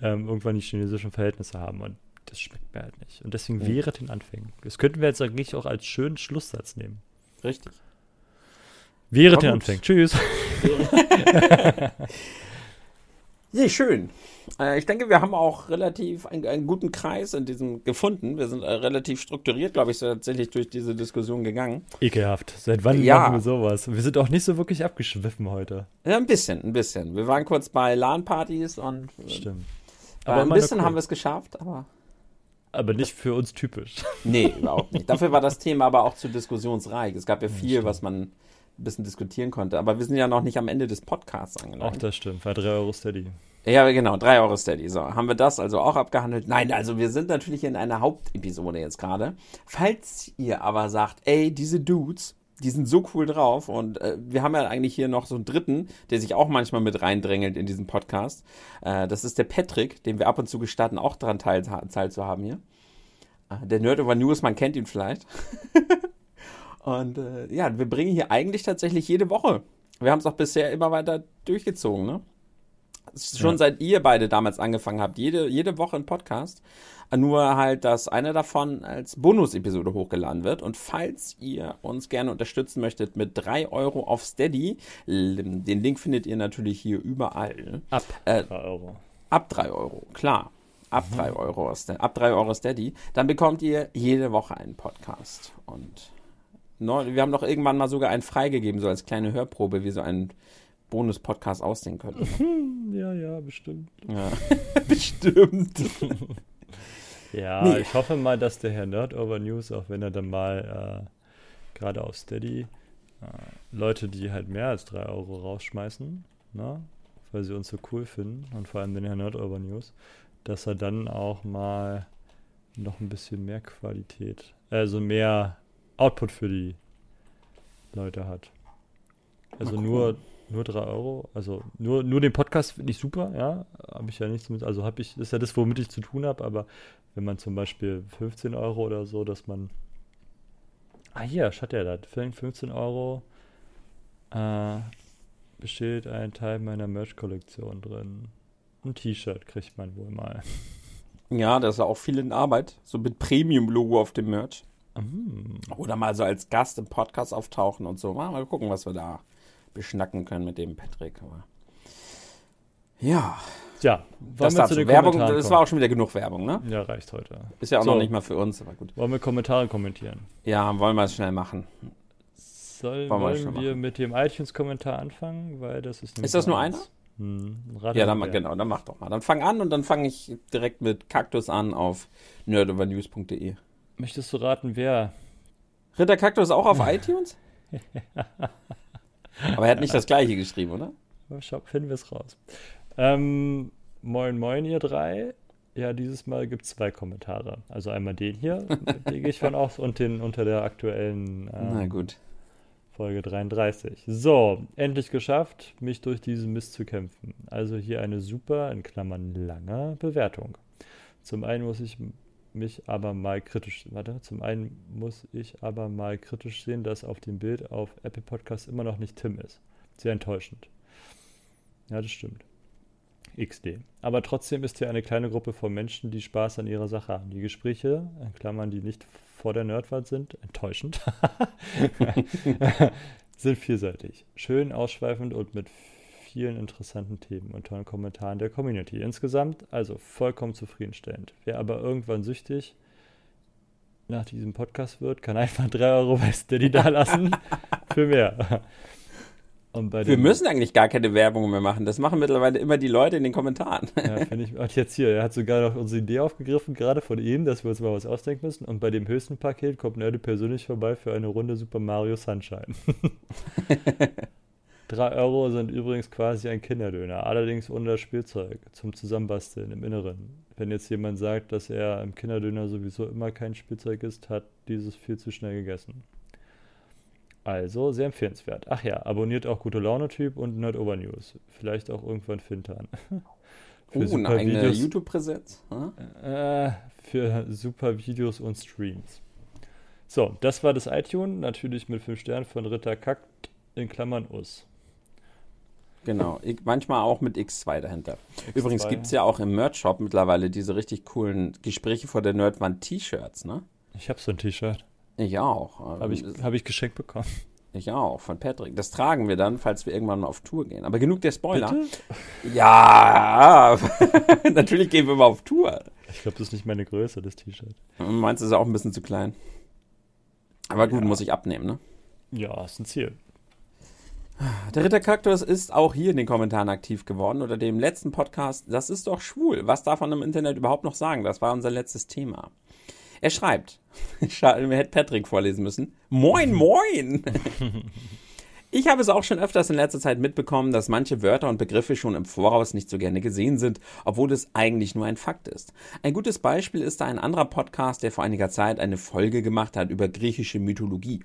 ähm, irgendwann die chinesischen Verhältnisse haben. Und das schmeckt mir halt nicht. Und deswegen mhm. wäre den Anfängen. Das könnten wir jetzt eigentlich auch als schönen Schlusssatz nehmen. Richtig. Wäre den Anfängen. Tschüss. Ja, schön. Äh, ich denke, wir haben auch relativ einen, einen, guten Kreis in diesem gefunden. Wir sind äh, relativ strukturiert, glaube ich, so tatsächlich durch diese Diskussion gegangen. Ekelhaft. Seit wann ja. machen wir sowas? Wir sind auch nicht so wirklich abgeschwiffen heute. Ja, ein bisschen, ein bisschen. Wir waren kurz bei LAN-Partys und. Äh, Stimmt. Aber ein bisschen cool. haben wir es geschafft, aber. Aber nicht für uns typisch. Nee, überhaupt nicht. Dafür war das Thema aber auch zu diskussionsreich. Es gab ja viel, ja, was man ein bisschen diskutieren konnte. Aber wir sind ja noch nicht am Ende des Podcasts angelangt. Auch das stimmt, bei 3 Euro Steady. Ja, genau, 3 Euro Steady. So, haben wir das also auch abgehandelt? Nein, also wir sind natürlich in einer Hauptepisode jetzt gerade. Falls ihr aber sagt, ey, diese Dudes, die sind so cool drauf und äh, wir haben ja eigentlich hier noch so einen dritten, der sich auch manchmal mit reindrängelt in diesen Podcast. Äh, das ist der Patrick, den wir ab und zu gestatten, auch daran teil, teil zu haben hier. Äh, der Nerd over News, man kennt ihn vielleicht. Und äh, ja, wir bringen hier eigentlich tatsächlich jede Woche. Wir haben es auch bisher immer weiter durchgezogen, ne? Schon ja. seit ihr beide damals angefangen habt, jede, jede Woche ein Podcast. Nur halt, dass einer davon als Bonus-Episode hochgeladen wird. Und falls ihr uns gerne unterstützen möchtet mit 3 Euro auf Steady, den Link findet ihr natürlich hier überall. Ab äh, 3 Euro. Ab 3 Euro, klar. Ab mhm. 3 Euro, ab 3 Euro Steady. Dann bekommt ihr jede Woche einen Podcast. Und wir haben doch irgendwann mal sogar einen freigegeben, so als kleine Hörprobe, wie so ein Bonus-Podcast aussehen könnte. Ja, ja, bestimmt. Ja, bestimmt. ja, nee. ich hoffe mal, dass der Herr Nerd Over News, auch wenn er dann mal äh, gerade auf Steady äh, Leute, die halt mehr als 3 Euro rausschmeißen, ne, weil sie uns so cool finden und vor allem den Herr Nerd Over News, dass er dann auch mal noch ein bisschen mehr Qualität, also mehr Output für die Leute hat. Also nur, nur 3 Euro. Also nur, nur den Podcast finde ich super, ja. Habe ich ja nichts mit. Also habe ich, ist ja das, womit ich zu tun habe, aber wenn man zum Beispiel 15 Euro oder so, dass man. Ah, hier, schaut ja da. 15 Euro äh, besteht ein Teil meiner Merch-Kollektion drin. Ein T-Shirt kriegt man wohl mal. Ja, das ist auch viel in Arbeit. So mit Premium-Logo auf dem Merch. Mhm. Oder mal so als Gast im Podcast auftauchen und so. Mal, gucken, was wir da beschnacken können mit dem Patrick. Aber ja. Ja, das, wir zu den Werbung, das war auch schon wieder genug Werbung, ne? Ja, reicht heute. Ist ja auch so. noch nicht mal für uns, aber gut. Wollen wir Kommentare kommentieren? Ja, wollen wir es schnell machen. Sollen wollen wir, wir mit dem iTunes-Kommentar anfangen? Weil das ist Ist das nur einer? Hm, ja, dann, genau, dann mach doch mal. Dann fang an und dann fange ich direkt mit Kaktus an auf nerdovernews.de. Möchtest du raten, wer? Ritter Kaktus auch auf iTunes? Aber er hat nicht das gleiche geschrieben, oder? Schau, finden wir es raus. Ähm, moin, moin, ihr drei. Ja, dieses Mal gibt es zwei Kommentare. Also einmal den hier, den gehe ich von aus, und den unter der aktuellen ähm. Folge 33. So, endlich geschafft, mich durch diesen Mist zu kämpfen. Also hier eine super, in Klammern lange Bewertung. Zum einen muss ich mich aber mal kritisch, warte, zum einen muss ich aber mal kritisch sehen, dass auf dem Bild auf Apple Podcast immer noch nicht Tim ist. Sehr enttäuschend. Ja, das stimmt. XD. Aber trotzdem ist hier eine kleine Gruppe von Menschen, die Spaß an ihrer Sache haben. Die Gespräche, in Klammern, die nicht vor der Nerdwand sind, enttäuschend, sind vielseitig. Schön, ausschweifend und mit vielen interessanten Themen und tollen Kommentaren der Community. Insgesamt also vollkommen zufriedenstellend. Wer aber irgendwann süchtig nach diesem Podcast wird, kann einfach 3 Euro bei Steady da lassen für mehr. Wir müssen eigentlich gar keine Werbung mehr machen. Das machen mittlerweile immer die Leute in den Kommentaren. Ja, finde ich. Und jetzt hier, er hat sogar noch unsere Idee aufgegriffen, gerade von ihm, dass wir uns mal was ausdenken müssen. Und bei dem höchsten Paket kommt Nerde persönlich vorbei für eine Runde Super Mario Sunshine. 3 Euro sind übrigens quasi ein Kinderdöner, allerdings ohne das Spielzeug zum Zusammenbasteln im Inneren. Wenn jetzt jemand sagt, dass er im Kinderdöner sowieso immer kein Spielzeug isst, hat dieses viel zu schnell gegessen. Also sehr empfehlenswert. Ach ja, abonniert auch Gute Laune-Typ und Nerd Over News. Vielleicht auch irgendwann Fintan. Für oh, eine eigene YouTube-Präsenz? Hm? Äh, für super Videos und Streams. So, das war das iTunes, natürlich mit 5 Sternen von Ritter Kackt in Klammern US. Genau, ich, manchmal auch mit X2 dahinter. X2. Übrigens gibt es ja auch im Merch-Shop mittlerweile diese richtig coolen Gespräche vor der Nerdwand T-Shirts, ne? Ich habe so ein T-Shirt. Ich auch. Habe ich, hab ich geschenkt bekommen. Ich auch, von Patrick. Das tragen wir dann, falls wir irgendwann mal auf Tour gehen. Aber genug der Spoiler. Bitte? Ja, natürlich gehen wir mal auf Tour. Ich glaube, das ist nicht meine Größe, das T-Shirt. Meins ist auch ein bisschen zu klein. Aber gut, ja. muss ich abnehmen, ne? Ja, ist ein Ziel. Der Ritter Kaktus ist auch hier in den Kommentaren aktiv geworden oder dem letzten Podcast. Das ist doch schwul. Was darf man im Internet überhaupt noch sagen? Das war unser letztes Thema. Er schreibt, schade, wir hätten Patrick vorlesen müssen. Moin, moin! Ich habe es auch schon öfters in letzter Zeit mitbekommen, dass manche Wörter und Begriffe schon im Voraus nicht so gerne gesehen sind, obwohl es eigentlich nur ein Fakt ist. Ein gutes Beispiel ist da ein anderer Podcast, der vor einiger Zeit eine Folge gemacht hat über griechische Mythologie.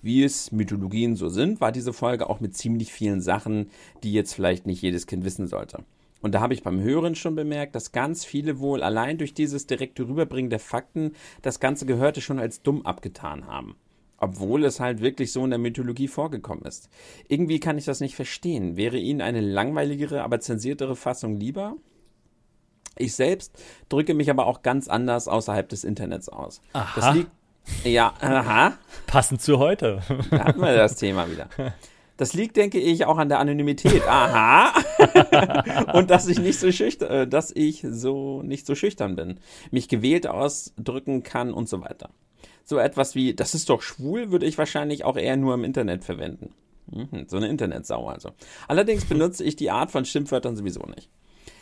Wie es Mythologien so sind, war diese Folge auch mit ziemlich vielen Sachen, die jetzt vielleicht nicht jedes Kind wissen sollte. Und da habe ich beim Hören schon bemerkt, dass ganz viele wohl allein durch dieses direkte Rüberbringen der Fakten das ganze Gehörte schon als dumm abgetan haben. Obwohl es halt wirklich so in der Mythologie vorgekommen ist. Irgendwie kann ich das nicht verstehen. Wäre Ihnen eine langweiligere, aber zensiertere Fassung lieber? Ich selbst drücke mich aber auch ganz anders außerhalb des Internets aus. Aha. Das liegt. Ja, aha. Passend zu heute. Da hatten wir das Thema wieder. Das liegt, denke ich, auch an der Anonymität. Aha. und dass ich nicht so schüchtern, äh, dass ich so nicht so schüchtern bin, mich gewählt ausdrücken kann und so weiter. So etwas wie, das ist doch schwul, würde ich wahrscheinlich auch eher nur im Internet verwenden. Mhm, so eine Internetsau also. Allerdings benutze ich die Art von Schimpfwörtern sowieso nicht.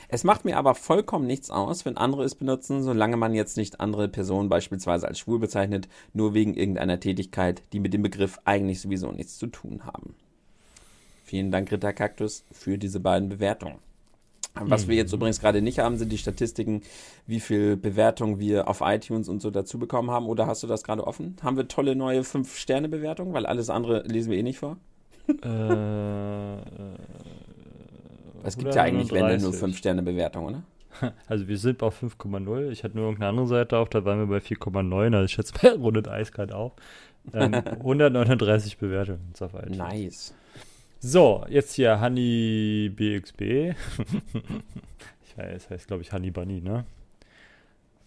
Es macht mir aber vollkommen nichts aus, wenn andere es benutzen, solange man jetzt nicht andere Personen beispielsweise als schwul bezeichnet, nur wegen irgendeiner Tätigkeit, die mit dem Begriff eigentlich sowieso nichts zu tun haben. Vielen Dank, Ritter Kaktus, für diese beiden Bewertungen. Was wir jetzt mhm. übrigens gerade nicht haben, sind die Statistiken, wie viel Bewertungen wir auf iTunes und so dazu bekommen haben. Oder hast du das gerade offen? Haben wir tolle neue 5-Sterne-Bewertungen? Weil alles andere lesen wir eh nicht vor. Äh, es gibt ja eigentlich, wenn nur 5-Sterne-Bewertungen, oder? Also wir sind bei 5,0. Ich hatte nur irgendeine andere Seite auf, da waren wir bei 4,9. Also ich schätze mal, rundet eiskalt auf. Ähm, 139 Bewertungen iTunes. Nice. So, jetzt hier Honey BXB. ich weiß, das heißt, glaube ich, Honey Bunny, ne?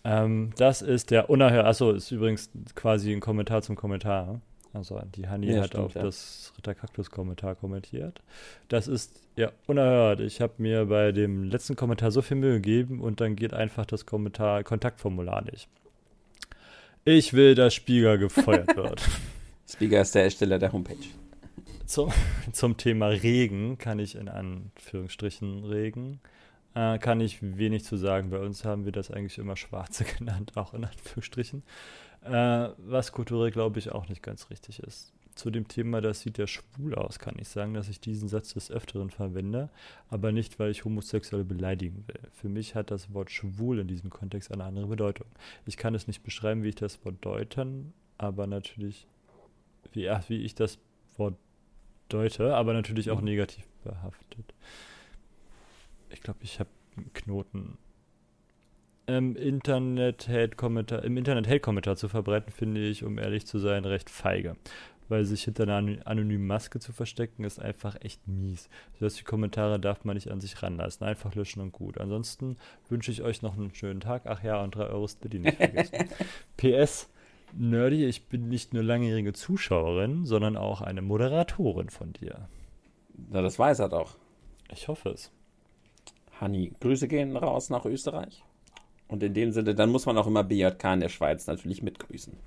Ähm, das ist der unerhört. Achso, ist übrigens quasi ein Kommentar zum Kommentar. Also die Honey ja, hat stimmt, auf ja. das Ritterkaktus-Kommentar kommentiert. Das ist ja unerhört. Ich habe mir bei dem letzten Kommentar so viel Mühe gegeben und dann geht einfach das Kommentar Kontaktformular nicht. Ich will, dass Spieger gefeuert wird. Spieger ist der Ersteller der Homepage. Zum, zum Thema Regen kann ich in Anführungsstrichen Regen, äh, kann ich wenig zu sagen. Bei uns haben wir das eigentlich immer Schwarze genannt, auch in Anführungsstrichen. Äh, was kulturell, glaube ich, auch nicht ganz richtig ist. Zu dem Thema, das sieht ja schwul aus, kann ich sagen, dass ich diesen Satz des Öfteren verwende, aber nicht, weil ich Homosexuelle beleidigen will. Für mich hat das Wort schwul in diesem Kontext eine andere Bedeutung. Ich kann es nicht beschreiben, wie ich das Wort deuten, aber natürlich, wie, ach, wie ich das Wort deute, aber natürlich auch mhm. negativ behaftet. Ich glaube, ich habe einen Knoten. Im Internet Hate-Kommentar, im Internet Hate-Kommentar zu verbreiten, finde ich, um ehrlich zu sein, recht feige. Weil sich hinter einer anonymen Maske zu verstecken, ist einfach echt mies. Solche Kommentare darf man nicht an sich ranlassen. Einfach löschen und gut. Ansonsten wünsche ich euch noch einen schönen Tag. Ach ja, und 3 Euro Steady nicht vergessen. PS, Nerdy, ich bin nicht nur langjährige Zuschauerin, sondern auch eine Moderatorin von dir. Na, das weiß er doch. Ich hoffe es. Hanni, Grüße gehen raus nach Österreich. Und in dem Sinne, dann muss man auch immer BJK in der Schweiz natürlich mitgrüßen.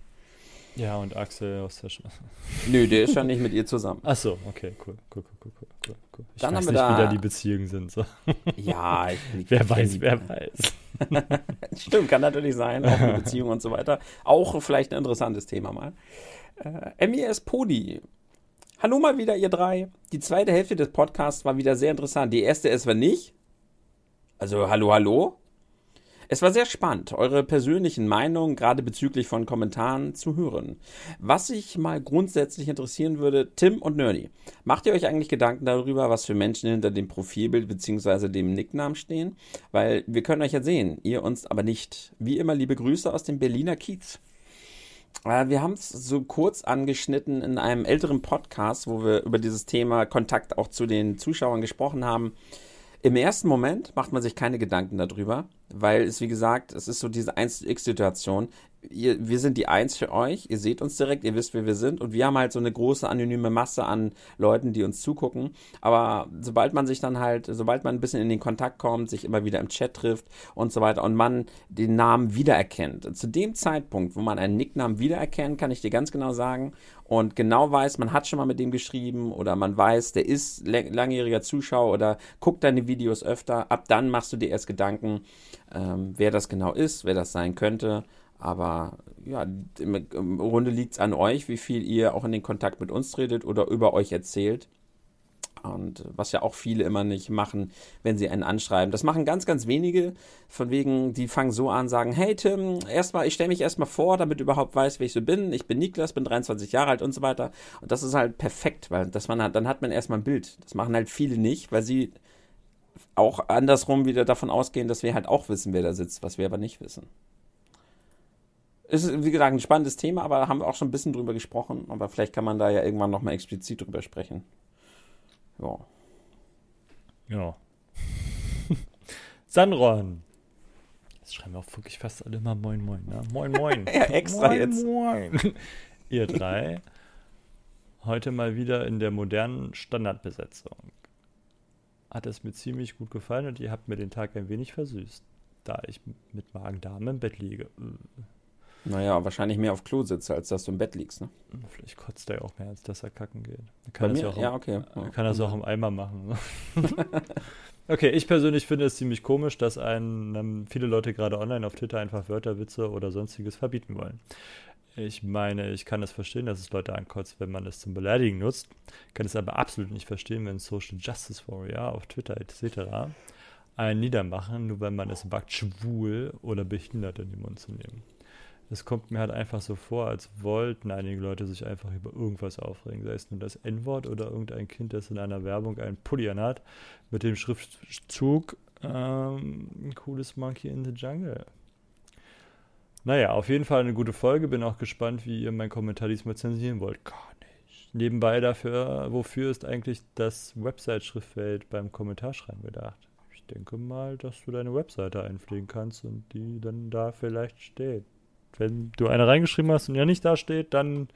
Ja, und Axel aus der Schweiz. Nö, der ist ja nicht mit ihr zusammen. Ach so, okay, cool, cool, cool, cool, cool, cool. Ich dann weiß haben wir nicht, da... wie da die Beziehungen sind. So. Ja, ich, wer weiß, wer weiß. Stimmt, kann natürlich sein, auch eine Beziehung und so weiter. Auch vielleicht ein interessantes Thema mal. Äh, MES Podi. Hallo mal wieder, ihr drei. Die zweite Hälfte des Podcasts war wieder sehr interessant. Die erste erst war nicht. Also, hallo, hallo. Es war sehr spannend, eure persönlichen Meinungen, gerade bezüglich von Kommentaren, zu hören. Was sich mal grundsätzlich interessieren würde, Tim und Nerdy, macht ihr euch eigentlich Gedanken darüber, was für Menschen hinter dem Profilbild bzw. dem Nicknamen stehen? Weil wir können euch ja sehen, ihr uns aber nicht. Wie immer liebe Grüße aus dem Berliner Kiez. Äh, wir haben es so kurz angeschnitten in einem älteren Podcast, wo wir über dieses Thema Kontakt auch zu den Zuschauern gesprochen haben. Im ersten Moment macht man sich keine Gedanken darüber, weil es, wie gesagt, es ist so diese 1x-Situation ihr, wir sind die Eins für euch, ihr seht uns direkt, ihr wisst, wer wir sind. Und wir haben halt so eine große anonyme Masse an Leuten, die uns zugucken. Aber sobald man sich dann halt, sobald man ein bisschen in den Kontakt kommt, sich immer wieder im Chat trifft und so weiter und man den Namen wiedererkennt, zu dem Zeitpunkt, wo man einen Nicknamen wiedererkennt, kann ich dir ganz genau sagen. Und genau weiß, man hat schon mal mit dem geschrieben oder man weiß, der ist langjähriger Zuschauer oder guckt deine Videos öfter, ab dann machst du dir erst Gedanken, ähm, wer das genau ist, wer das sein könnte aber ja, im, im Runde liegt es an euch, wie viel ihr auch in den Kontakt mit uns tretet oder über euch erzählt. Und was ja auch viele immer nicht machen, wenn sie einen anschreiben. Das machen ganz, ganz wenige. Von wegen, die fangen so an, sagen, hey Tim, erstmal, ich stelle mich erstmal vor, damit du überhaupt weißt, wer ich so bin. Ich bin Niklas, bin 23 Jahre alt und so weiter. Und das ist halt perfekt, weil das man dann hat man erstmal ein Bild. Das machen halt viele nicht, weil sie auch andersrum wieder davon ausgehen, dass wir halt auch wissen, wer da sitzt, was wir aber nicht wissen ist, wie gesagt, ein spannendes Thema, aber da haben wir auch schon ein bisschen drüber gesprochen. Aber vielleicht kann man da ja irgendwann nochmal explizit drüber sprechen. Ja. Ja. Sanron. Jetzt schreiben wir auch wirklich fast alle mal Moin Moin, ne? Moin Moin. ja, extra moin, jetzt. Moin. Ihr drei. Heute mal wieder in der modernen Standardbesetzung. Hat es mir ziemlich gut gefallen und ihr habt mir den Tag ein wenig versüßt, da ich mit Magen-Darm im Bett liege. Naja, wahrscheinlich mehr auf Klo sitze, als dass du im Bett liegst. Ne? Vielleicht kotzt er auch mehr, als dass er kacken geht. Er kann Bei das mir? Ja, auch ja, okay. Er kann das auch im Eimer machen. Ne? okay, ich persönlich finde es ziemlich komisch, dass einen ähm, viele Leute gerade online auf Twitter einfach Wörter, Witze oder sonstiges verbieten wollen. Ich meine, ich kann es verstehen, dass es Leute ankotzt, wenn man es zum Beleidigen nutzt. Kann es aber absolut nicht verstehen, wenn Social Justice Warrior auf Twitter etc. einen niedermachen, nur weil man es wagt, schwul oder behindert in den Mund zu nehmen es kommt mir halt einfach so vor, als wollten einige Leute sich einfach über irgendwas aufregen. Sei es nun das N-Wort oder irgendein Kind, das in einer Werbung einen Pulli anhat, mit dem Schriftzug ähm, ein cooles Monkey in the Jungle. Naja, auf jeden Fall eine gute Folge. Bin auch gespannt, wie ihr meinen Kommentar diesmal zensieren wollt. Gar nicht. Nebenbei dafür, wofür ist eigentlich das Website-Schriftfeld beim Kommentarschreiben gedacht? Ich denke mal, dass du deine Webseite einpflegen kannst und die dann da vielleicht steht wenn du eine reingeschrieben hast und ja nicht da steht, dann.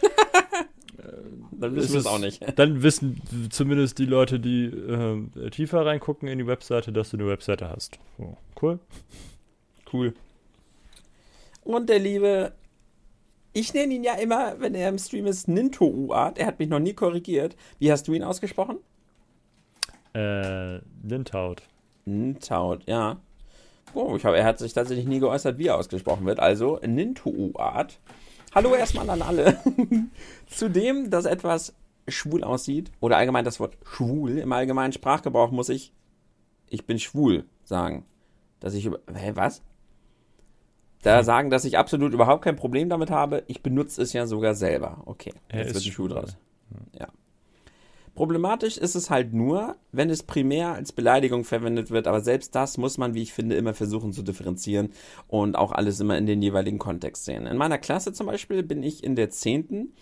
dann wissen wir es auch nicht. Dann wissen zumindest die Leute, die äh, tiefer reingucken in die Webseite, dass du eine Webseite hast. Oh, cool. Cool. Und der liebe, ich nenne ihn ja immer, wenn er im Stream ist, Ninto Uart. Er hat mich noch nie korrigiert. Wie hast du ihn ausgesprochen? Äh, Nintaut. Nintaut, ja. Oh, ich hab, er hat sich tatsächlich nie geäußert, wie er ausgesprochen wird. Also Nintu-Art. Hallo erstmal an alle. Zudem, dass etwas schwul aussieht, oder allgemein das Wort schwul, im allgemeinen Sprachgebrauch muss ich, ich bin schwul sagen. Dass ich über, hä, was? Da sagen, dass ich absolut überhaupt kein Problem damit habe. Ich benutze es ja sogar selber. Okay, jetzt wird ein Schuh draus. Ja. Problematisch ist es halt nur, wenn es primär als Beleidigung verwendet wird, aber selbst das muss man, wie ich finde, immer versuchen zu differenzieren und auch alles immer in den jeweiligen Kontext sehen. In meiner Klasse zum Beispiel bin ich in der zehnten,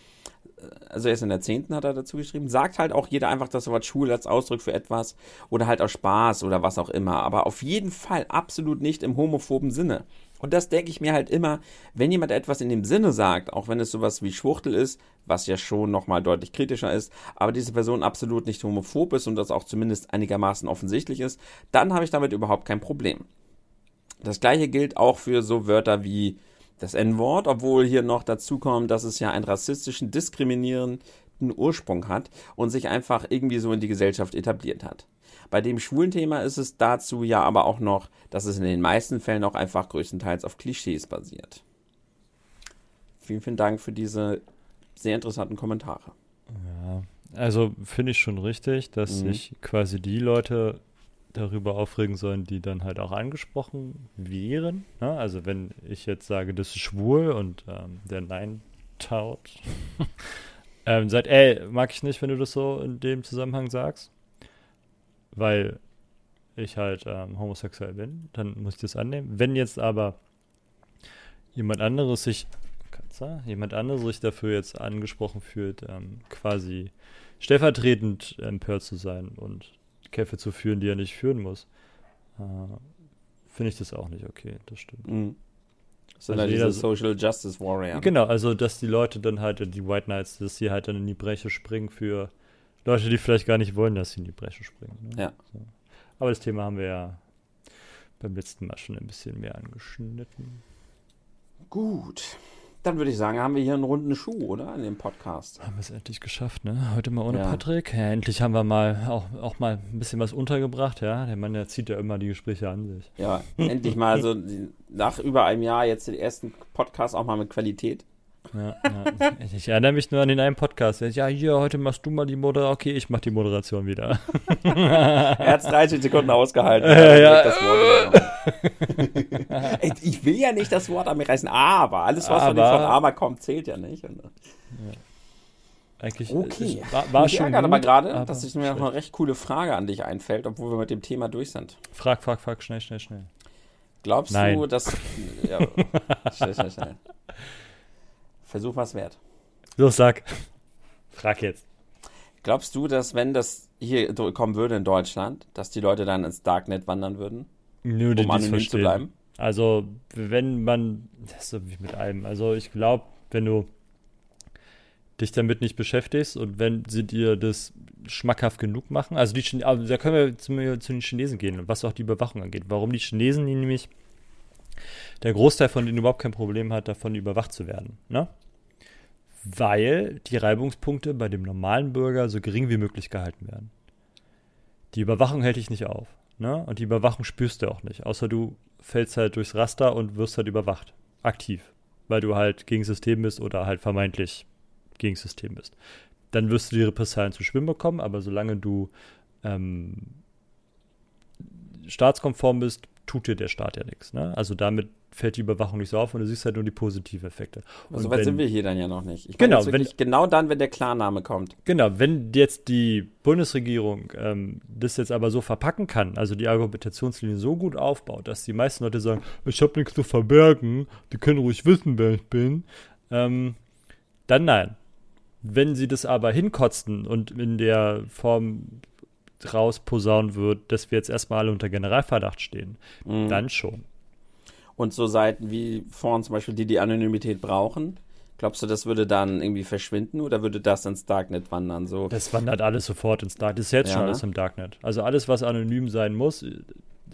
also erst in der zehnten hat er dazu geschrieben, sagt halt auch jeder einfach das Wort schwul als Ausdruck für etwas oder halt aus Spaß oder was auch immer, aber auf jeden Fall absolut nicht im homophoben Sinne. Und das denke ich mir halt immer, wenn jemand etwas in dem Sinne sagt, auch wenn es sowas wie Schwuchtel ist, was ja schon nochmal deutlich kritischer ist, aber diese Person absolut nicht homophob ist und das auch zumindest einigermaßen offensichtlich ist, dann habe ich damit überhaupt kein Problem. Das gleiche gilt auch für so Wörter wie das N-Wort, obwohl hier noch dazu kommt, dass es ja einen rassistischen, diskriminierenden Ursprung hat und sich einfach irgendwie so in die Gesellschaft etabliert hat. Bei dem schwulen Thema ist es dazu ja aber auch noch, dass es in den meisten Fällen auch einfach größtenteils auf Klischees basiert. Vielen, vielen Dank für diese sehr interessanten Kommentare. Ja, also finde ich schon richtig, dass mhm. sich quasi die Leute darüber aufregen sollen, die dann halt auch angesprochen wären. Ne? Also wenn ich jetzt sage, das ist schwul und ähm, der Nein taut, ähm, sagt, ey, mag ich nicht, wenn du das so in dem Zusammenhang sagst, weil ich halt ähm, homosexuell bin, dann muss ich das annehmen. Wenn jetzt aber jemand anderes sich, Katze, jemand anderes sich dafür jetzt angesprochen fühlt, ähm, quasi stellvertretend empört zu sein und Kämpfe zu führen, die er nicht führen muss, äh, finde ich das auch nicht okay. Das stimmt. Mhm. Sind also diese Social Justice Warrior. Genau, also dass die Leute dann halt, die White Knights, dass sie halt dann in die Breche springen für Leute, die vielleicht gar nicht wollen, dass sie in die Breche springen. Ne? Ja. So. Aber das Thema haben wir ja beim letzten Mal schon ein bisschen mehr angeschnitten. Gut. Dann würde ich sagen, haben wir hier einen runden Schuh, oder? In dem Podcast. Haben wir es endlich geschafft, ne? Heute mal ohne ja. Patrick. Ja, endlich haben wir mal auch, auch mal ein bisschen was untergebracht, ja. Der Mann, der zieht ja immer die Gespräche an sich. Ja, endlich mal so nach über einem Jahr jetzt den ersten Podcast auch mal mit Qualität. Ja, ja. Ich erinnere mich nur an den einen Podcast. Ja, hier, heute machst du mal die Moderation. Okay, ich mach die Moderation wieder. er hat es 30 Sekunden ausgehalten. Ja, ja. Ey, ich will ja nicht das Wort an mir reißen, aber alles, was aber, von, von aber kommt, zählt ja nicht. Ja. Eigentlich okay. war, war ich schon. Ich aber gerade, dass sich mir noch eine recht coole Frage an dich einfällt, obwohl wir mit dem Thema durch sind. Frag, frag, frag, schnell, schnell, schnell. Glaubst Nein. du, dass. Ja, schnell, schnell, schnell. Versuch was wert. Los, sag. Frag jetzt. Glaubst du, dass wenn das hier kommen würde in Deutschland, dass die Leute dann ins Darknet wandern würden? Nö, um anonym zu bleiben? Also, wenn man, das ist so wie mit allem. Also, ich glaube, wenn du dich damit nicht beschäftigst und wenn sie dir das schmackhaft genug machen, also die also da können wir zu, zu den Chinesen gehen, was auch die Überwachung angeht. Warum die Chinesen die nämlich der Großteil von denen überhaupt kein Problem hat, davon überwacht zu werden. Ne? Weil die Reibungspunkte bei dem normalen Bürger so gering wie möglich gehalten werden. Die Überwachung hält dich nicht auf. Ne? Und die Überwachung spürst du auch nicht. Außer du fällst halt durchs Raster und wirst halt überwacht. Aktiv. Weil du halt gegen System bist oder halt vermeintlich gegen System bist. Dann wirst du die Repressalien zu schwimmen bekommen, aber solange du ähm, staatskonform bist, tut dir der Staat ja nichts. Ne? Also damit fällt die Überwachung nicht so auf und du siehst halt nur die positiven Effekte. Und so weit sind wir hier dann ja noch nicht. Ich genau, wenn, genau dann, wenn der Klarname kommt. Genau, wenn jetzt die Bundesregierung ähm, das jetzt aber so verpacken kann, also die Argumentationslinie so gut aufbaut, dass die meisten Leute sagen, ich habe nichts zu verbergen, die können ruhig wissen, wer ich bin, ähm, dann nein. Wenn sie das aber hinkotzen und in der Form rausposaunen wird, dass wir jetzt erstmal alle unter Generalverdacht stehen, mhm. dann schon. Und so Seiten wie vorhin zum Beispiel, die die Anonymität brauchen, glaubst du, das würde dann irgendwie verschwinden oder würde das ins Darknet wandern? So? Das wandert alles sofort ins Darknet. Das ist jetzt ja, schon ne? alles im Darknet. Also alles, was anonym sein muss,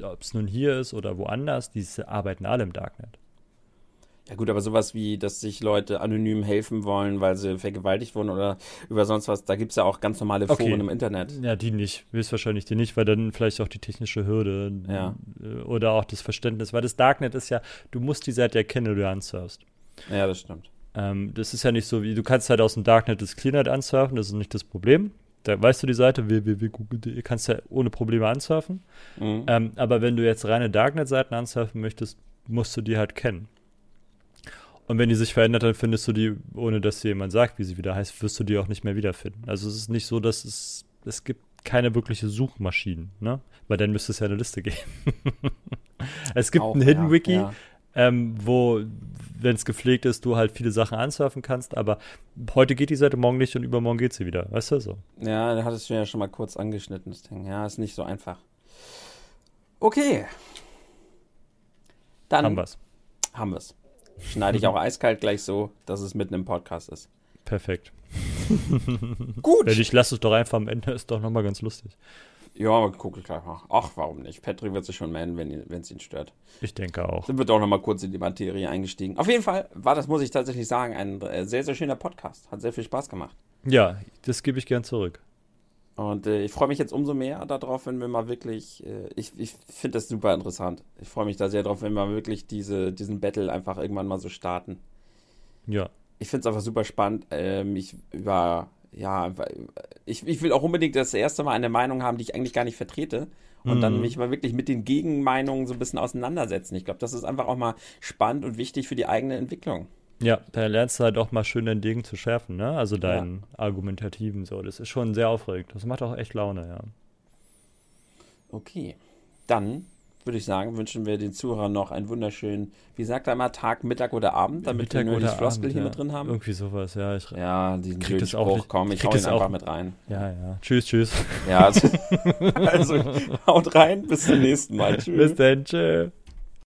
ob es nun hier ist oder woanders, die arbeiten alle im Darknet. Ja gut, aber sowas wie, dass sich Leute anonym helfen wollen, weil sie vergewaltigt wurden oder über sonst was, da gibt es ja auch ganz normale Foren okay. im Internet. Ja, die nicht. Höchstwahrscheinlich die nicht, weil dann vielleicht auch die technische Hürde ja. Äh, oder auch das Verständnis, weil das Darknet ist ja, du musst die Seite erkennen, du ansurfst. Ja, das stimmt. Ähm, das ist ja nicht so wie, du kannst halt aus dem Darknet das Clearnet ansurfen, das ist nicht das Problem. Da weißt du die Seite www.google.de, kannst ja ohne Probleme ansurfen. Mhm. Ähm, aber wenn du jetzt reine Darknet-Seiten ansurfen möchtest, musst du die halt kennen. Und wenn die sich verändert, dann findest du die, ohne dass dir jemand sagt, wie sie wieder heißt, wirst du die auch nicht mehr wiederfinden. Also es ist nicht so, dass es, es gibt keine wirkliche Suchmaschinen, ne? Weil dann müsste es ja eine Liste geben. es gibt auch, ein Hidden Wiki, ja, ja. ähm, wo, wenn es gepflegt ist, du halt viele Sachen ansurfen kannst, aber heute geht die Seite, morgen nicht und übermorgen geht sie wieder. Weißt du so? Ja, da hattest du ja schon mal kurz angeschnitten, das Ding. Ja, ist nicht so einfach. Okay. Dann haben wir's. Haben wir's. Schneide ich auch eiskalt gleich so, dass es mitten im Podcast ist. Perfekt. Gut. Ich lasse es doch einfach am Ende, ist doch nochmal ganz lustig. Ja, gucke ich gleich mal. Ach, warum nicht? Patrick wird sich schon melden, wenn es ihn stört. Ich denke auch. Sind wir doch nochmal kurz in die Materie eingestiegen. Auf jeden Fall war das, muss ich tatsächlich sagen, ein äh, sehr, sehr schöner Podcast. Hat sehr viel Spaß gemacht. Ja, das gebe ich gern zurück. Und äh, ich freue mich jetzt umso mehr darauf, wenn wir mal wirklich, äh, ich, ich finde das super interessant. Ich freue mich da sehr drauf, wenn wir wirklich diese, diesen Battle einfach irgendwann mal so starten. Ja. Ich finde es einfach super spannend. Ähm, ich über, ja, ich, ich will auch unbedingt das erste Mal eine Meinung haben, die ich eigentlich gar nicht vertrete. und mhm. dann mich mal wirklich mit den Gegenmeinungen so ein bisschen auseinandersetzen. Ich glaube, das ist einfach auch mal spannend und wichtig für die eigene Entwicklung. Ja, da lernst du halt auch mal schön dein Degen zu schärfen, ne? Also deinen ja. argumentativen so. Das ist schon sehr aufregend. Das macht auch echt Laune, ja. Okay. Dann würde ich sagen, wünschen wir den Zuhörern noch einen wunderschönen, wie sagt er mal, Tag, Mittag oder Abend, damit Mittag wir nur die Floskel hier ja. mit drin haben. Irgendwie sowas, ja. Ich ja, diesen krieg das auch nicht, komm, ich hau ihn einfach auch. mit rein. Ja, ja. Tschüss, tschüss. Ja, also, also haut rein, bis zum nächsten Mal. Tschüss. Bis dann, tschüss.